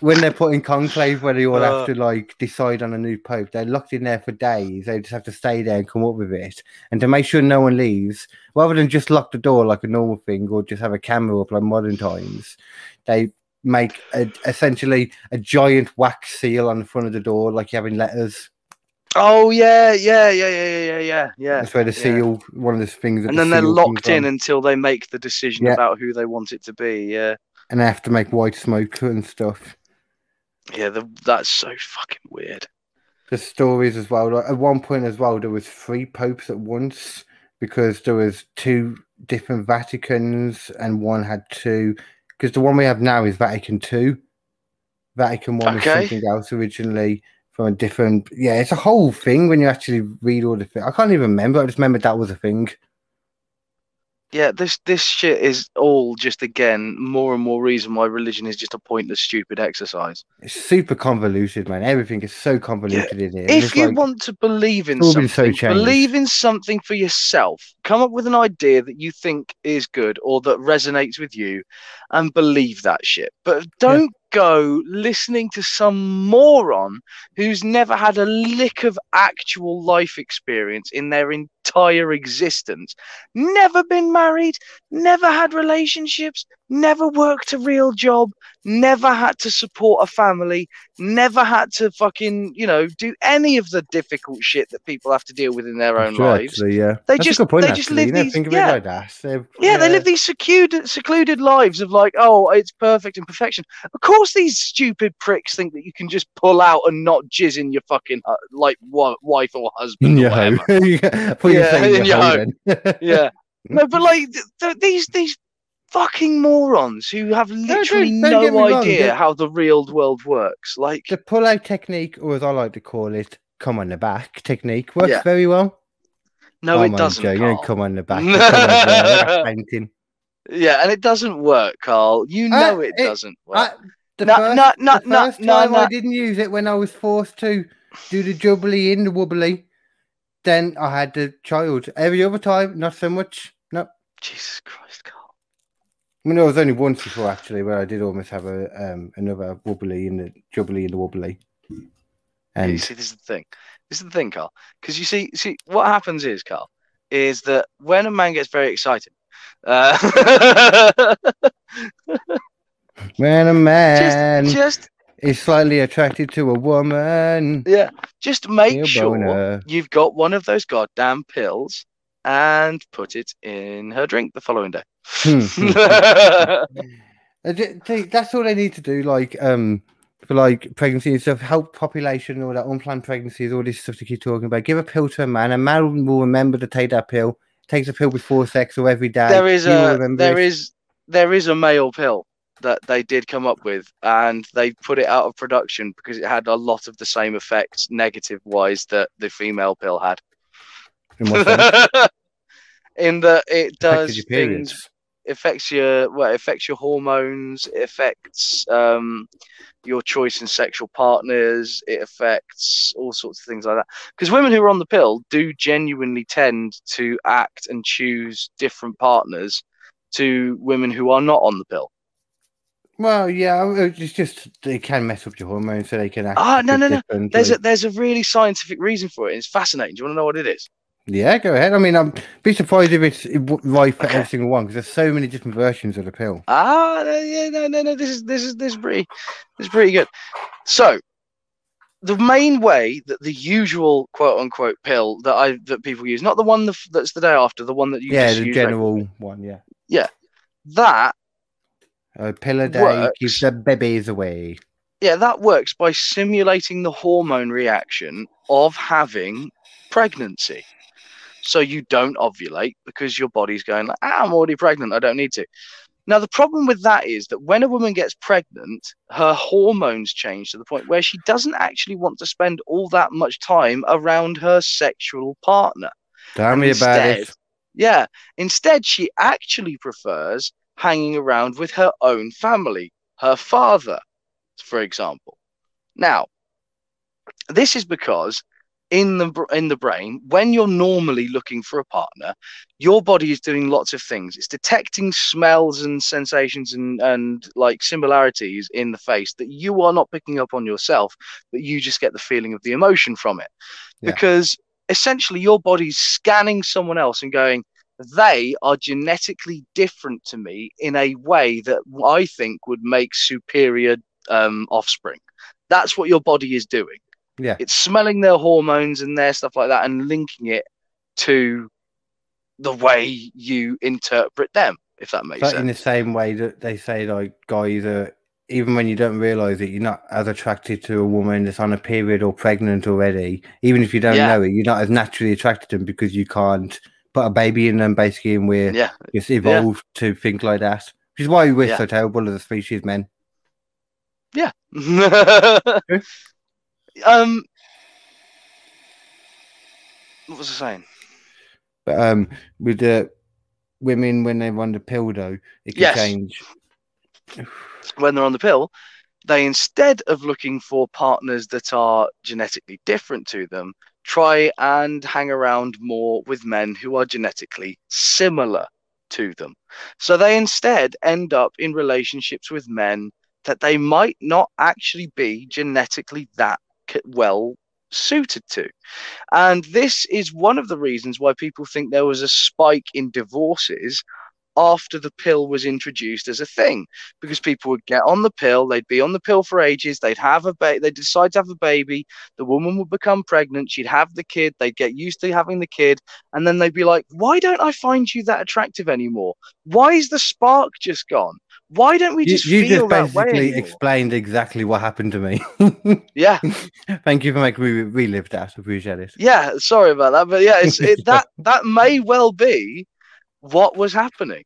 when they're put in conclave, where they all Uh. have to like decide on a new pope, they're locked in there for days. They just have to stay there and come up with it. And to make sure no one leaves, rather than just lock the door like a normal thing or just have a camera up like modern times, they make a, essentially a giant wax seal on the front of the door, like you have in letters. Oh yeah, yeah, yeah, yeah, yeah, yeah, yeah, yeah. That's where the yeah. seal, one of the things. And the then they're locked in on. until they make the decision Yeah. about who they want it to be. Yeah, and they have to make white smoke and stuff. yeah. The, that's so fucking weird. the stories as well. Like at one point as well, there was three popes at once because there was two different Vaticans and one had two. Because the one we have now is Vatican two. Vatican one Okay. was something else originally from a different. Yeah, it's a whole thing when you actually read all the things. I can't even remember. I just remember that was a thing. Yeah, this this shit is all just again more and more reason why religion is just a pointless, stupid exercise. It's super convoluted, man. Everything is so convoluted in here. if you like- want to believe in been so something, believe in something for yourself. Come up with an idea that you think is good or that resonates with you, and believe that shit. But don't go listening to some moron who's never had a lick of actual life experience in their entire existence, never been married, never had relationships, never worked a real job, never had to support a family, never had to fucking, you know, do any of the difficult shit that people have to deal with in their own Sure, lives. actually, yeah. They That's just- point, they just live you these- think of yeah. it like that. They've- Yeah, they live these secluded, secluded lives of like, oh, it's perfect and perfection. Of course, these stupid pricks think that you can just pull out and not jizz in your fucking uh, like wa- wife or husband in or whatever. I thought <laughs> you were Yeah, in your home. yeah, <laughs> no, but like th- th- these these fucking morons who have literally don't no get me wrong, idea they- how the real world works. Like, the pull out technique, or as I like to call it, come on the back technique, works Yeah. very well. no, Oh, it doesn't. Joe, you don't come on the back. <laughs> on painting. Yeah, and it doesn't work, Carl. You Uh, know it, it- doesn't work. I, the No, first, no, no, the first no, time no. I didn't use it when I was forced to do the jubbly in the wobbly. Then I had the child. Every other time, not so much. No, Jesus Christ, Carl. I mean, there was only once before actually where I did almost have a um another wobbly in the jubbly in the wobbly. Yeah, you And see, this is the thing. This is the thing, Carl. Because you see, see, what happens is, Carl, is that when a man gets very excited, uh, <laughs> <laughs> when a man just, just, is slightly attracted to a woman, yeah, just make sure bone her. you've got one of those goddamn pills and put it in her drink the following day. Hmm. I ju- think that's all they need to do. Like um for like pregnancy and stuff, help population, all that unplanned pregnancies, all this stuff to keep talking about. Give a pill to a man. A man will remember to take that pill. Takes a pill before sex or every day. there is a there it. is there is a male pill that they did come up with and they put it out of production because it had a lot of the same effects negative wise that the female pill had In <laughs> in that it does things. Affects your well it affects your hormones it affects um your choice in sexual partners it affects all sorts of things like that because women who are on the pill do genuinely tend to act and choose different partners to women who are not on the pill. Well, yeah, it's just they can mess up your hormones, so they can. act Ah, no, no, no. There's a there's a really scientific reason for it. It's fascinating. Do you want to know what it is? Yeah, go ahead. I mean, I'd be surprised if it's right for Okay. every single one because there's so many different versions of the pill. Ah, no, yeah, no, no, no. This is this is this is pretty this is pretty good. So, the main way that the usual quote unquote pill that I that people use, not the one that's the day after, the one that you yeah, the general one. Yeah, yeah, that a pill a day Works. keeps the babies away. yeah, that works by simulating the hormone reaction of having pregnancy. So you don't ovulate because your body's going like, ah, I'm already pregnant. I don't need to. Now the problem with that is that when a woman gets pregnant, her hormones change to the point where she doesn't actually want to spend all that much time around her sexual partner. Tell And me about it. instead- Yeah. Instead, she actually prefers hanging around with her own family, her father, for example. Now, this is because in the in the brain, when you're normally looking for a partner, your body is doing lots of things. It's detecting smells and sensations and and like similarities in the face that you are not picking up on yourself, but you just get the feeling of the emotion from it. Yeah. Because essentially your body's scanning someone else and going, they are genetically different to me in a way that I think would make superior um, offspring. That's what your body is doing. Yeah. It's smelling their hormones and their stuff like that and linking it to the way you interpret them, if that makes sense. But in the same way that they say, like guys are even when you don't realize it, you're not as attracted to a woman that's on a period or pregnant already. Even if you don't Yeah. know it, you're not as naturally attracted to them because you can't put a baby in them, basically, and we're Yeah. just evolved to think like that. Which is why we're Yeah. so terrible as a species, men. Yeah. <laughs> um, what was I saying? But um, with the women when they're on the pill, though, it can Yes. change. when they're on the pill, they instead of looking for partners that are genetically different to them, try and hang around more with men who are genetically similar to them. So they instead end up in relationships with men that they might not actually be genetically that well suited to. And this is one of the reasons why people think there was a spike in divorces after the pill was introduced as a thing because people would get on the pill, they'd be on the pill for ages, they'd have a baby, they'd decide to have a baby, the woman would become pregnant, she'd have the kid, they'd get used to having the kid, and then they'd be like, Why don't I find you that attractive anymore? Why is the spark just gone? Why don't we just you feel just basically explained exactly what happened to me. <laughs> yeah, Thank you for making me relive that. Appreciate it. yeah, sorry about that, but yeah, it's it, <laughs> that that may well be what was happening.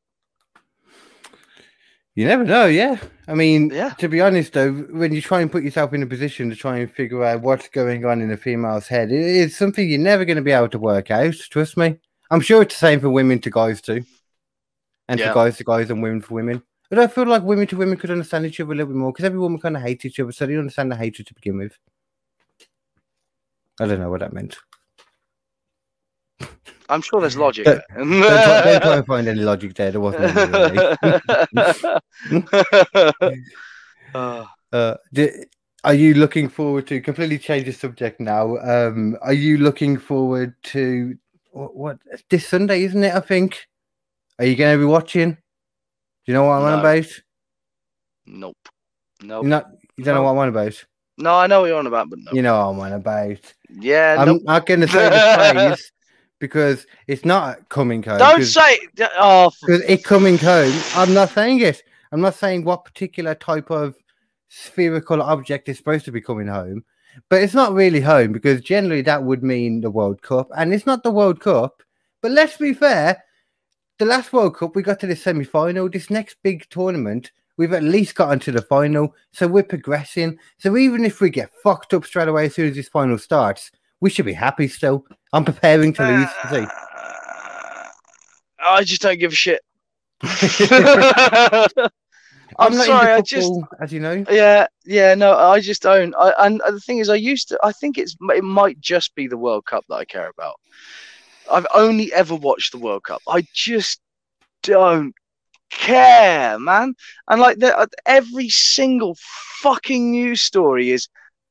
You never know, yeah. I mean, Yeah. to be honest, though, when you try and put yourself in a position to try and figure out what's going on in a female's head, it is something you're never going to be able to work out. Trust me. I'm sure it's the same for women to guys too, and Yeah. for guys to guys and women for women. But I feel like women to women could understand each other a little bit more because every woman kind of hates each other, so they understand the hatred to begin with. I don't know what that meant. I'm sure there's logic Don't- <laughs> Don't try, don't try and find any logic there. There wasn't. Any, really. <laughs> Uh, Uh, are you looking forward to completely change the subject now? Um, are you looking forward to what, what this Sunday, isn't it? I think. Are you going to be watching? Do you know what I'm on about? nope. Nope. You're not. You don't know what I'm on about. No, I know what you're on about, but no. You know what I'm on about. Yeah, I'm nope. not going to say the <laughs> phrase because it's not coming home. Don't say it. Oh, because it coming home, I'm not saying it. I'm not saying what particular type of spherical object is supposed to be coming home, but it's not really home because generally that would mean the World Cup, and it's not the World Cup. But let's be fair, the last World Cup we got to the semi final. This next big tournament, we've at least gotten to the final, so we're progressing. So even if we get fucked up straight away as soon as this final starts, we should be happy still. I'm preparing to lose. See. Uh, I just don't give a shit. <laughs> I'm, I'm sorry, I just as you know. yeah, yeah, no, I just don't. I and the thing is, I used to. I think it's it might just be the World Cup that I care about. I've only ever watched the World Cup. I just don't care, man. And like the, uh, every single fucking news story is,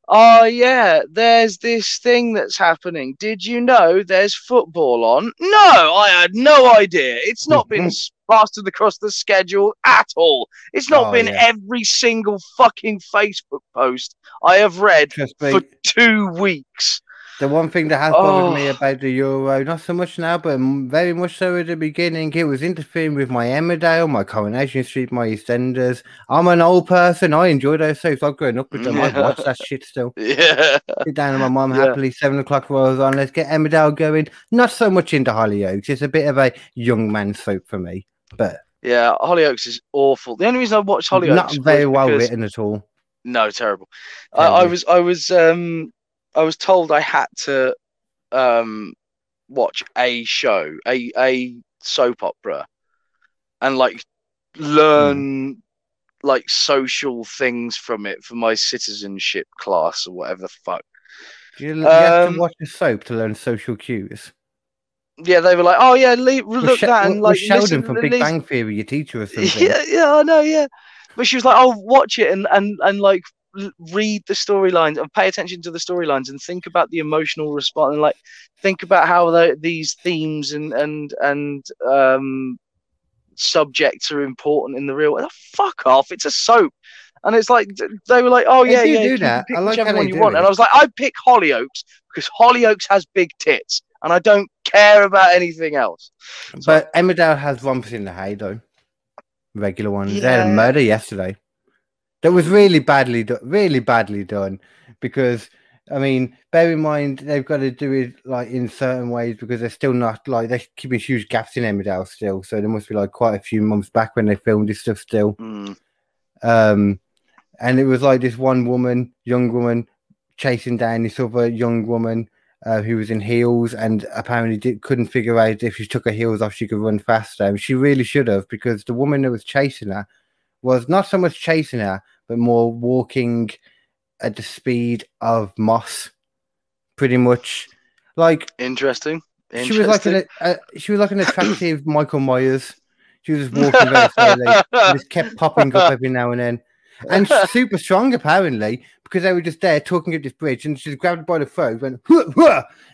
oh yeah, there's this thing that's happening. Did you know there's football on? No, I had no idea. It's not been <laughs> plastered across the schedule at all. It's not Oh, been yeah. every single fucking Facebook post I have read for two weeks. The one thing that has bothered me Oh. about the Euro, not so much now, but very much so at the beginning, it was interfering with my Emmerdale, my Coronation Street, my EastEnders. I'm an old person. I enjoy those soaps. I've grown up with them. I watch that shit still. <laughs> Yeah. Sit down with my mum Yeah. happily, seven o'clock rolls on. Let's get Emmerdale going. Not so much into Hollyoaks. It's a bit of a young man soap for me, but Yeah, Hollyoaks is awful. The only reason I watched Hollyoaks not very well because- written at all. No, terrible. I, I was I was um I was told I had to um watch a show, a a soap opera, and like learn Hmm. like social things from it for my citizenship class or whatever the fuck. You, you have Um, to watch a soap to learn social cues. Yeah, they were like, "Oh yeah, leave, look that and like Sheldon listen, from Big Bang Theory, your teacher or <laughs> something. Yeah, yeah, I know, yeah. But she was like, "Oh, watch it and and and like read the storylines and pay attention to the storylines and think about the emotional response and like think about how the, these themes and and and um subjects are important in the real. Oh, fuck off! It's a soap." And it's like they were like, "Oh yeah, yeah, do that. pick I like whichever one you want." it. And I was like, "I pick Hollyoaks because Hollyoaks has big tits, and I don't care about anything else." But Emmerdale has romps in the hay though. Regular ones. They had a murder yesterday. That was really badly done. Really badly done. Because I mean, bear in mind they've got to do it like in certain ways because they're still not like they're keeping huge gaps in Emmerdale still. So there must be like quite a few months back when they filmed this stuff still. Mm. Um, and it was like this one woman, young woman, chasing down this other young woman uh, who was in heels and apparently did, couldn't figure out if she took her heels off, she could run faster. And she really should have because the woman that was chasing her was not so much chasing her, but more walking at the speed of moss, pretty much. Like Interesting. she was like an uh, she was like an <clears throat> attractive Michael Myers. She was walking very slowly, and just kept popping up every now and then, and <laughs> super strong apparently because they were just there talking at this bridge, and she was grabbed by the throat, went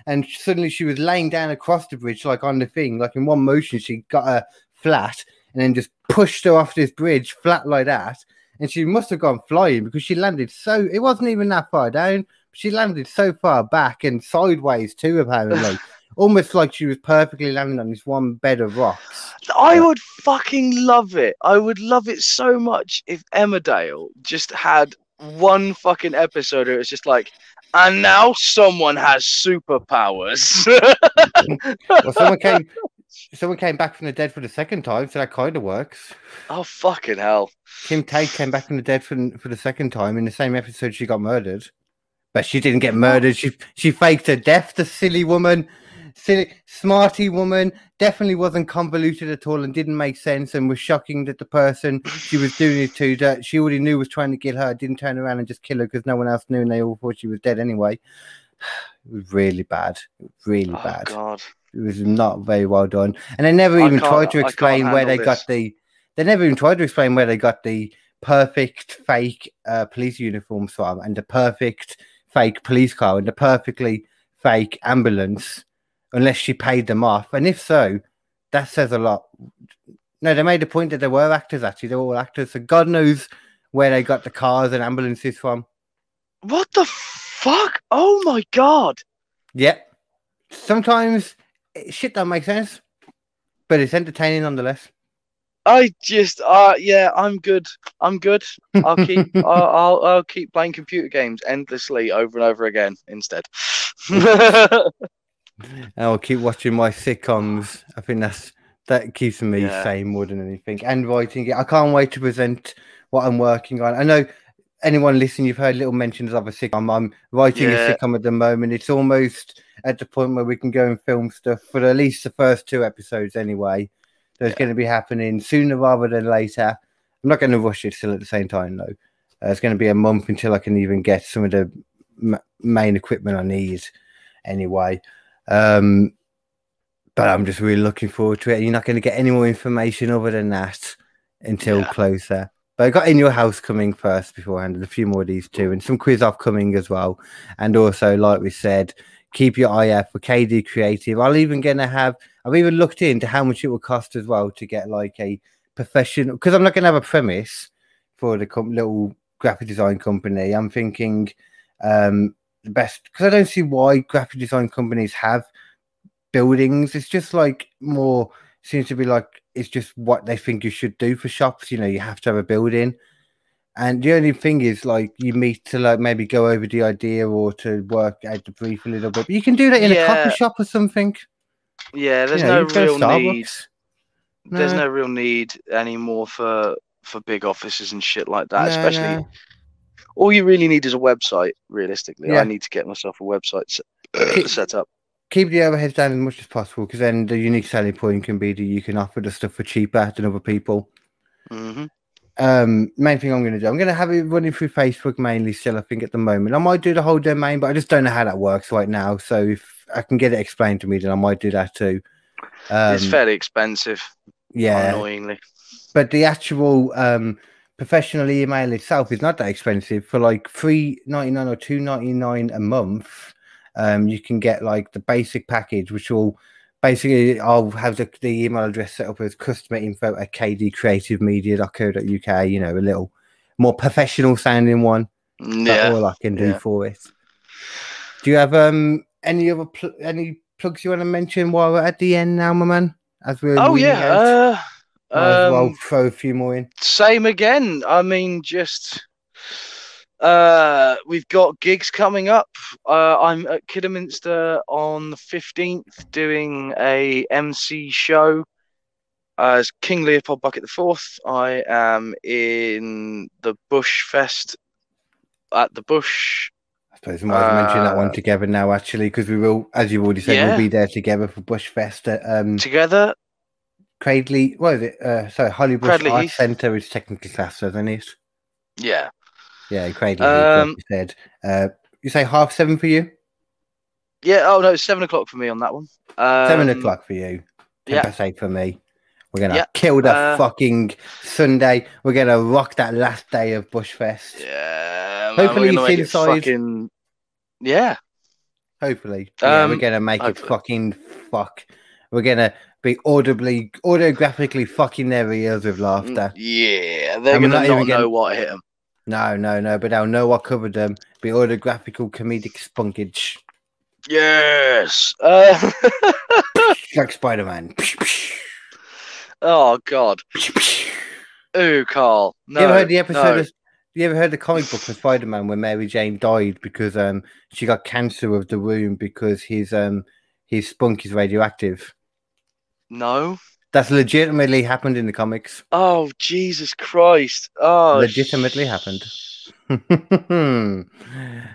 and suddenly she was laying down across the bridge like on the thing, like in one motion she got her flat, and then just pushed her off this bridge flat like that, and she must have gone flying because she landed so it wasn't even that far down. She landed so far back and sideways too, apparently. <laughs> Almost like she was perfectly landing on this one bed of rocks. I would fucking love it. I would love it so much if Emmerdale just had one fucking episode where it's just like, and now someone has superpowers. <laughs> Well, someone came, <laughs> someone came back from the dead for the second time, so that kind of works. oh fucking hell! Kim Tate came back from the dead for, for the second time in the same episode she got murdered, but she didn't get murdered. She she faked her death. The silly woman, silly smarty woman, definitely wasn't convoluted at all and didn't make sense and was shocking that the person she was doing it to that she already knew was trying to kill her didn't turn around and just kill her because no one else knew and they all thought she was dead anyway. It was really bad, really Oh bad. god. It was not very well done, and they never I even tried to explain where they handle got the. They never even tried to explain where they got the perfect fake uh, police uniforms from, and the perfect fake police car, and the perfectly fake ambulance, unless she paid them off. And if so, that says a lot. No, they made the point that they were actors. Actually, they were all actors. So God knows where they got the cars and ambulances from. What the fuck? Oh my god! Yep. Sometimes eh, shit don't make sense, but it's entertaining nonetheless. I just, uh, yeah, I'm good. I'm good. I'll keep, <laughs> I'll, I'll, I'll keep playing computer games endlessly over and over again instead. <laughs> I'll keep watching my sitcoms. I think that's that keeps me Yeah. sane more than anything. And writing it. I can't wait to present what I'm working on. I know anyone listening, you've heard little mentions of a sitcom. I'm writing Yeah. a sitcom at the moment. It's almost at the point where we can go and film stuff for at least the first two episodes anyway. There's Yeah. going to be happening sooner rather than later. I'm not going to rush it still at the same time though. Uh, it's going to be a month until I can even get some of the m- main equipment I need anyway. Um, but I'm just really looking forward to it. You're not going to get any more information other than that until Yeah. close there. But I got in your house coming first beforehand, and a few more of these too, and some quiz off coming as well. And also, like we said, keep your eye out for KD Creative. I'll even gonna have. I've even looked into how much it will cost as well to get like a professional because I'm not gonna have a premise for the com- little graphic design company. I'm thinking um the best because I don't see why graphic design companies have buildings. It's just like more seems to be like it's just what they think you should do for shops. You know, you have to have a building. And the only thing is, like, you meet to like maybe go over the idea or to work out the brief a little bit. But you can do that in a coffee shop or something. Yeah, there's You know, no you go to real need. There's No. no real need anymore for for big offices and shit like that. No, especially, no. all you really need is a website. Realistically, Yeah. I need to get myself a website set, <clears throat> set up. Keep the overheads down as much as possible because then the unique selling point can be that you can offer the stuff for cheaper than other people. hmm Um, main thing I'm going to do, I'm going to have it running through Facebook mainly still. I think at the moment I might do the whole domain, but I just don't know how that works right now. So if I can get it explained to me, then I might do that too. Um, it's fairly expensive, yeah, annoyingly. but the actual um professional email itself is not that expensive for like three ninety nine or two ninety nine a month. Um, you can get like the basic package, which will basically I'll have the, the email address set up as customer info at kdcreativemedia.co.uk. You know, a little more professional sounding one. That's Yeah. all I can do yeah. for it. Do you have um any other pl- any plugs you want to mention while we're at the end now, my man? As we're Oh yeah. Uh, Might as well um, throw a few more in. same again. I mean, just uh, we've got gigs coming up. Uh, I'm at Kidderminster on the 15th doing a MC show as King Leopold Bucket the Fourth. I am in the Bush Fest at the Bush. I suppose we might as well mention that one Uh, together now, actually, because we will, as you've already said, Yeah. we'll be there together for Bushfest at um, Together, Cradley. What is it? Uh, sorry, Cradley Arts Centre is technically classed, isn't it? yeah, Yeah, like Um, you said. Uh, you say half seven for you, yeah. Oh no, it's seven o'clock for me on that one. Um, seven o'clock for you, ten yeah. eight for me. We're gonna Yeah, kill the uh, fucking Sunday. We're gonna rock that last day of Bushfest. Yeah, Hopefully you gonna see the fucking yeah. Hopefully, yeah, we're Um, gonna make it fucking fuck. We're gonna be audibly, autographically fucking their ears with laughter. Yeah, they're And gonna not not, even know what hit them. No, no, no, but they'll know I covered them. Be autographical comedic spunkage. Yes. Uh, like Spider Man. <laughs> oh God. Ooh, Carl. No. you ever heard the episode no. of you ever heard the comic book of Spider Man where Mary Jane died because um she got cancer of the womb because his um his spunk is radioactive. No. That's legitimately happened in the comics. Oh Jesus Christ. Oh. legitimately sh- happened. <laughs>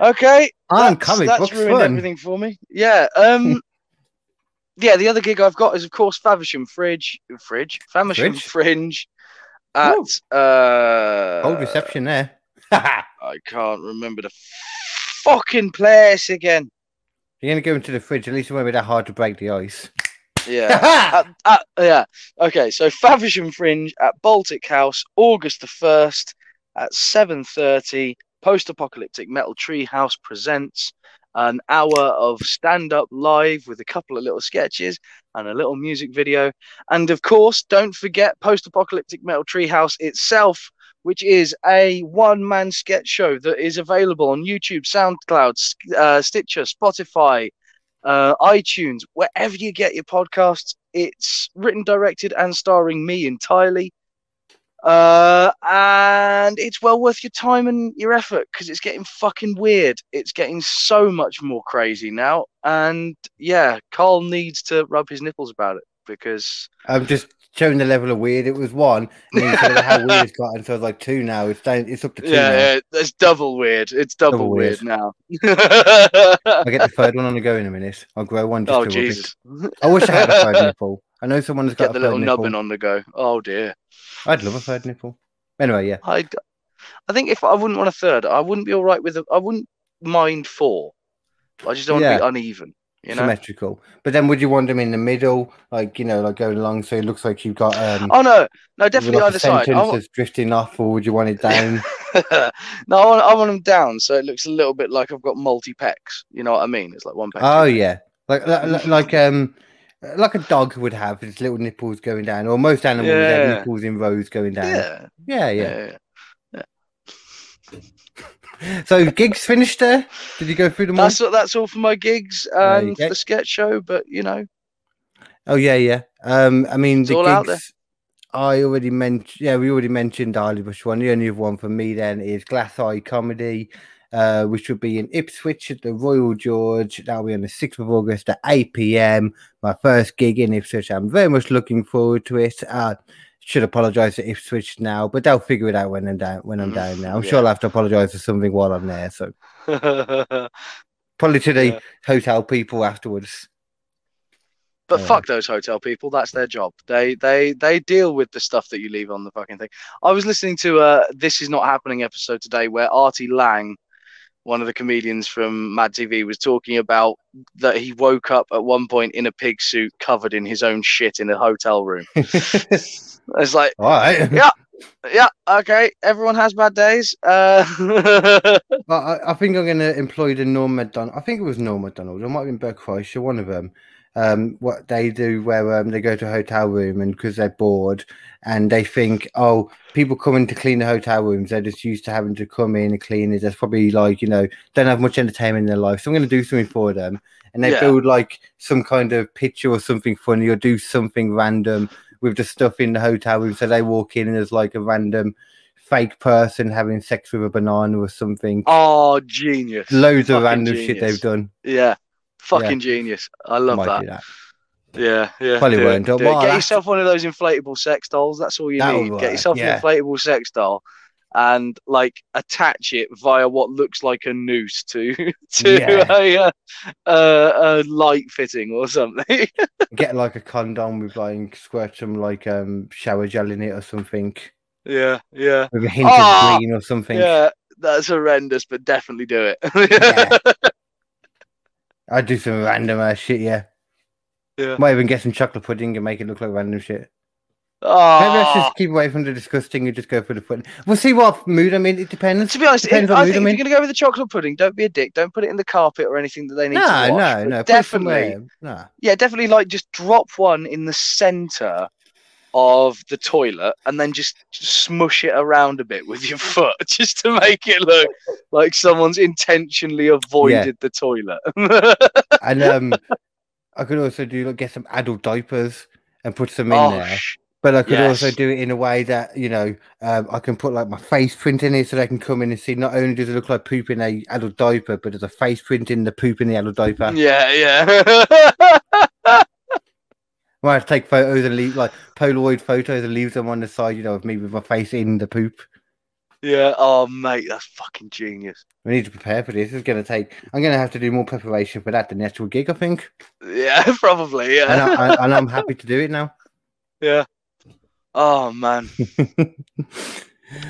Okay. That's, comic that's books ruined fun. everything for me. Yeah. Um. <laughs> yeah. The other gig I've got is of course Faversham Fridge. Fridge. Faversham Fridge? Fringe. At Woo. uh. Old reception there. <laughs> I can't remember the fucking place again. You're gonna go into the fridge. At least it won't be that hard to break the ice. Yeah. <laughs> at, at, yeah. Okay. So Faversham Fringe at Baltic House, August the first at seven thirty. Post-apocalyptic Metal Tree House presents an hour of stand-up live with a couple of little sketches and a little music video, and of course, don't forget Post-apocalyptic Metal Tree House itself. Which is a one-man sketch show that is available on YouTube, SoundCloud, uh, Stitcher, Spotify, uh, iTunes, wherever you get your podcasts. It's written, directed, and starring me entirely. Uh, and it's well worth your time and your effort because it's getting fucking weird. It's getting so much more crazy now. And yeah, Carl needs to rub his nipples about it because I'm just showing the level of weird. It was one, and then how <laughs> weird it's got, and so it's like two now. It's down. It's up to two yeah, yeah, it's double weird. It's double, Double weird, weird. now. <laughs> I'll get the third one on the go in a minute. I'll grow one just oh to rub it. Jesus! I wish I had a third <laughs> nipple. I know someone has got Get the a little nipple. nubbin on the go. Oh dear. I'd love a third nipple. Anyway, yeah. I, I think if I wouldn't want a third, I wouldn't be all right with. A, I wouldn't mind four. I just don't want to be uneven. You know? symmetrical. But then would you want them in the middle, like you know, like going along, so it looks like you've got um, Oh no, no, definitely like, either side. I want, drifting off, or would you want it down? <laughs> no, I want, I want them down, so it looks a little bit like I've got multi pecs. You know what I mean? It's like one pec. oh yeah, like like, like um. Like a dog would have its little nipples going down, or most animals have nipples in rows going down. yeah, yeah, yeah. yeah. So gigs finished there. Did you go through them all? That's what. That's all for my gigs and the sketch show. But you know, Oh yeah, yeah. Um, I mean It's the all gigs. I already mentioned. Yeah, we already mentioned Harley Bush one. The only other one for me then is Glass Eye Comedy, uh, which will be in Ipswich at the Royal George. That'll be on the sixth of August at eight pm. My first gig in Ipswich. I'm very much looking forward to it. Uh, should apologise to Ipswich now, but they'll figure it out when I'm down. When I'm Mm, down now, I'm yeah. sure I'll have to apologise for something while I'm there. So <laughs> probably to the Yeah. hotel people afterwards. Yeah. fuck those hotel people. That's their job. They they they deal with the stuff that you leave on the fucking thing. I was listening to a This Is Not Happening episode today where Artie Lange, one of the comedians from Mad TV, was talking about that he woke up at one point in a pig suit covered in his own shit in a hotel room. <laughs> It's like, All right. <laughs> Yeah. yeah, okay, everyone has bad days. Uh, <laughs> I, I think I'm going to employ the Norm Macdonald. I think it was Norm Macdonald. It might have been Bert Kreischer, one of them. Um, what they do where um, they go to a hotel room and because they're bored and they think, oh, people coming to clean the hotel rooms, they're just used to having to come in and clean it. There's probably like, you know, don't have much entertainment in their life. So I'm going to do something for them. And they Yeah. build like some kind of picture or something funny or do something random with the stuff in the hotel room. So they walk in and there's like a random fake person having sex with a banana or something. oh, genius. Loads of Fucking random shit they've done. Yeah, fucking genius. I love Might that. that. Yeah, yeah. Probably do it, won't. do it. Get yourself one of those inflatable sex dolls. That's all you need. work, Get yourself yeah. an inflatable sex doll and like attach it via what looks like a noose to <laughs> to Yeah. a, uh, uh, a light fitting or something. <laughs> Get like a condom with like squirt some like um shower gel in it or something yeah, yeah, with a hint Ah! of green or something. yeah. That's horrendous, but definitely do it. Yeah. <laughs> I'd do some random ass shit. Yeah. Yeah. Might even get some chocolate pudding and make it look like random shit. Oh, Maybe let's just ah. keep away from the disgusting and just go for the fun. We'll see what mood I'm in. It depends. to be honest, if, depends what I mood think if you're gonna go with the chocolate pudding, don't be a dick. Don't put it in the carpet or anything that they need No, to wash. no, but no. Definitely. No. yeah, definitely like just drop one in the center of the toilet and then just smush it around a bit with your <laughs> foot just to make it look like someone's intentionally avoided the toilet. <laughs> And um, I could also do like get some adult diapers and put some in oh, there. sh- But I could also do it in a way that you know um, I can put like my face print in it, so they can come in and see. Not only does it look like poop in a adult diaper, but there's a face print in the poop in the adult diaper. yeah, yeah. <laughs> I have to take photos and leave like Polaroid photos and leave them on the side, you know, of me with my face in the poop. yeah. Oh, mate, that's fucking genius. We need to prepare for this. It's going to take. I'm going to have to do more preparation for that than the actual gig, I think. Yeah, <laughs> probably. And, Yeah, I, I, <laughs> and I'm happy to do it now. yeah. Oh man. <laughs>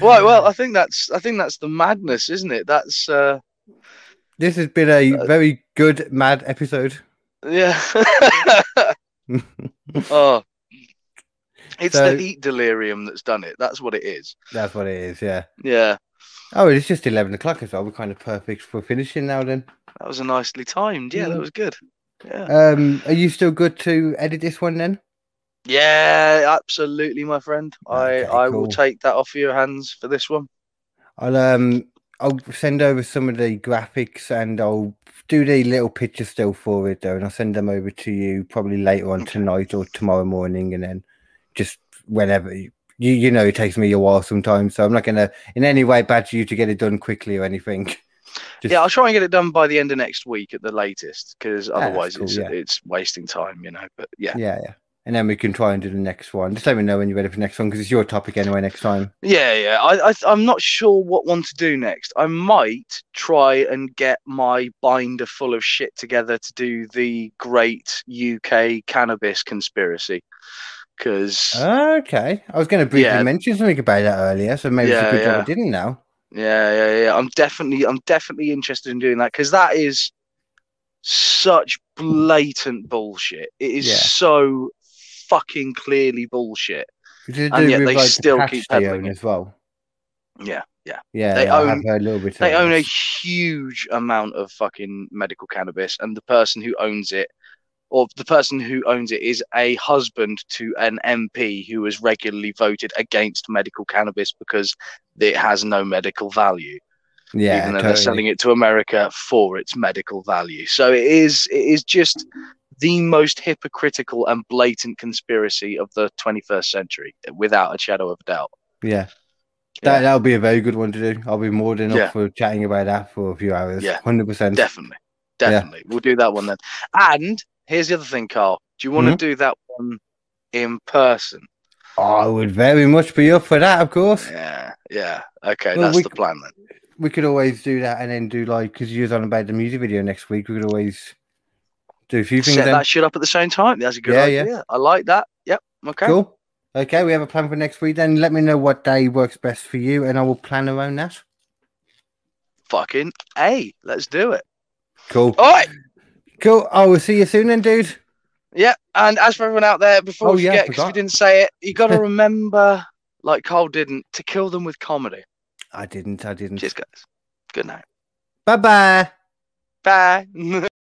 Right. Well, I think that's I think that's the madness, isn't it? That's uh, this has been a very good mad episode. yeah. <laughs> oh, it's So- the heat delirium that's done it. That's what it is. That's what it is. Yeah. Yeah, Oh, it's just eleven o'clock as well. We're kind of perfect for finishing now. Then. that was a nicely timed. Yeah, that Mm. was good. Yeah. Um, are you still good to edit this one then? Yeah, absolutely, my friend. I Okay, I will cool. take that off your hands for this one. I'll um I'll send over some of the graphics and I'll do the little picture still for it though, and I'll send them over to you probably later on tonight or tomorrow morning, and then just whenever you you, know it takes me a while sometimes, so I'm not gonna in any way badger you to get it done quickly or anything. <laughs> Just, Yeah, I'll try and get it done by the end of next week at the latest, because ah, that's otherwise cool, it's yeah. it's wasting time, you know. But yeah, yeah, yeah. And then we can try and do the next one. Just let me know when you're ready for the next one because it's your topic anyway next time. Yeah, yeah. I, I I'm not sure what one to do next. I might try and get my binder full of shit together to do the great UK cannabis conspiracy. Because Okay. I was going to briefly Yeah. mention something about that earlier, so maybe it's a good job. I didn't know. yeah, yeah, yeah. I'm definitely I'm definitely interested in doing that because that is such blatant bullshit. It is Yeah. so fucking clearly bullshit. And yet they like, still keep peddling as well. Yeah, yeah. Yeah, They own- a little bit. They own a huge amount of fucking medical cannabis, and the person who owns it, or the person who owns it, is a husband to an MP who has regularly voted against medical cannabis because it has no medical value. yeah, even though totally. they're selling it to America for its medical value. So it is it is just the most hypocritical and blatant conspiracy of the 21st century, without a shadow of a doubt. Yeah. Yeah. That that'll be a very good one to do. I'll be more than up Yeah. for chatting about that for a few hours. Yeah. hundred percent. Definitely, definitely, we'll do that one then. And here's the other thing, Carl. Do you want Mhm. to do that one in person? I would very much be up for that, of course. Yeah, yeah. Okay, Well, that's we the plan then. We could always do that and then do like because you're on about the music video next week. We could always do a few things. Set Then. that shit up at the same time. That's a good Yeah, idea. I like that. Yep. Okay. Cool. Okay, we have a plan for next week. Then let me know what day works best for you, and I will plan around that. Fucking a. Let's do it. Cool. All right. Cool. I will see you soon, then, dude. Yeah, and as for everyone out there, before Oh, we yeah, forget, because we didn't say it, you got to <laughs> remember, like Cole didn't, to kill them with comedy. I didn't. I didn't. Cheers, guys. Good night. Bye bye. <laughs> Bye.